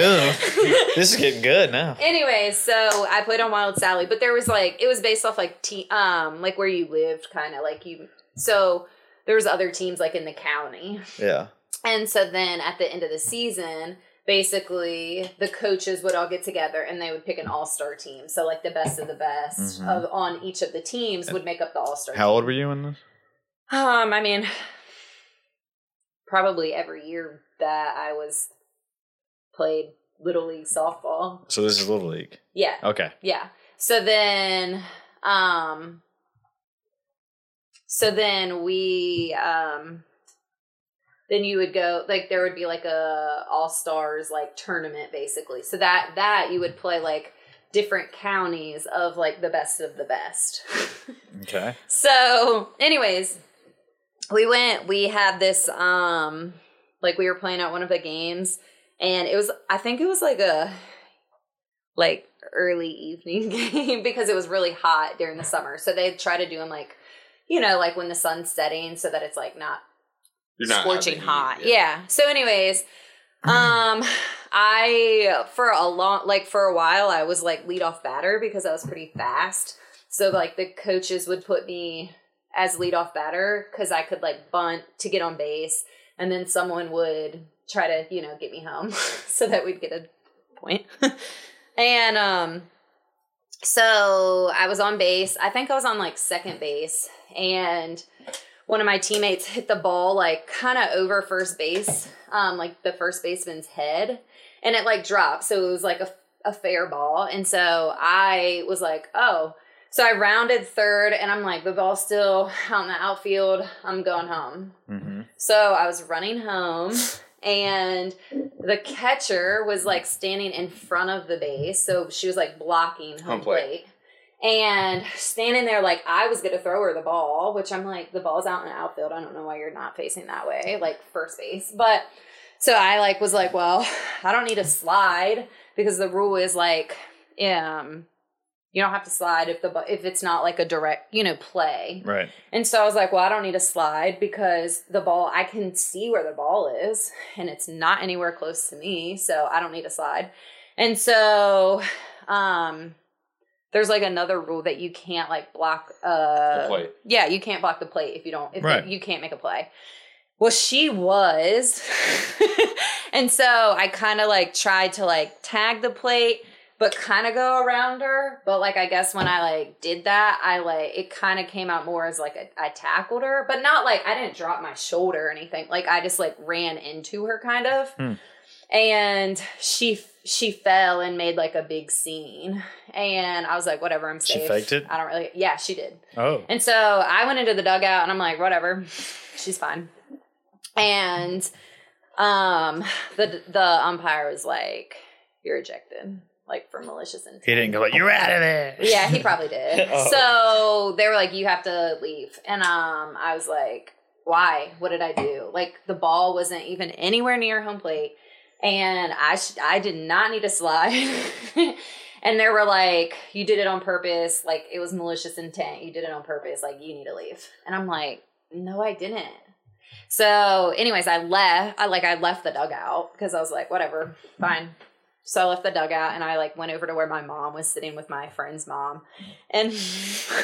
[SPEAKER 2] *laughs* this is getting good now.
[SPEAKER 4] Anyways, so I played on Wild Sally, but there was like it was based off like te- um like where you lived, kind of like you. So there was other teams like in the county,
[SPEAKER 2] Yeah.
[SPEAKER 4] and so then at the end of the season, basically the coaches would all get together and they would pick an all star team. So like the best of the best
[SPEAKER 2] Mhm.
[SPEAKER 4] of on each of the teams would make up the all star.
[SPEAKER 2] How old were you in this?
[SPEAKER 4] Um, I mean, probably every year that I was played little league softball.
[SPEAKER 2] So this is Little League.
[SPEAKER 4] Yeah.
[SPEAKER 2] Okay.
[SPEAKER 4] Yeah. So then um so then we um then you would go like there would be like a all stars like tournament basically. So that that you would play like different counties of like the best of the best.
[SPEAKER 2] Okay. *laughs*
[SPEAKER 4] So, anyways, we went, we had this um like we were playing at one of the games and it was I think it was like a like early evening *laughs* game because it was really hot during the summer. So they try to do them like you know, like when the sun's setting so that it's like not
[SPEAKER 3] not
[SPEAKER 4] scorching hot.
[SPEAKER 3] heat,
[SPEAKER 4] Yeah. So anyways, um *sighs* I for a long like for a while I was like lead off batter because I was pretty fast. So like the coaches would put me as leadoff batter because I could like bunt to get on base, and then someone would try to you know get me home *laughs* so that we'd get a point. *laughs* and um, so I was on base. I think I was on like second base, and one of my teammates hit the ball like kind of over first base, um, like the first baseman's head, and it like dropped. So it was like a, a fair ball. And so I was like, oh. So I rounded third, and I'm like, the ball's still out in the outfield. I'm going home.
[SPEAKER 2] Mm-hmm.
[SPEAKER 4] So I was running home, and the catcher was like standing in front of the base. So she was like blocking home
[SPEAKER 3] Home plate.
[SPEAKER 4] plate. And standing there like I was gonna throw her the ball, which I'm like, the ball's out in the outfield. I don't know why you're not facing that way, like first base. But so I like was like, well, I don't need to slide because the rule is like, um, you don't have to slide if the if it's not like a direct, you know, play.
[SPEAKER 2] Right.
[SPEAKER 4] And so I was like, well, I don't need to slide because the ball, I can see where the ball is and it's not anywhere close to me. So I don't need to slide. And so, um, there's like another rule that you can't like block, uh,
[SPEAKER 3] The plate.
[SPEAKER 4] yeah, you can't block the plate if you don't, if
[SPEAKER 2] Right.
[SPEAKER 4] you can't make a play. Well, she was. *laughs* and so I kind of like tried to like tag the plate, but kind of go around her. But like, I guess when I like did that, I like, it kind of came out more as like a, I tackled her, but not like I didn't drop my shoulder or anything. Like I just like ran into her kind of.
[SPEAKER 2] Hmm.
[SPEAKER 4] And she she fell and made like a big scene, and I was like, "Whatever, I'm safe.
[SPEAKER 2] She
[SPEAKER 4] safe."
[SPEAKER 2] faked it?
[SPEAKER 4] I don't really. Yeah, she did.
[SPEAKER 2] Oh.
[SPEAKER 4] And so I went into the dugout and I'm like, whatever, *laughs* she's fine. And um the the umpire was like, You're ejected, like for malicious intent.
[SPEAKER 2] He didn't go like, you're out of there.
[SPEAKER 4] Yeah, he probably did. *laughs*
[SPEAKER 2] Oh.
[SPEAKER 4] So they were like, You have to leave. And um I was like, Why? What did I do? Like the ball wasn't even anywhere near home plate. And I sh- I did not need to slide. *laughs* and they were like, You did it on purpose. Like it was malicious intent. You did it on purpose. Like you need to leave. And I'm like, No, I didn't. So, anyways, I left. I like I left the dugout because I was like, whatever, fine. So I left the dugout and I like went over to where my mom was sitting with my friend's mom, and *laughs*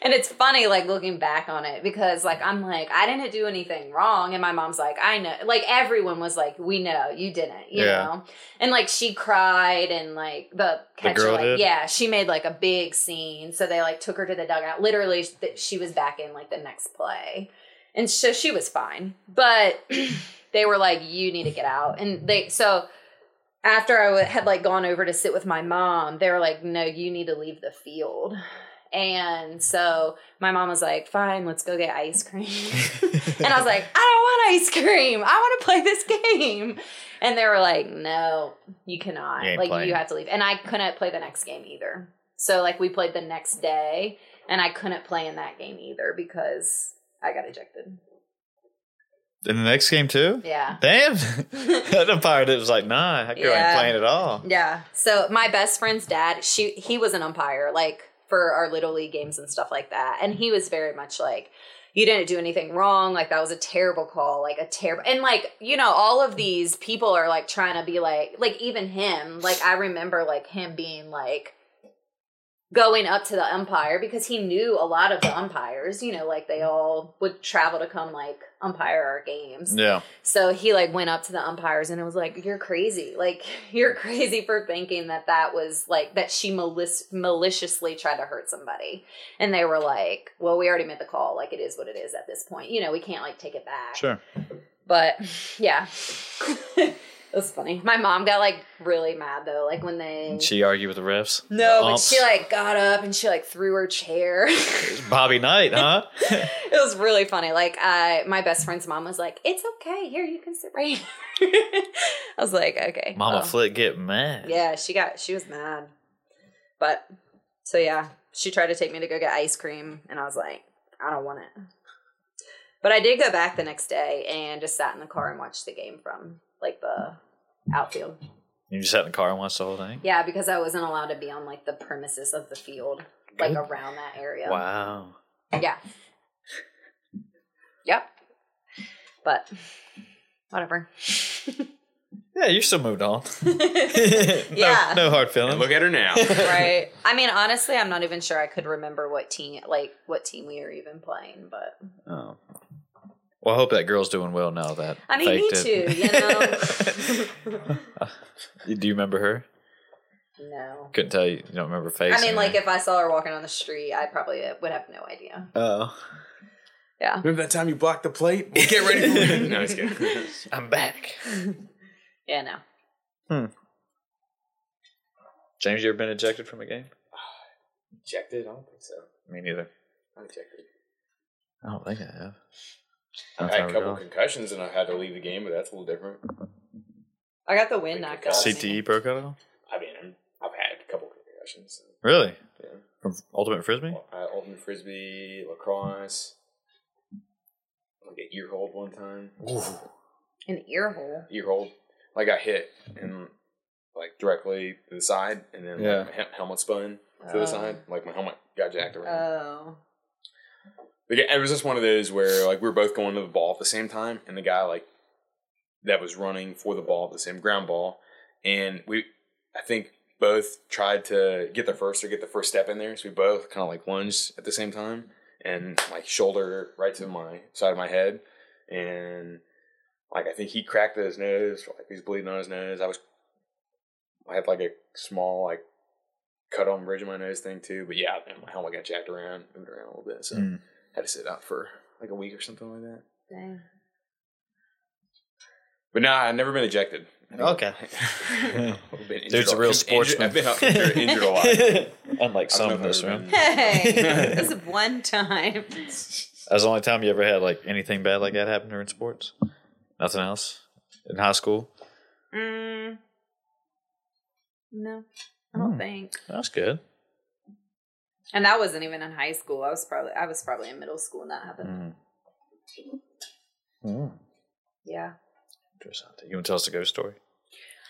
[SPEAKER 4] and it's funny like looking back on it because like I'm like I didn't do anything wrong, and my mom's like I know, like everyone was like we know you didn't, you
[SPEAKER 2] Yeah.
[SPEAKER 4] know, and like she cried and like the catcher,
[SPEAKER 2] girl
[SPEAKER 4] like,
[SPEAKER 2] did?
[SPEAKER 4] yeah, she made like a big scene. So they like took her to the dugout. Literally, th- she was back in like the next play and so she was fine but *clears throat* they were like you need to get out and they so after I w- had like gone over to sit with my mom they were like no you need to leave the field. And so my mom was like fine let's go get ice cream. And i was like i don't want ice cream. I want to play this game. And they were like no you cannot.
[SPEAKER 2] You
[SPEAKER 4] like
[SPEAKER 2] playing.
[SPEAKER 4] you have to leave. And i couldn't play the next game either. So like we played the next day and i couldn't play in that game either because i got ejected
[SPEAKER 2] In the next game too?
[SPEAKER 4] yeah
[SPEAKER 2] Damn. *laughs* *laughs* that umpire it was like, nah, girl
[SPEAKER 4] Yeah.
[SPEAKER 2] ain't playing at all.
[SPEAKER 4] Yeah. So my best friend's dad, she he was an umpire, like for our little league games and stuff like that. And he was very much like, you didn't do anything wrong. Like that was a terrible call, like a terrible and like, you know, all of these people are like trying to be like like even him, like I remember like him being like going up to the umpire because he knew a lot of the umpires, you know, like they all would travel to come like umpire our games.
[SPEAKER 2] Yeah.
[SPEAKER 4] So he like went up to the umpires and it was like, "You're crazy! Like *laughs* you're crazy for thinking that that was like that she malic- maliciously tried to hurt somebody." And they were like, "Well, we already made the call. Like it is what it is at this point. You know, we can't like take it back."
[SPEAKER 2] Sure.
[SPEAKER 4] But *laughs* yeah, *laughs* it was funny. My mom got like really mad though, like when they.
[SPEAKER 2] She argued with the refs.
[SPEAKER 4] no, but she like got up and she like threw her chair.
[SPEAKER 2] Bobby Knight, huh? *laughs*
[SPEAKER 4] it was really funny. Like, I, my best friend's mom was like, "It's okay. Here, you can sit right." here." *laughs* I was like, "Okay."
[SPEAKER 2] Mama
[SPEAKER 4] well,
[SPEAKER 2] Flick get mad.
[SPEAKER 4] Yeah, she got. She was mad. But so yeah, she tried to take me to go get ice cream, and I was like, "I don't want it." But I did go back the next day and just sat in the car and watched the game from like the outfield.
[SPEAKER 2] You just sat in the car and watched the whole thing?
[SPEAKER 4] Yeah, because I wasn't allowed to be on like the premises of the field, like
[SPEAKER 2] Good.
[SPEAKER 4] around that area.
[SPEAKER 2] Wow.
[SPEAKER 4] Yeah. Yep. But whatever. *laughs*
[SPEAKER 2] Yeah, you still moved on. *laughs* *laughs*
[SPEAKER 4] Yeah.
[SPEAKER 2] No, no hard feelings.
[SPEAKER 3] Look at her now.
[SPEAKER 4] right. I mean, honestly, I'm not even sure I could remember what team, like what team we were even playing. But
[SPEAKER 2] Oh. Well, I hope that girl's doing well now. That
[SPEAKER 4] I mean, me
[SPEAKER 2] faked
[SPEAKER 4] too.
[SPEAKER 2] it.
[SPEAKER 4] You know. *laughs*
[SPEAKER 2] Do you remember her?
[SPEAKER 4] no.
[SPEAKER 2] Couldn't tell you. You don't remember her face.
[SPEAKER 4] I mean, like
[SPEAKER 2] anything?
[SPEAKER 4] if I saw her walking on the street, I probably uh, would have no idea.
[SPEAKER 2] Oh,
[SPEAKER 4] Yeah.
[SPEAKER 3] Remember that time you blocked the plate? Well, get ready for it. *laughs* no, just kidding. *laughs*
[SPEAKER 2] I'm back.
[SPEAKER 4] Yeah. No. Hmm.
[SPEAKER 2] James, you ever been ejected from a game?
[SPEAKER 3] Ejected? I don't think so.
[SPEAKER 2] Me neither.
[SPEAKER 3] Not ejected.
[SPEAKER 2] I don't think I have.
[SPEAKER 3] I had a couple concussions and I had to leave the game, but that's a little different.
[SPEAKER 4] I got the wind knocked out. of me.
[SPEAKER 2] CTE broke out.
[SPEAKER 3] I mean, I'm- I've had a couple concussions.
[SPEAKER 2] Really?
[SPEAKER 3] Yeah.
[SPEAKER 2] From Ultimate Frisbee?
[SPEAKER 3] Uh, ultimate frisbee, lacrosse, like an ear hold one time.
[SPEAKER 4] An ear hole.
[SPEAKER 3] Ear hold, I got hit and like directly to the side, and then
[SPEAKER 2] Yeah.
[SPEAKER 3] like, my he- helmet spun to
[SPEAKER 4] Oh.
[SPEAKER 3] the side. Like my helmet got jacked around.
[SPEAKER 4] Oh.
[SPEAKER 3] It was just one of those where like we were both going to the ball at the same time, and the guy like that was running for the ball, the same ground ball, and we, I think both tried to get the first or get the first step in there, so we both kind of like lunged at the same time, and like shoulder right to my side of my head, and like I think he cracked his nose, like he's bleeding on his nose. I was, I had like a small like cut on the bridge of my nose thing too, but yeah, my helmet got jacked around, moved around a little bit, so
[SPEAKER 2] Mm.
[SPEAKER 3] Had to sit out for like a week or something like that.
[SPEAKER 4] Dang.
[SPEAKER 3] But nah, I've never been ejected.
[SPEAKER 2] Okay. *laughs*
[SPEAKER 3] I've been
[SPEAKER 2] Dude's a
[SPEAKER 3] a-
[SPEAKER 2] real
[SPEAKER 3] injured-
[SPEAKER 2] sportsman.
[SPEAKER 3] I've been injured, injured a lot. *laughs*
[SPEAKER 2] Unlike some
[SPEAKER 3] don't
[SPEAKER 2] in this room.
[SPEAKER 4] Hey, this is *laughs* one time.
[SPEAKER 2] That's the only time you ever had like anything bad like that happen during sports. Nothing else in high school.
[SPEAKER 4] Mm, no, I don't
[SPEAKER 2] Hmm.
[SPEAKER 4] think.
[SPEAKER 2] That's good.
[SPEAKER 4] And that wasn't even in high school. I was probably I was probably in middle school when that happened.
[SPEAKER 2] Mm.
[SPEAKER 4] Yeah.
[SPEAKER 2] Interesting. You want to tell us a ghost story?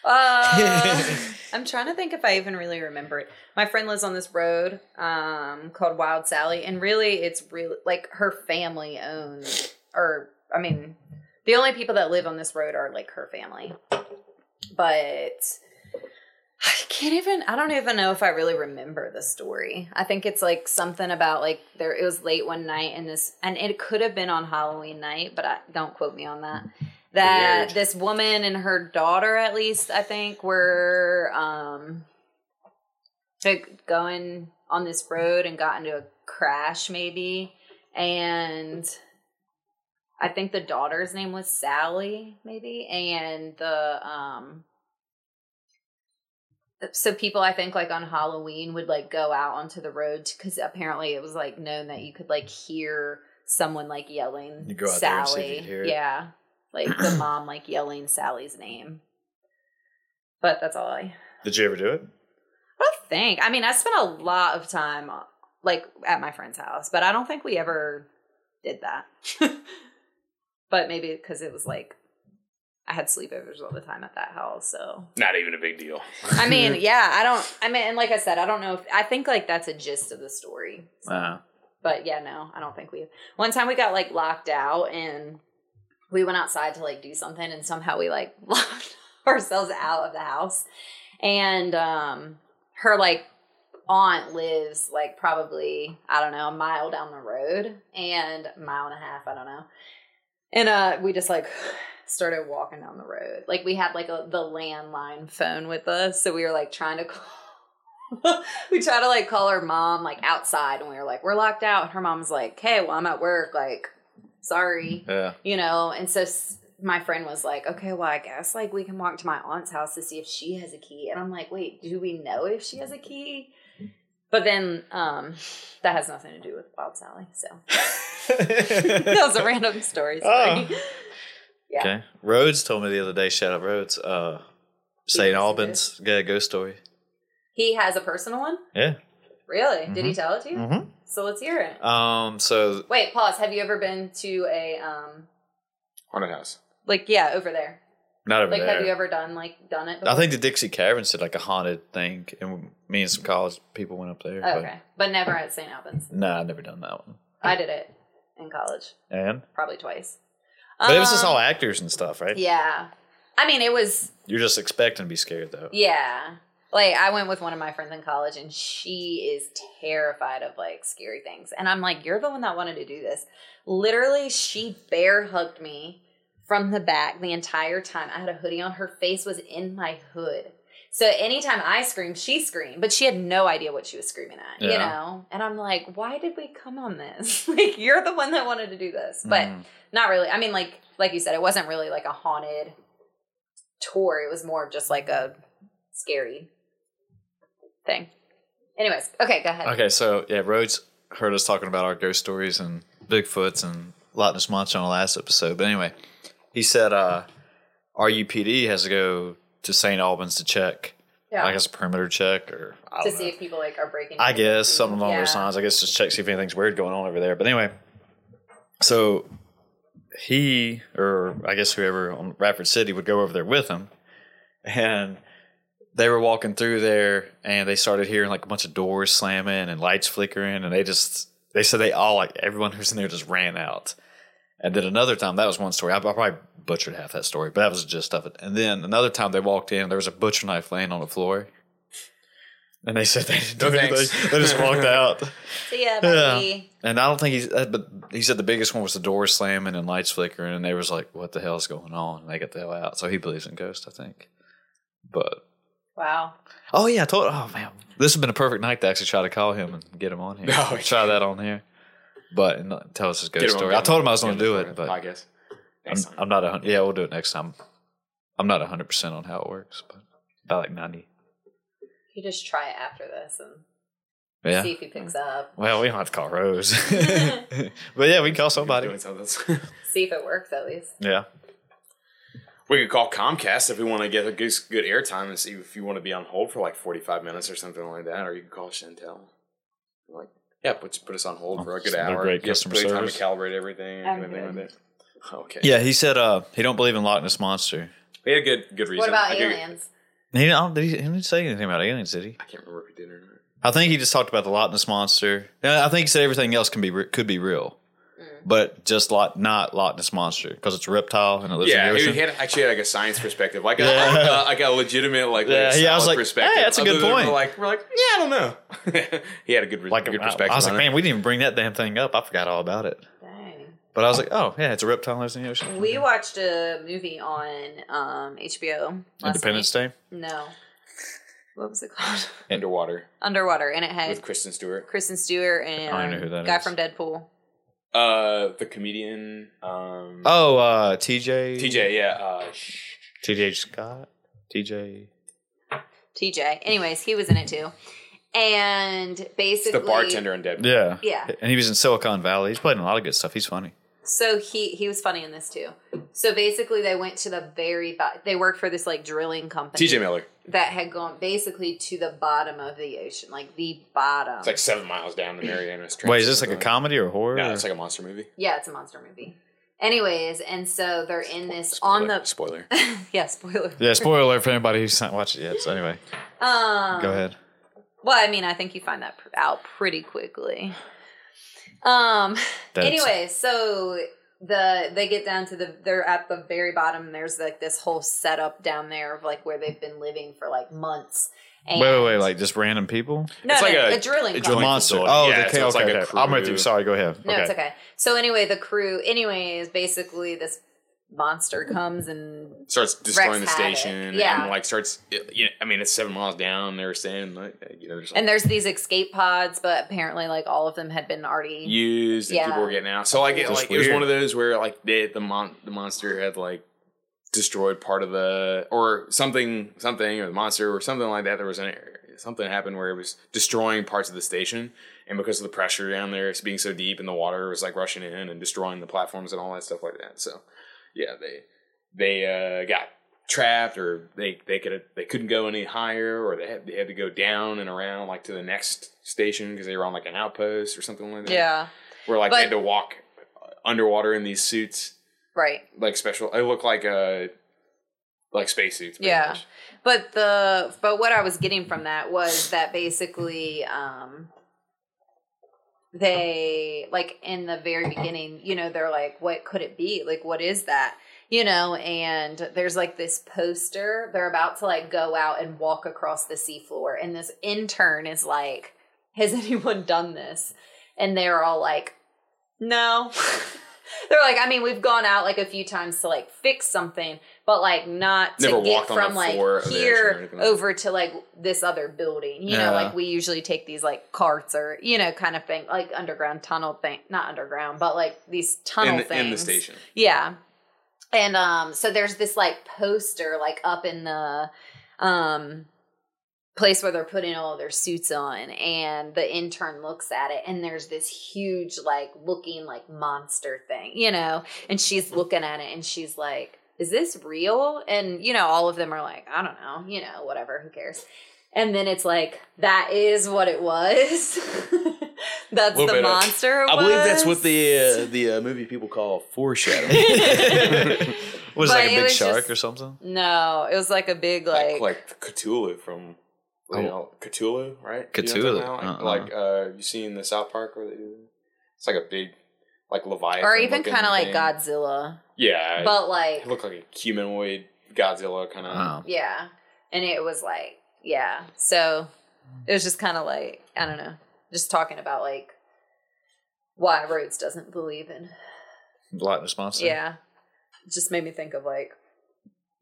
[SPEAKER 4] Uh, *laughs* I'm trying to think if I even really remember it. My friend lives on this road um, called Wild Sally, and really, it's really like her family owns, or I mean, the only people that live on this road are like her family. But I can't even. I don't even know if I really remember the story. I think it's like something about like there. It was late one night, and this, and it could have been on Halloween night, but I, don't quote me on that that
[SPEAKER 3] Weird.
[SPEAKER 4] this woman and her daughter at least i think were um like going on this road and got into a crash maybe and i think the daughter's name was sally maybe and the um so people i think like on halloween would like go out onto the road because apparently it was like known that you could like hear someone like yelling
[SPEAKER 2] You go out there and see if
[SPEAKER 4] sally
[SPEAKER 2] it.
[SPEAKER 4] yeah like the *clears throat* mom like yelling sally's name but that's all i
[SPEAKER 2] Did you ever do it?
[SPEAKER 4] I don't think. I mean, I spent a lot of time uh, like at my friend's house, but I don't think we ever did that. *laughs* but maybe because it was like I had sleepovers all the time at that house, so
[SPEAKER 3] Not even a big deal.
[SPEAKER 4] I mean, *laughs* yeah, I don't. I mean, and like I said, I don't know if I think like that's a gist of the story. So.
[SPEAKER 2] Uh,
[SPEAKER 4] But yeah, no, I don't think we. One time we got like locked out and we went outside to like do something and somehow we like *laughs* locked ourselves out of the house. And um her like aunt lives like probably, I don't know, a mile down the road and a mile and a half, I don't know. And uh we just like started walking down the road. Like we had like a the landline phone with us, so we were like trying to call *laughs* we try to like call her mom like outside and we were like we're locked out. And her mom's like hey well i'm at work like sorry.
[SPEAKER 2] Yeah.
[SPEAKER 4] you know? And so s- my friend was like okay well i guess like we can walk to my aunt's house to see if she has a key. And i'm like wait do we know if she has a key? But then um that has nothing to do with wild sally so. *laughs* That was a random story sorry.
[SPEAKER 2] Oh.
[SPEAKER 4] Yeah
[SPEAKER 2] Okay. Rhodes told me the other day, shout out Rhodes, uh, St. Albans, got a ghost story.
[SPEAKER 4] he has a personal one
[SPEAKER 2] Yeah.
[SPEAKER 4] really did he tell it to you
[SPEAKER 2] Mm-hmm.
[SPEAKER 4] so let's hear it
[SPEAKER 2] Um, so
[SPEAKER 4] wait pause have you ever been to a um
[SPEAKER 3] Haunted house.
[SPEAKER 4] like yeah over there
[SPEAKER 2] not over
[SPEAKER 4] like
[SPEAKER 2] there.
[SPEAKER 4] Like, have you ever done like done it
[SPEAKER 2] I think the Dixie Caverns did like a haunted thing, and me and some college people went up there.
[SPEAKER 4] Oh, okay but never at st albans
[SPEAKER 2] But nah, I've never done that one.
[SPEAKER 4] i did it in college
[SPEAKER 2] And
[SPEAKER 4] probably twice
[SPEAKER 2] but it was just
[SPEAKER 4] Um,
[SPEAKER 2] all actors and stuff, right?
[SPEAKER 4] yeah I mean, it was
[SPEAKER 2] You're just expecting to be scared though.
[SPEAKER 4] yeah. Like I went with one of my friends in college, and she is terrified of like scary things. And I'm like, you're the one that wanted to do this. Literally, she bear hugged me from the back the entire time. I had a hoodie on. Her face was in my hood. So anytime I screamed, she screamed, but she had no idea what she was screaming at, you know? And I'm like, why did we come on this? *laughs* like, you're the one that wanted to do this. But not really. I mean, like, like you said, it wasn't really like a haunted tour. It was more of just like a scary thing. Anyways, okay, go ahead.
[SPEAKER 2] Okay, so yeah, Rhodes heard us talking about our ghost stories and Bigfoots and Loch Ness Monster on the last episode. But anyway, he said uh, RUPD has to go to St. Albans to check,
[SPEAKER 4] Yeah.
[SPEAKER 2] I guess a perimeter check or
[SPEAKER 4] to see
[SPEAKER 2] know.
[SPEAKER 4] if people like are breaking.
[SPEAKER 2] I guess something along those
[SPEAKER 4] Yeah.
[SPEAKER 2] lines. I guess just check see if anything's weird going on over there. But anyway, so he or I guess whoever on Radford City would go over there with him, and they were walking through there, and they started hearing like a bunch of doors slamming and lights flickering, and they just they said they all like everyone who's in there just ran out. And then another time, that was one story. I, I probably butchered half that story, but that was the gist of it. And then another time they walked in, there was a butcher knife laying on the floor. And they said they didn't do
[SPEAKER 3] No
[SPEAKER 2] anything.
[SPEAKER 3] thanks.
[SPEAKER 2] They just walked out. *laughs*
[SPEAKER 4] See ya,
[SPEAKER 2] Yeah.
[SPEAKER 4] buddy.
[SPEAKER 2] And I don't think he's, but he said the biggest one was the door slamming and lights flickering. And they was like, what the hell is going on? And they got the hell out. So he believes in ghosts, I think. But,
[SPEAKER 4] Wow.
[SPEAKER 2] oh yeah, I told, oh man, this has been a perfect night to actually try to call him and get him on here. *laughs*
[SPEAKER 3] Oh,
[SPEAKER 2] try that on here. But and tell us his
[SPEAKER 3] Get
[SPEAKER 2] ghost
[SPEAKER 3] him on-
[SPEAKER 2] story. I told him I was
[SPEAKER 3] get
[SPEAKER 2] going to do it,
[SPEAKER 3] the
[SPEAKER 2] but
[SPEAKER 3] podcast.
[SPEAKER 2] I'm,
[SPEAKER 3] time.
[SPEAKER 2] I'm not a hun- yeah, we'll do it next time. I'm not hundred percent on how it works, but about like ninety.
[SPEAKER 4] You just try it after this and
[SPEAKER 2] Yeah.
[SPEAKER 4] see if he picks up.
[SPEAKER 2] Well, we don't have to call Rhodes, *laughs* *laughs* but yeah, we can call somebody.
[SPEAKER 3] Doing something. *laughs*
[SPEAKER 4] See if it works at least.
[SPEAKER 2] Yeah.
[SPEAKER 3] we could call Comcast if we want to get a good, good airtime and see if you want to be on hold for like 45 minutes or something like that. Or you can call Chantel. Like, yeah, put, put us on hold oh, for a good hour.
[SPEAKER 2] great
[SPEAKER 3] Give us
[SPEAKER 2] customer
[SPEAKER 3] plenty of time to calibrate everything and everything like that. Okay.
[SPEAKER 2] Yeah, he said uh, he don't believe in Loch Ness monster.
[SPEAKER 3] He had a good good reason.
[SPEAKER 4] What about
[SPEAKER 3] I, could-
[SPEAKER 4] aliens?
[SPEAKER 2] He didn't, he didn't say anything about aliens, did he?
[SPEAKER 3] I can't remember if he did or not.
[SPEAKER 2] I think he just talked about the Loch Ness monster. Yeah, I think he said everything else can be re- could be real,
[SPEAKER 4] Mm.
[SPEAKER 2] but just Loch, not Loch Ness monster because it's a reptile and it lives
[SPEAKER 3] Yeah,
[SPEAKER 2] in the
[SPEAKER 3] he
[SPEAKER 2] ocean.
[SPEAKER 3] had actually had like a science perspective, like a,
[SPEAKER 2] Yeah.
[SPEAKER 3] like a legitimate, like
[SPEAKER 2] Yeah,
[SPEAKER 3] like,
[SPEAKER 2] yeah, I was like,
[SPEAKER 3] perspective.
[SPEAKER 2] hey, that's a good
[SPEAKER 3] Other than
[SPEAKER 2] point.
[SPEAKER 3] We're like, we're like, yeah, I don't know. *laughs* he had a good,
[SPEAKER 2] like
[SPEAKER 3] good
[SPEAKER 2] I-
[SPEAKER 3] perspective.
[SPEAKER 2] I was like,
[SPEAKER 3] on it.
[SPEAKER 2] man, we didn't even bring that damn thing up. I forgot all about it.
[SPEAKER 4] Dang.
[SPEAKER 2] But I was like, oh yeah, it's a reptile that lives in the ocean.
[SPEAKER 4] We watched a movie on um, HBO. last
[SPEAKER 2] Independence
[SPEAKER 4] night.
[SPEAKER 2] Day.
[SPEAKER 4] No. What was it called? *laughs*
[SPEAKER 3] underwater
[SPEAKER 4] Underwater, and it had
[SPEAKER 3] with Kristen Stewart,
[SPEAKER 4] Kristen Stewart and
[SPEAKER 2] I don't know who that
[SPEAKER 4] guy
[SPEAKER 2] is.
[SPEAKER 4] from Deadpool.
[SPEAKER 3] uh, the comedian, um,
[SPEAKER 2] Oh, uh, TJ.
[SPEAKER 3] TJ, yeah, uh, sh-
[SPEAKER 2] TJ Scott. TJ.
[SPEAKER 4] TJ. Anyways, he was in it too, and basically
[SPEAKER 3] the bartender in Deadpool.
[SPEAKER 2] Yeah.
[SPEAKER 4] Yeah.
[SPEAKER 2] And he was in Silicon Valley. He's played in a lot of good stuff. He's funny.
[SPEAKER 4] So he he was funny in this too. So basically, they went to the very bo- they worked for this like drilling company.
[SPEAKER 3] TJ Miller.
[SPEAKER 4] that had gone basically to the bottom of the ocean, like the bottom.
[SPEAKER 3] It's like seven miles down the Marianas Trench.
[SPEAKER 2] Wait, is this like a comedy or horror?
[SPEAKER 3] No,
[SPEAKER 2] or-
[SPEAKER 3] it's like a monster movie.
[SPEAKER 4] yeah, it's a monster movie. Anyways, and so they're in this on the *laughs*
[SPEAKER 3] spoiler.
[SPEAKER 4] yeah spoiler.
[SPEAKER 2] yeah, spoiler for anybody who's not watched it yet. So anyway,
[SPEAKER 4] Um,
[SPEAKER 2] go ahead.
[SPEAKER 4] Well, I mean, I think you find that out pretty quickly. Um.
[SPEAKER 2] That's-
[SPEAKER 4] anyway, so the they get down to the they're at the very bottom. And there's like this whole setup down there of like where they've been living for like months. And
[SPEAKER 2] Wait, wait, wait, like just random people?
[SPEAKER 4] no,
[SPEAKER 3] It's
[SPEAKER 4] no,
[SPEAKER 3] like
[SPEAKER 4] a,
[SPEAKER 3] a-
[SPEAKER 4] drilling
[SPEAKER 3] a
[SPEAKER 2] The
[SPEAKER 4] company.
[SPEAKER 2] monster. Oh,
[SPEAKER 3] Yeah,
[SPEAKER 2] the
[SPEAKER 3] so
[SPEAKER 2] okay,
[SPEAKER 3] it's like
[SPEAKER 2] okay,
[SPEAKER 3] a
[SPEAKER 2] okay. I'm with you.
[SPEAKER 3] crew.
[SPEAKER 2] Sorry, go ahead.
[SPEAKER 4] No,
[SPEAKER 2] okay.
[SPEAKER 4] it's okay. So anyway, the crew. Anyways, basically this monster comes and
[SPEAKER 3] starts destroying the
[SPEAKER 4] Wreaks havoc.
[SPEAKER 3] station.
[SPEAKER 4] Yeah.
[SPEAKER 3] And like starts, you know, I mean, it's seven miles down. They were saying, like, you know, there's like
[SPEAKER 4] and there's these escape pods, but apparently like all of them had been already.
[SPEAKER 3] used and
[SPEAKER 4] Yeah.
[SPEAKER 3] people were getting out. So like, it,
[SPEAKER 2] Just
[SPEAKER 3] like it was one of those where like they, the mon- the monster had like destroyed part of the or something something or the monster or something like that. There was an something happened where it was destroying parts of the station, and because of the pressure down there, it's being so deep, and the water was like rushing in and destroying the platforms and all that stuff like that. So yeah, they they uh, got trapped or they they could they couldn't go any higher or they had they had to go down and around like to the next station because they were on like an outpost or something like that
[SPEAKER 4] Yeah.
[SPEAKER 3] where like
[SPEAKER 4] But-
[SPEAKER 3] they had to walk underwater in these suits,
[SPEAKER 4] Right.
[SPEAKER 3] like special. They look like uh like spacesuits.
[SPEAKER 4] Yeah.
[SPEAKER 3] much.
[SPEAKER 4] But the but what I was getting from that was that basically um they like in the very beginning, you know, they're like, what could it be? Like what is that? you know, and there's like this poster. They're about to like go out and walk across the seafloor, and this intern is like, "Has *laughs* anyone done this?" And they're all like, "No." *laughs* *laughs* they're like, I mean, we've gone out like a few times to like fix something, but like not to
[SPEAKER 3] Never
[SPEAKER 4] get
[SPEAKER 3] walked on the
[SPEAKER 4] from like
[SPEAKER 3] floor of the ocean or
[SPEAKER 4] here
[SPEAKER 3] anything like that.
[SPEAKER 4] over to like this other building. You
[SPEAKER 2] Yeah.
[SPEAKER 4] know, like we usually take these like carts or you know kind of thing, like underground tunnel thing, not underground, but like these tunnel
[SPEAKER 3] in, the,
[SPEAKER 4] things
[SPEAKER 3] in the station.
[SPEAKER 4] yeah. And um so there's this like poster like up in the um place where they're putting all of their suits on and the intern looks at it and there's this huge like looking like monster thing, you know, and she's looking at it and she's like is this real? And you know, all of them are like, I don't know, you know, whatever, who cares? And then it's like that is what it was. *laughs* that's the
[SPEAKER 5] bit of-
[SPEAKER 4] monster. it
[SPEAKER 5] I believe that's what the uh, the uh, movie people call foreshadowing. *laughs* *laughs*
[SPEAKER 2] Was
[SPEAKER 4] But
[SPEAKER 2] it like a
[SPEAKER 4] it
[SPEAKER 2] big shark
[SPEAKER 4] just-
[SPEAKER 2] or something?
[SPEAKER 4] No, it was like a big like,
[SPEAKER 3] Like, like Cthulhu from you know, Cthulhu, right? You know what I'm
[SPEAKER 2] Cthulhu, uh-uh.
[SPEAKER 3] Like, like uh, you seen the South Park where they do? It's like a big, like Leviathan,
[SPEAKER 4] or even kind of like. Godzilla,
[SPEAKER 3] Yeah,
[SPEAKER 4] but like
[SPEAKER 3] it looked like a humanoid Godzilla kind of.
[SPEAKER 2] Oh.
[SPEAKER 4] yeah, and it was like yeah. So it was just kind of like I don't know, just talking about like why Rhodes doesn't believe in
[SPEAKER 2] Loch Ness monster.
[SPEAKER 4] yeah. It just made me think of like.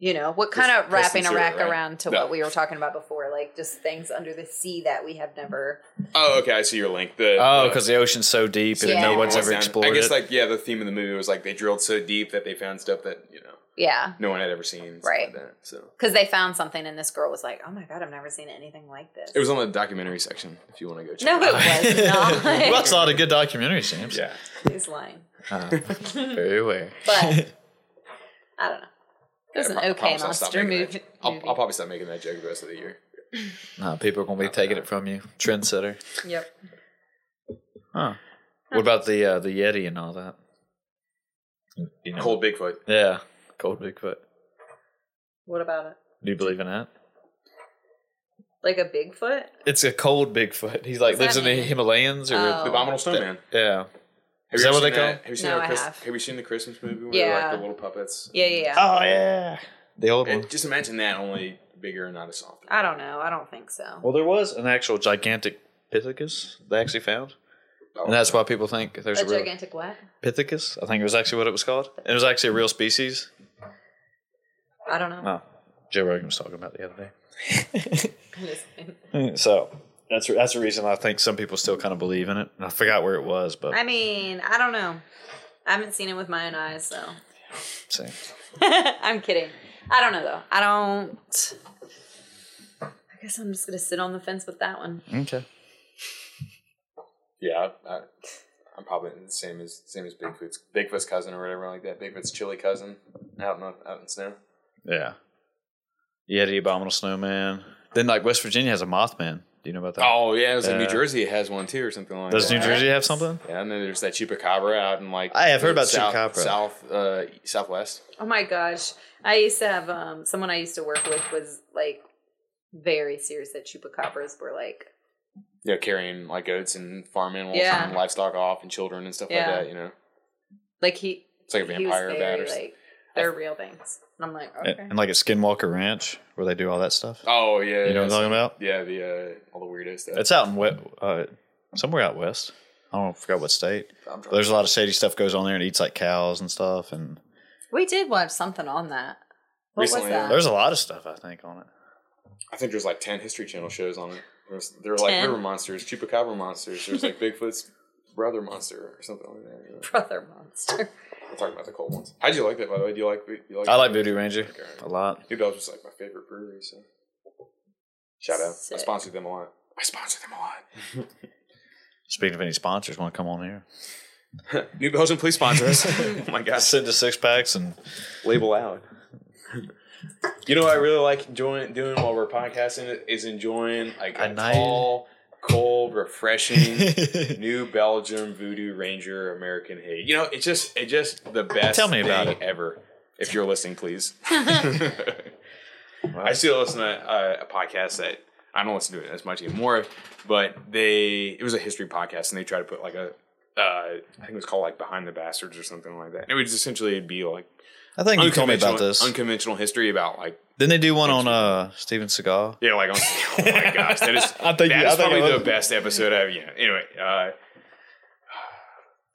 [SPEAKER 4] You know what kind
[SPEAKER 3] Kristen-
[SPEAKER 4] of wrapping a
[SPEAKER 3] Kristen
[SPEAKER 4] rack
[SPEAKER 3] right?
[SPEAKER 4] around to
[SPEAKER 3] No.
[SPEAKER 4] what we were talking about before, like just things under the sea that we have never.
[SPEAKER 3] Oh, okay, I see your link. The
[SPEAKER 2] Oh, because the ocean's so deep and
[SPEAKER 4] Yeah.
[SPEAKER 2] no one's ever
[SPEAKER 3] down-
[SPEAKER 2] explored
[SPEAKER 3] I guess
[SPEAKER 2] it.
[SPEAKER 3] like yeah, the theme of the movie was like they drilled so deep that they found stuff that you know
[SPEAKER 4] Yeah,
[SPEAKER 3] no one had ever seen.
[SPEAKER 4] Right.
[SPEAKER 3] Like that. So
[SPEAKER 4] because they found something, and this girl was like, "Oh my god, I've never seen anything like this."
[SPEAKER 3] it was on the documentary section. If you want to go check.
[SPEAKER 4] no,
[SPEAKER 3] it out.
[SPEAKER 4] it was *laughs* not.
[SPEAKER 2] well, that's a lot of good documentaries, James.
[SPEAKER 3] Yeah.
[SPEAKER 4] He's lying.
[SPEAKER 2] Uh, very aware.
[SPEAKER 4] But *laughs* I don't know. It was
[SPEAKER 3] Yeah,
[SPEAKER 4] an
[SPEAKER 3] I
[SPEAKER 4] okay
[SPEAKER 3] I'll
[SPEAKER 4] monster movie.
[SPEAKER 3] that- I'll,
[SPEAKER 4] movie.
[SPEAKER 3] I'll probably stop making that joke the rest of the year. *laughs*
[SPEAKER 2] No, people are going to be taking it from you. Trendsetter.
[SPEAKER 4] Yep.
[SPEAKER 2] Huh. What about the uh, the Yeti and all that? You know,
[SPEAKER 3] Cold Bigfoot.
[SPEAKER 2] Yeah, cold Bigfoot.
[SPEAKER 4] What about it?
[SPEAKER 2] Do you believe in that?
[SPEAKER 4] Like a Bigfoot?
[SPEAKER 2] It's a cold Bigfoot. He's like
[SPEAKER 4] What's
[SPEAKER 2] lives
[SPEAKER 4] that
[SPEAKER 2] in the? Himalayas, or
[SPEAKER 4] Oh.
[SPEAKER 3] The Abominable Snowman.
[SPEAKER 2] yeah.
[SPEAKER 3] Have
[SPEAKER 2] Is
[SPEAKER 3] you
[SPEAKER 2] that
[SPEAKER 3] ever
[SPEAKER 2] what they
[SPEAKER 3] seen
[SPEAKER 2] call
[SPEAKER 3] that? Have you seen
[SPEAKER 4] No, I
[SPEAKER 3] Chris-
[SPEAKER 4] have.
[SPEAKER 3] Have you seen the Christmas movie where
[SPEAKER 4] Yeah.
[SPEAKER 3] like the little puppets?
[SPEAKER 4] Yeah, yeah, yeah.
[SPEAKER 2] Oh yeah, the old
[SPEAKER 3] And
[SPEAKER 2] one.
[SPEAKER 3] just imagine that only bigger and not as soft.
[SPEAKER 4] I don't know. I don't think so.
[SPEAKER 2] Well, there was an actual gigantic Pithecus they actually found,
[SPEAKER 3] Oh,
[SPEAKER 2] and that's why people think there's
[SPEAKER 4] A
[SPEAKER 2] a, real
[SPEAKER 4] gigantic what?
[SPEAKER 2] Pithecus. I think it was actually what it was called. It was actually a real species.
[SPEAKER 4] I don't know.
[SPEAKER 2] Oh, Joe Rogan was talking about the other day. *laughs* so that's that's the reason I think some people still kind of believe in it. I forgot where it was, but
[SPEAKER 4] I mean, I don't know. I haven't seen it with my own eyes, so.
[SPEAKER 2] same. *laughs*
[SPEAKER 4] I'm kidding. I don't know though. I don't. I guess I'm just gonna sit on the fence with that one.
[SPEAKER 2] Okay.
[SPEAKER 3] Yeah, I, I, I'm probably the same as same as Bigfoot's Bigfoot's cousin or whatever like that. Bigfoot's chili cousin out in the, out in snow.
[SPEAKER 2] Yeah. Yeti, Abominable Snowman. Then like West Virginia has a Mothman. Do you know about that?
[SPEAKER 3] Oh yeah, it was in New Jersey. It has one too, or something like that.
[SPEAKER 2] Does
[SPEAKER 3] that.
[SPEAKER 2] New Jersey have something?
[SPEAKER 3] Yeah, and then there's that chupacabra out in like
[SPEAKER 2] I have heard about
[SPEAKER 3] south,
[SPEAKER 2] chupacabra.
[SPEAKER 3] south uh, southwest.
[SPEAKER 4] Oh my gosh. I used to have um someone I used to work with was like very serious that chupacabras were like
[SPEAKER 3] You know, carrying like goats and farm animals
[SPEAKER 4] Yeah.
[SPEAKER 3] and livestock off and children and stuff
[SPEAKER 4] Yeah.
[SPEAKER 3] like that. You know,
[SPEAKER 4] like he
[SPEAKER 3] it's like a
[SPEAKER 4] he was
[SPEAKER 3] vampire bat
[SPEAKER 4] very
[SPEAKER 3] or something.
[SPEAKER 4] like they're real things. And I'm like, okay.
[SPEAKER 2] And like at Skinwalker Ranch where they do all that stuff.
[SPEAKER 3] Oh yeah,
[SPEAKER 2] You know
[SPEAKER 3] yeah,
[SPEAKER 2] what I'm talking about?
[SPEAKER 3] Yeah, the uh, all the weirdo stuff.
[SPEAKER 2] It's out in wet, uh, somewhere out west. I don't know, I forgot what state. But there's a lot of shady stuff goes on there and eats like cows and stuff. And
[SPEAKER 4] We did watch something on that. What
[SPEAKER 3] Recently,
[SPEAKER 4] was that?
[SPEAKER 2] there's a lot of stuff I think on it.
[SPEAKER 3] I think there's like ten History Channel shows on it. There's there were like
[SPEAKER 4] 10?
[SPEAKER 3] river monsters, chupacabra monsters. There's like Bigfoot's brother monster or something like that. You? *laughs*
[SPEAKER 4] Brother monster.
[SPEAKER 3] We're talking about the cold ones. How'd you like that by the way? Do you like? You like
[SPEAKER 2] I like Voodoo Ranger a lot.
[SPEAKER 3] New Belgium's like my favorite brewery. So shout out. I
[SPEAKER 4] Sick.
[SPEAKER 3] sponsor them a lot. I sponsor them a lot. *laughs*
[SPEAKER 2] Speaking of any sponsors, want to come on here? *laughs*
[SPEAKER 3] New Belgium, please sponsor us. *laughs* oh my gosh.
[SPEAKER 2] Send us six packs and
[SPEAKER 3] label out. You know what I really like enjoying doing while we're podcasting is enjoying like a,
[SPEAKER 2] A night.
[SPEAKER 3] tall, cold, refreshing *laughs* New Belgium Voodoo Ranger American Hay. You know, it's just it's just the best
[SPEAKER 2] Tell me about it.
[SPEAKER 3] ever. If you're listening, please. *laughs* *laughs* I still listen to uh, a podcast that I don't listen to it as much anymore, but they it was a history podcast and they tried to put like a uh, I think it was called like Behind the Bastards or something like that. And it would essentially be like
[SPEAKER 2] I think you told me about this.
[SPEAKER 3] Unconventional history about like
[SPEAKER 2] Didn't they do one on uh Steven Seagal?
[SPEAKER 3] yeah, like on, oh my *laughs* gosh, that is
[SPEAKER 2] I think
[SPEAKER 3] that
[SPEAKER 2] you-
[SPEAKER 3] is probably the best episode I've yeah. Anyway, uh,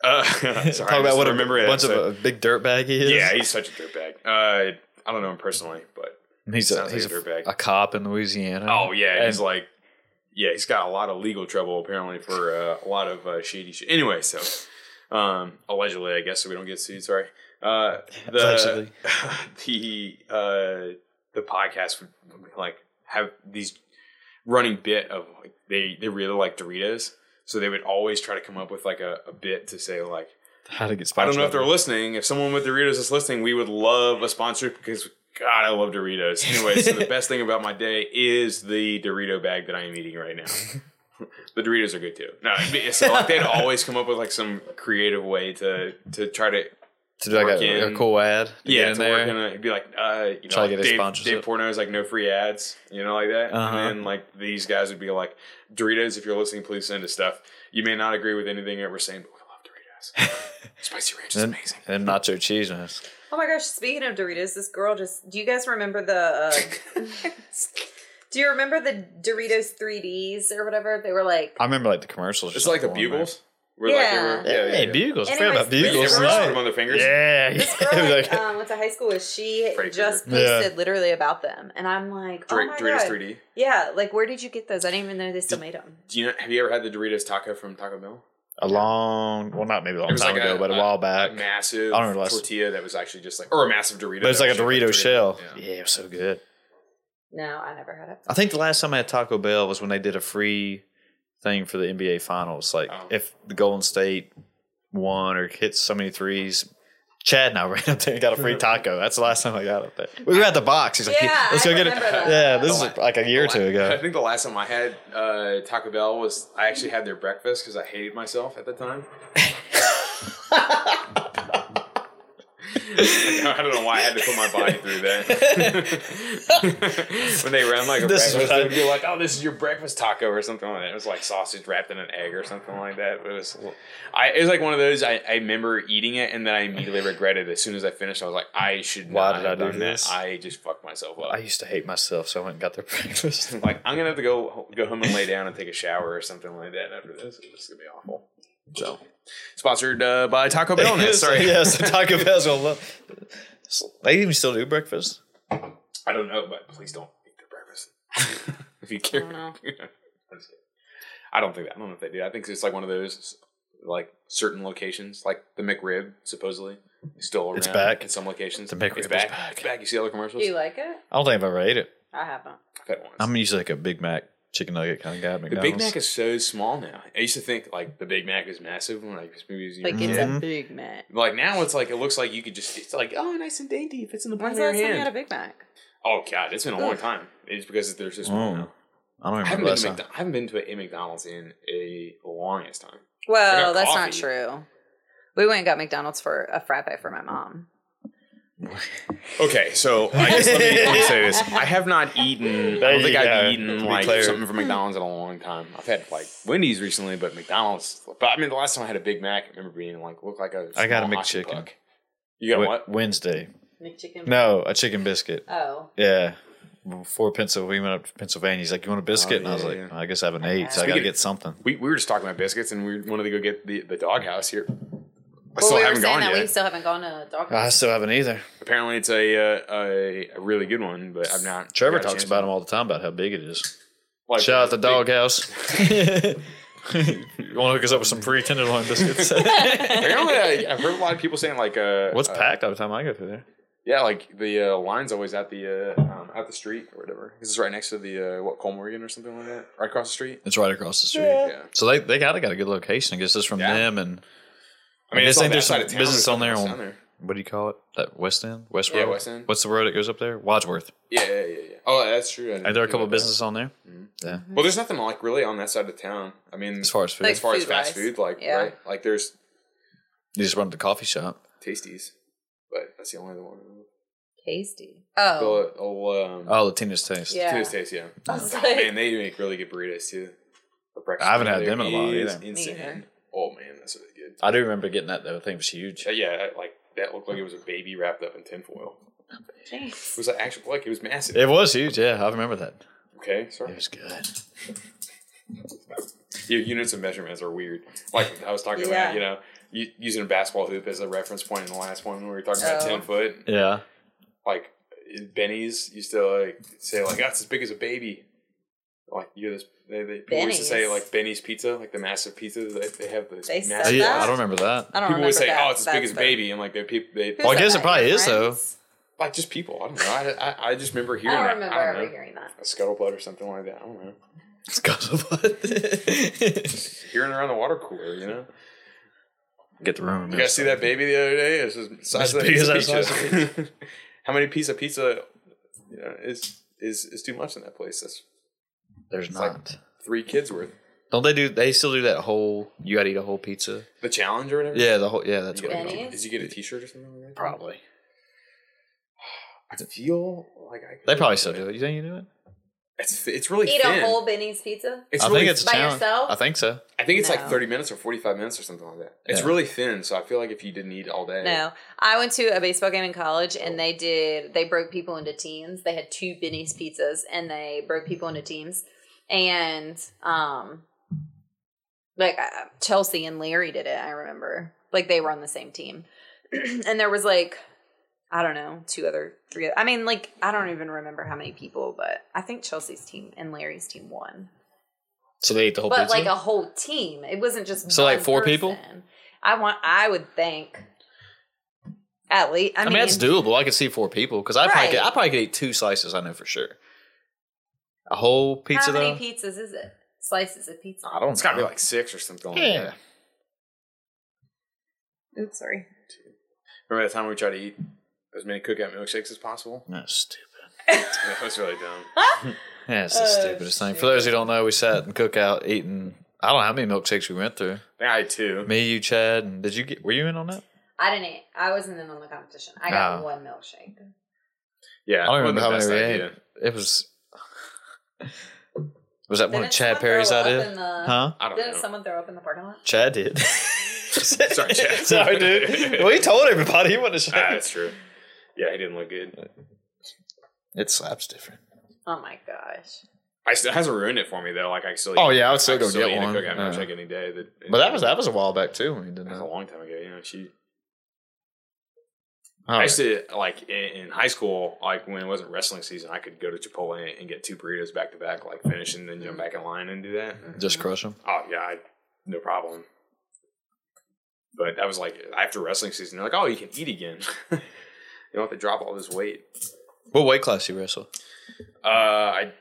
[SPEAKER 3] uh *laughs* sorry, *laughs*
[SPEAKER 2] Talk about what a
[SPEAKER 3] remember
[SPEAKER 2] bunch of a big dirtbag he is.
[SPEAKER 3] yeah, he's such a dirtbag. Uh, I don't know him personally, but
[SPEAKER 2] he's a,
[SPEAKER 3] sounds like
[SPEAKER 2] he's
[SPEAKER 3] a dirtbag.
[SPEAKER 2] a cop in Louisiana.
[SPEAKER 3] oh yeah, he's like yeah, he's got a lot of legal trouble apparently for uh, a lot of uh, shady shit. Anyway, so um, allegedly, I guess, so we don't get sued. Sorry. Uh, the
[SPEAKER 2] Allegedly.
[SPEAKER 3] the uh, the podcast would like have these running bit of like they they really like Doritos, so they would always try to come up with like a, a bit to say like
[SPEAKER 2] how to get
[SPEAKER 3] I don't know if they're listening. If someone with Doritos is listening, we would love a sponsor because God, I love Doritos. Anyway, so the *laughs* best thing about my day is the Dorito bag that I am eating right now. *laughs* the Doritos are good too. No, so like they'd always come up with like some creative way to to try to
[SPEAKER 2] to do like
[SPEAKER 3] work
[SPEAKER 2] a, a cool ad. to
[SPEAKER 3] yeah
[SPEAKER 2] get in
[SPEAKER 3] to
[SPEAKER 2] there.
[SPEAKER 3] work in a, it'd be like uh you know
[SPEAKER 2] Try to
[SPEAKER 3] like
[SPEAKER 2] get a
[SPEAKER 3] Dave,
[SPEAKER 2] sponsorship.
[SPEAKER 3] Dave Portnoy's like no free ads you know like that
[SPEAKER 2] Uh-huh.
[SPEAKER 3] and then like these guys would be like Doritos if you're listening please send us stuff you may not agree with anything that we're saying but we love Doritos *laughs* spicy ranch is
[SPEAKER 2] and,
[SPEAKER 3] amazing
[SPEAKER 2] and nacho cheese. man.
[SPEAKER 4] Oh my gosh! Speaking of Doritos, this girl just. Do you guys remember the? Uh, *laughs* do you remember the Doritos 3ds or whatever? They were like.
[SPEAKER 2] I remember like the commercials.
[SPEAKER 3] It's like the bugles. Where
[SPEAKER 4] Yeah.
[SPEAKER 3] like they were, yeah,
[SPEAKER 2] Hey,
[SPEAKER 3] yeah.
[SPEAKER 2] bugles. I
[SPEAKER 4] Anyways,
[SPEAKER 2] about
[SPEAKER 4] this
[SPEAKER 2] bugles.
[SPEAKER 3] Everyone
[SPEAKER 4] girl-
[SPEAKER 3] just them on their fingers.
[SPEAKER 2] Yeah,
[SPEAKER 4] This *laughs* girl
[SPEAKER 2] Like-
[SPEAKER 4] um, went to high school with. She
[SPEAKER 3] Freddy
[SPEAKER 4] just
[SPEAKER 2] Krueger.
[SPEAKER 4] posted literally about them, and I'm like, oh my
[SPEAKER 3] Doritos
[SPEAKER 4] god,
[SPEAKER 3] 3D.
[SPEAKER 4] yeah. Like, where did you get those? I didn't even know they still made them.
[SPEAKER 3] Do you know? Have you ever had the Doritos taco from Taco Bell?
[SPEAKER 2] a long, well, not maybe a long time
[SPEAKER 3] like
[SPEAKER 2] ago,
[SPEAKER 3] a,
[SPEAKER 2] but a,
[SPEAKER 3] a-
[SPEAKER 2] while back.
[SPEAKER 3] a massive
[SPEAKER 2] I don't know, last-
[SPEAKER 3] tortilla that was actually just like, or a massive Dorito.
[SPEAKER 2] but it's like a
[SPEAKER 3] was
[SPEAKER 2] Dorito
[SPEAKER 3] shaped
[SPEAKER 2] shell.
[SPEAKER 3] Yeah.
[SPEAKER 2] Yeah, it was so good.
[SPEAKER 4] No, I never had it.
[SPEAKER 2] I think the last time I had Taco Bell was when they did a free thing for the NBA Finals. Like
[SPEAKER 3] Oh.
[SPEAKER 2] if the Golden State won or hit so many threes, Chad and I *laughs* ran up there and got a free *laughs* taco. That's the last time I got up there. We were at the box. He's like,
[SPEAKER 4] Yeah,
[SPEAKER 2] "Let's
[SPEAKER 4] I
[SPEAKER 2] go get it."
[SPEAKER 4] that.
[SPEAKER 2] Yeah, this
[SPEAKER 3] The
[SPEAKER 2] is like a year or two ago.
[SPEAKER 3] I think the last time I had uh, Taco Bell was I actually had their breakfast because I hated myself at the time. *laughs* *laughs* I don't know why I had to put my body through that. *laughs* when they ran like a
[SPEAKER 2] This
[SPEAKER 3] breakfast, they'd be like, "Oh, this is your breakfast taco" or something like that. It was like sausage wrapped in an egg or something like that. But It was, I it was like one of those. I, I remember eating it and then I immediately regretted it. As soon as I finished, I was like, "I should
[SPEAKER 2] Why
[SPEAKER 3] not
[SPEAKER 2] did I do
[SPEAKER 3] done
[SPEAKER 2] this?
[SPEAKER 3] that. I just fucked myself up."
[SPEAKER 2] I used to hate myself, so I went and got their *laughs* breakfast.
[SPEAKER 3] like I'm gonna have to go go home and lay down and take a shower or something like that after this. It's gonna be awful. So, sponsored uh, by Taco Bell. Ness, *laughs* Sorry,
[SPEAKER 2] yeah, so Taco Bell's gonna love. They even still do breakfast.
[SPEAKER 3] I don't know, but please don't eat their breakfast *laughs* if you care.
[SPEAKER 4] I don't know. *laughs*
[SPEAKER 3] I'm just kidding. I don't think that. I don't know if they do. I think it's like one of those like certain locations, like the McRib, supposedly still around
[SPEAKER 2] It's back.
[SPEAKER 3] in some locations.
[SPEAKER 2] The McRib
[SPEAKER 3] it's
[SPEAKER 2] is
[SPEAKER 3] back.
[SPEAKER 2] back.
[SPEAKER 3] It's back. You see other commercials?
[SPEAKER 4] Do you like it?
[SPEAKER 2] I don't think I've ever ate it.
[SPEAKER 4] I haven't.
[SPEAKER 3] I've had once.
[SPEAKER 2] I'm usually like a Big Mac chicken nugget kind of guy. at
[SPEAKER 3] the Big Mac is so small now. I used to think like the Big Mac is massive when like movies.
[SPEAKER 4] Like it's
[SPEAKER 2] Mhm.
[SPEAKER 4] a big Mac.
[SPEAKER 3] Like now, it's like it looks like you could just. It's like oh, nice and dainty. Fits in the palm of your
[SPEAKER 4] last time you had a. Big Mac?
[SPEAKER 3] Oh god, it's been a long time. It's because they're so small
[SPEAKER 2] Oh.
[SPEAKER 3] now.
[SPEAKER 2] I don't
[SPEAKER 3] I haven't
[SPEAKER 2] remember
[SPEAKER 3] been to. McDo- I haven't been to a McDonald's in a longest time.
[SPEAKER 4] Well,
[SPEAKER 3] got
[SPEAKER 4] that's not true. We went and got McDonald's for a frappe for my mom.
[SPEAKER 3] Okay, so I guess let me, let me say this: I have not eaten. I don't think
[SPEAKER 2] you
[SPEAKER 3] I've
[SPEAKER 2] go,
[SPEAKER 3] eaten like
[SPEAKER 2] clear.
[SPEAKER 3] something from McDonald's in a long time. I've had like Wendy's recently, but McDonald's. But I mean, the last time I had a Big Mac, I remember being like looked like a.
[SPEAKER 2] I got a
[SPEAKER 3] small
[SPEAKER 2] McChicken.
[SPEAKER 3] puck. You got a what?
[SPEAKER 2] Wednesday.
[SPEAKER 4] McChicken.
[SPEAKER 2] No, a chicken biscuit.
[SPEAKER 4] Oh.
[SPEAKER 2] Yeah. Before Pennsylvania, we went up to Pennsylvania. He's like, "You want a oh, biscuit?" and I was
[SPEAKER 3] yeah,
[SPEAKER 2] like,
[SPEAKER 3] yeah.
[SPEAKER 2] "I guess I haven't ate, so I got to get something."
[SPEAKER 3] We, we were just talking about biscuits, and we wanted to go get the the doghouse here. I
[SPEAKER 4] Well,
[SPEAKER 3] still
[SPEAKER 4] we were
[SPEAKER 3] haven't
[SPEAKER 4] saying
[SPEAKER 3] gone
[SPEAKER 4] that
[SPEAKER 3] yet.
[SPEAKER 4] we still haven't gone to dog.
[SPEAKER 2] I still haven't either.
[SPEAKER 3] Apparently, it's a, uh, a a really good one, but I've not.
[SPEAKER 2] Trevor talks about
[SPEAKER 3] to-
[SPEAKER 2] him all the time about how big it is.
[SPEAKER 3] Like,
[SPEAKER 2] Shout out the
[SPEAKER 3] big-
[SPEAKER 2] doghouse. *laughs* *laughs* you want to hook us up with some free tenderloin biscuits? *laughs*
[SPEAKER 3] Apparently, I, I've heard a lot of people saying like, uh,
[SPEAKER 2] What's
[SPEAKER 3] uh,
[SPEAKER 2] packed all the time I go through there?
[SPEAKER 3] Yeah, like the uh, line's always at the uh, um, at the street or whatever. This is right next to the uh, what Cole Morgan or something like that, right across the street.
[SPEAKER 2] It's right across the street.
[SPEAKER 3] Yeah,
[SPEAKER 2] So they they got got a good location. I guess it's from
[SPEAKER 3] Yeah.
[SPEAKER 2] them and
[SPEAKER 3] I mean,
[SPEAKER 2] I
[SPEAKER 3] it's on
[SPEAKER 2] there's some
[SPEAKER 3] side of town.
[SPEAKER 2] business on there
[SPEAKER 3] nothing
[SPEAKER 2] on-
[SPEAKER 3] else down
[SPEAKER 2] what do you call it? That West End, West
[SPEAKER 3] Yeah,
[SPEAKER 2] Road.
[SPEAKER 3] West End.
[SPEAKER 2] What's the road that goes up there? Wadsworth.
[SPEAKER 3] Yeah, yeah, yeah, yeah. Oh, that's true. I didn't
[SPEAKER 2] Are there a
[SPEAKER 3] think
[SPEAKER 2] couple
[SPEAKER 3] about
[SPEAKER 2] of
[SPEAKER 3] that.
[SPEAKER 2] businesses on there? Yeah.
[SPEAKER 3] Well, there's nothing like really on that side of town. I mean,
[SPEAKER 2] As far as food,
[SPEAKER 4] Like
[SPEAKER 3] as far as
[SPEAKER 4] food-wise.
[SPEAKER 3] fast food, like
[SPEAKER 4] Yeah.
[SPEAKER 3] right, like there's
[SPEAKER 2] you just run to the coffee shop.
[SPEAKER 3] Tasties, but that's the only other one.
[SPEAKER 4] Tasty. Oh.
[SPEAKER 3] The oh, um,
[SPEAKER 2] Oh, Latina's Taste.
[SPEAKER 4] Yeah.
[SPEAKER 3] Tina's Taste, yeah.
[SPEAKER 4] I was
[SPEAKER 3] Oh,
[SPEAKER 4] like-
[SPEAKER 3] man, they make really good burritos too. The breakfast
[SPEAKER 2] I haven't had them in a while
[SPEAKER 3] is
[SPEAKER 2] either.
[SPEAKER 3] Insane.
[SPEAKER 4] either.
[SPEAKER 3] Oh man, that's really good.
[SPEAKER 2] I do remember getting that though. I think it was huge.
[SPEAKER 3] Uh, yeah, like that looked like it was a baby wrapped up in tinfoil.
[SPEAKER 4] Thanks.
[SPEAKER 3] It was like actual like it was massive.
[SPEAKER 2] It was huge. Yeah, I remember that.
[SPEAKER 3] Okay, sorry.
[SPEAKER 2] It was good. *laughs*
[SPEAKER 3] Your units of measurements are weird. Like I was talking
[SPEAKER 4] Yeah.
[SPEAKER 3] about, you know, u- using a basketball hoop as a reference point in the last one when we were talking about
[SPEAKER 4] Oh.
[SPEAKER 3] ten foot.
[SPEAKER 2] Yeah.
[SPEAKER 3] Like Benny's used to like say like that's as big as a baby. Like you hear this, they, they people used to say like Benny's pizza, like the massive pizza. They, they have this.
[SPEAKER 4] They said
[SPEAKER 3] massive.
[SPEAKER 2] yeah,
[SPEAKER 4] that?
[SPEAKER 2] I don't remember that.
[SPEAKER 4] I don't know.
[SPEAKER 3] People
[SPEAKER 4] remember
[SPEAKER 3] would say,
[SPEAKER 4] that.
[SPEAKER 3] "Oh, it's as big as
[SPEAKER 4] the-
[SPEAKER 3] baby," and like they people they
[SPEAKER 2] Well, I guess it probably
[SPEAKER 4] Your
[SPEAKER 2] is, though.
[SPEAKER 3] like just people. I don't know. I, I, I just remember hearing.
[SPEAKER 4] I
[SPEAKER 3] hearing
[SPEAKER 4] don't
[SPEAKER 3] that.
[SPEAKER 4] remember
[SPEAKER 3] I don't
[SPEAKER 4] ever
[SPEAKER 3] know.
[SPEAKER 4] hearing that.
[SPEAKER 3] a scuttlebutt or something like that. I don't know.
[SPEAKER 2] Scuttlebutt.
[SPEAKER 3] Hearing around the water cooler, you know.
[SPEAKER 2] Get the room.
[SPEAKER 3] You guys see that baby the other day? It's just the size
[SPEAKER 2] As
[SPEAKER 3] of that
[SPEAKER 2] big as that
[SPEAKER 3] pizza.
[SPEAKER 2] size *laughs*
[SPEAKER 3] How many piece of pizza you know, is is is too much in that place? That's
[SPEAKER 2] There's
[SPEAKER 3] like-
[SPEAKER 2] not.
[SPEAKER 3] three kids worth.
[SPEAKER 2] Don't they do? They still do that whole. You got to eat a whole pizza.
[SPEAKER 3] The challenge or whatever.
[SPEAKER 2] Yeah, the whole. Yeah, that's
[SPEAKER 3] You
[SPEAKER 2] what.
[SPEAKER 3] get,
[SPEAKER 2] it
[SPEAKER 4] Benny's?
[SPEAKER 3] did you get a T-shirt or something like that?
[SPEAKER 2] Probably.
[SPEAKER 3] I feel like I.
[SPEAKER 2] They probably still do it. You think you do it?
[SPEAKER 3] It's it's really thin.
[SPEAKER 4] Eat
[SPEAKER 3] thin.
[SPEAKER 4] a whole Benny's pizza?
[SPEAKER 3] It's
[SPEAKER 2] I
[SPEAKER 3] really,
[SPEAKER 2] think it's
[SPEAKER 4] By
[SPEAKER 2] challenge.
[SPEAKER 4] yourself?
[SPEAKER 2] I think so.
[SPEAKER 3] I think it's like thirty minutes or forty five minutes or something like that. It's
[SPEAKER 2] Yeah.
[SPEAKER 3] really thin, so I feel like if you didn't eat all day,
[SPEAKER 4] No, I went to a baseball game in college, and they did. They broke people into teams. They had two Benny's pizzas, and they broke people into teams. And um, like uh, Chelsea and Larry did it. I remember, like they were on the same team, *clears throat* and there was like I don't know two other three. I mean, like I don't even remember how many people, but I think Chelsea's team and Larry's team won.
[SPEAKER 2] So they ate the whole
[SPEAKER 4] but
[SPEAKER 2] pizza.
[SPEAKER 4] like a whole team. It wasn't just
[SPEAKER 2] So, like, four people?
[SPEAKER 4] I want. I would think. At least, I,
[SPEAKER 2] I mean,
[SPEAKER 4] mean,
[SPEAKER 2] that's doable. I could see four people because I probably could, I probably could eat two slices. I know for sure. A whole pizza
[SPEAKER 4] How many
[SPEAKER 2] though.
[SPEAKER 4] pizzas is it? Slices of pizza.
[SPEAKER 2] I don't.
[SPEAKER 3] it's got to be like six or something. like
[SPEAKER 2] yeah.
[SPEAKER 3] that.
[SPEAKER 4] Oops, sorry.
[SPEAKER 3] Remember that time we tried to eat as many Cook Out milkshakes as possible?
[SPEAKER 2] That's stupid. *laughs*
[SPEAKER 3] That was really dumb. *laughs*
[SPEAKER 2] Yeah, it's the
[SPEAKER 4] Oh,
[SPEAKER 2] stupidest thing. For those who don't know, we sat and Cook Out eating. I don't know how many milkshakes we went through.
[SPEAKER 3] I think I had two.
[SPEAKER 2] Me, you, Chad, and did you get? Were you in on that?
[SPEAKER 4] I didn't. eat. I wasn't in on the competition. I got
[SPEAKER 2] Oh.
[SPEAKER 4] one milkshake.
[SPEAKER 3] Yeah,
[SPEAKER 2] I don't
[SPEAKER 3] wasn't
[SPEAKER 2] remember
[SPEAKER 3] the
[SPEAKER 2] how many
[SPEAKER 3] best
[SPEAKER 2] we
[SPEAKER 3] idea.
[SPEAKER 2] ate. It was. Was that one of Chad Perry's idea?
[SPEAKER 4] the-
[SPEAKER 2] Huh?
[SPEAKER 3] I don't
[SPEAKER 4] Didn't
[SPEAKER 3] know.
[SPEAKER 4] someone throw up in the parking lot?
[SPEAKER 2] Chad did. *laughs* *laughs*
[SPEAKER 3] Sorry, Chad. *laughs*
[SPEAKER 2] Sorry, dude. Well, he told everybody he wanted to
[SPEAKER 3] Ah, that's true. Yeah, he didn't look good.
[SPEAKER 2] It slaps different.
[SPEAKER 4] Oh my gosh.
[SPEAKER 3] I still, it hasn't ruined it for me though. Like I still.
[SPEAKER 2] Oh,
[SPEAKER 3] eat-
[SPEAKER 2] yeah, I would still go
[SPEAKER 3] eat
[SPEAKER 2] get
[SPEAKER 3] a
[SPEAKER 2] one.
[SPEAKER 3] Cook Out
[SPEAKER 2] Yeah.
[SPEAKER 3] milkshake any day. That,
[SPEAKER 2] But that was that was a while back too when we did
[SPEAKER 3] that was a long time ago. You know, she.
[SPEAKER 2] Oh,
[SPEAKER 3] I used to like in, in high school, like when it wasn't wrestling season, I could go to Chipotle and get two burritos back to back, like finish and then jump back in line and do that.
[SPEAKER 2] just crush them.
[SPEAKER 3] Oh yeah, I, no problem. But that was like after wrestling season. They're like, oh, you can eat again. *laughs* you don't have to drop all this weight.
[SPEAKER 2] What weight class you wrestle?
[SPEAKER 3] Uh, I,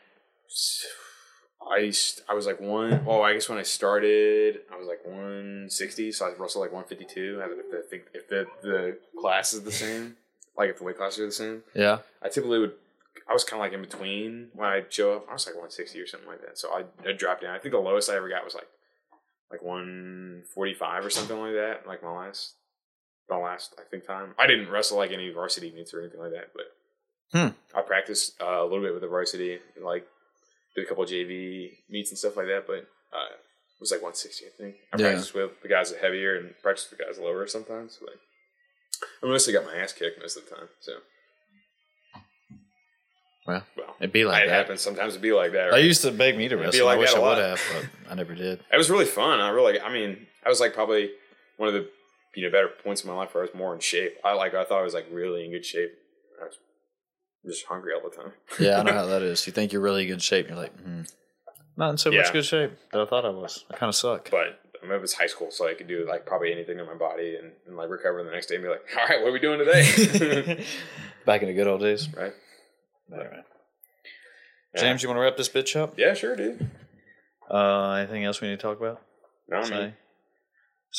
[SPEAKER 3] I, I was like one. *laughs* Oh, I guess when I started, I was like one sixty. So I wrestled like one fifty two. I think if the if the the class is the same, like if the weight classes are the same,
[SPEAKER 2] Yeah.
[SPEAKER 3] I typically would. I was kind of like in between when I show up. I was like one sixty or something like that. So I I dropped down. I think the lowest I ever got was like like one forty five or something like that. Like my last my last I think time. I didn't wrestle like any varsity meets or anything like that, but
[SPEAKER 2] Hmm.
[SPEAKER 3] I practiced uh, a little bit with the varsity, and, like did a couple JV meets and stuff like that. But uh, it was like one sixty, I think. I
[SPEAKER 2] Yeah.
[SPEAKER 3] practiced with the guys that heavier and practiced with the guys lower sometimes. But I mostly got my ass kicked most of the time. So
[SPEAKER 2] Well,
[SPEAKER 3] well,
[SPEAKER 2] it'd be like
[SPEAKER 3] it
[SPEAKER 2] that.
[SPEAKER 3] happens. Sometimes it'd be like that.
[SPEAKER 2] I
[SPEAKER 3] Right?
[SPEAKER 2] used to beg me to wrestle.
[SPEAKER 3] like
[SPEAKER 2] I wish I would have, but I never did. *laughs*
[SPEAKER 3] It was really fun. I really, I mean, I was like probably one of the you know better points in my life where I was more in shape. I like, I thought I was like really in good shape. I was just hungry all the time.
[SPEAKER 2] Yeah, I know how that *laughs* is. You think you're really in good shape, and you're like, hmm, not in so much good shape that I thought I was. I kind of suck.
[SPEAKER 3] But I mean, it was high school, so I could do like probably anything in my body and, and like recover the next day and be like, *laughs* all right, what are we doing today? *laughs*
[SPEAKER 2] Back in the good old days.
[SPEAKER 3] right?
[SPEAKER 2] Anyway. James, you want to wrap this bitch up?
[SPEAKER 3] Yeah, sure, dude.
[SPEAKER 2] Uh, anything else we need to talk about?
[SPEAKER 3] No, I
[SPEAKER 2] Say?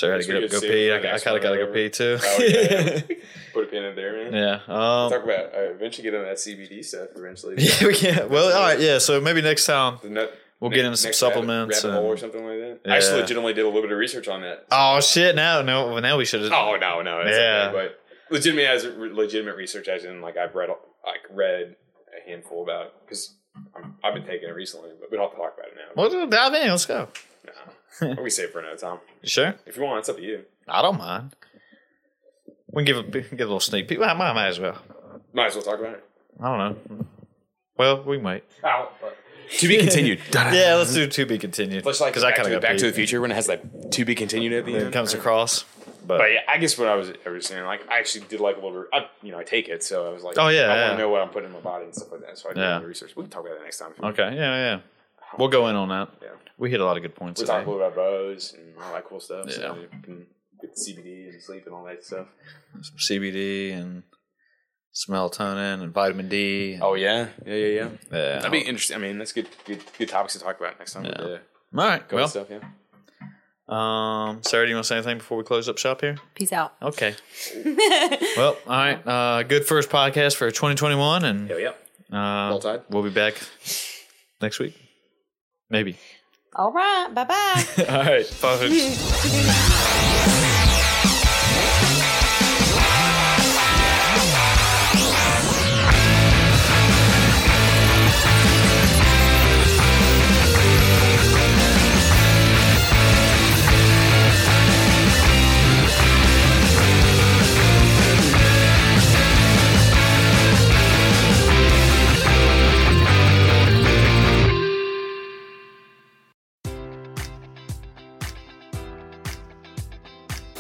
[SPEAKER 3] Mean,
[SPEAKER 2] I had to get up, go pee. I, I kind of got to go pee too.
[SPEAKER 3] Oh, *laughs* yeah. put a pin in there, man.
[SPEAKER 2] yeah. Um,
[SPEAKER 3] Talk about uh, eventually get into that CBD stuff eventually. *laughs*
[SPEAKER 2] yeah, we can. Well, all right. Yeah. So maybe next time. We'll
[SPEAKER 3] ne-
[SPEAKER 2] get into some supplements
[SPEAKER 3] or something like that.
[SPEAKER 2] Yeah.
[SPEAKER 3] I actually legitimately did a little bit of research on that.
[SPEAKER 2] Oh shit! Now, no. Well, now we should have.
[SPEAKER 3] Oh no, no,
[SPEAKER 2] Yeah.
[SPEAKER 3] okay. But legitimate as legitimate research, as in like I've read like read a handful about because I've been taking it recently, but we don't have to talk about it now.
[SPEAKER 2] Well, dive in. Let's go.
[SPEAKER 3] No. We save for another time.
[SPEAKER 2] You sure?
[SPEAKER 3] If you want, it's up to you.
[SPEAKER 2] I don't mind. We can give a, give a little sneak peek. Well, I might, might as well.
[SPEAKER 3] Might as well talk about it.
[SPEAKER 2] I don't know. Well, we might.
[SPEAKER 3] To be continued. *laughs*
[SPEAKER 2] Yeah, let's do to be continued.
[SPEAKER 3] Much like
[SPEAKER 2] because I kind
[SPEAKER 3] to,
[SPEAKER 2] of
[SPEAKER 3] Back to the Future when it has like to be continued at the
[SPEAKER 2] It
[SPEAKER 3] end.
[SPEAKER 2] comes across. But,
[SPEAKER 3] But yeah, I guess what I was, ever saying, like, I actually did like a little, I, you know, I take it, so I was like,
[SPEAKER 2] Oh, yeah,
[SPEAKER 3] I
[SPEAKER 2] yeah.
[SPEAKER 3] want to know what I'm putting in my body and stuff like that. So I did
[SPEAKER 2] Yeah.
[SPEAKER 3] a little research. We can talk about that next time. if you want.
[SPEAKER 2] okay, yeah, yeah. We'll go in on that.
[SPEAKER 3] Yeah.
[SPEAKER 2] We hit a lot of good points.
[SPEAKER 3] We
[SPEAKER 2] today.
[SPEAKER 3] talk a little about bows and all that cool stuff.
[SPEAKER 2] Yeah.
[SPEAKER 3] So you can get CBD and sleep and all that stuff.
[SPEAKER 2] Some CBD and some melatonin and vitamin D.
[SPEAKER 3] Oh yeah, yeah, yeah, yeah.
[SPEAKER 2] yeah.
[SPEAKER 3] That'd be interesting. I mean, that's good, good, good topics to talk about next time.
[SPEAKER 2] Yeah.
[SPEAKER 3] With the
[SPEAKER 2] All right.
[SPEAKER 3] COVID
[SPEAKER 2] Well,
[SPEAKER 3] stuff. Yeah.
[SPEAKER 2] um, Sarah, do you want to say anything before we close up shop here?
[SPEAKER 4] Peace out.
[SPEAKER 2] Okay. *laughs* well, all right. Uh, good first podcast for 2021, and
[SPEAKER 3] Yeah, yeah.
[SPEAKER 2] uh,
[SPEAKER 3] Roll Tide.
[SPEAKER 2] we'll be back next week. Maybe.
[SPEAKER 4] All right. Bye bye. *laughs*
[SPEAKER 2] All right. Folks. *laughs*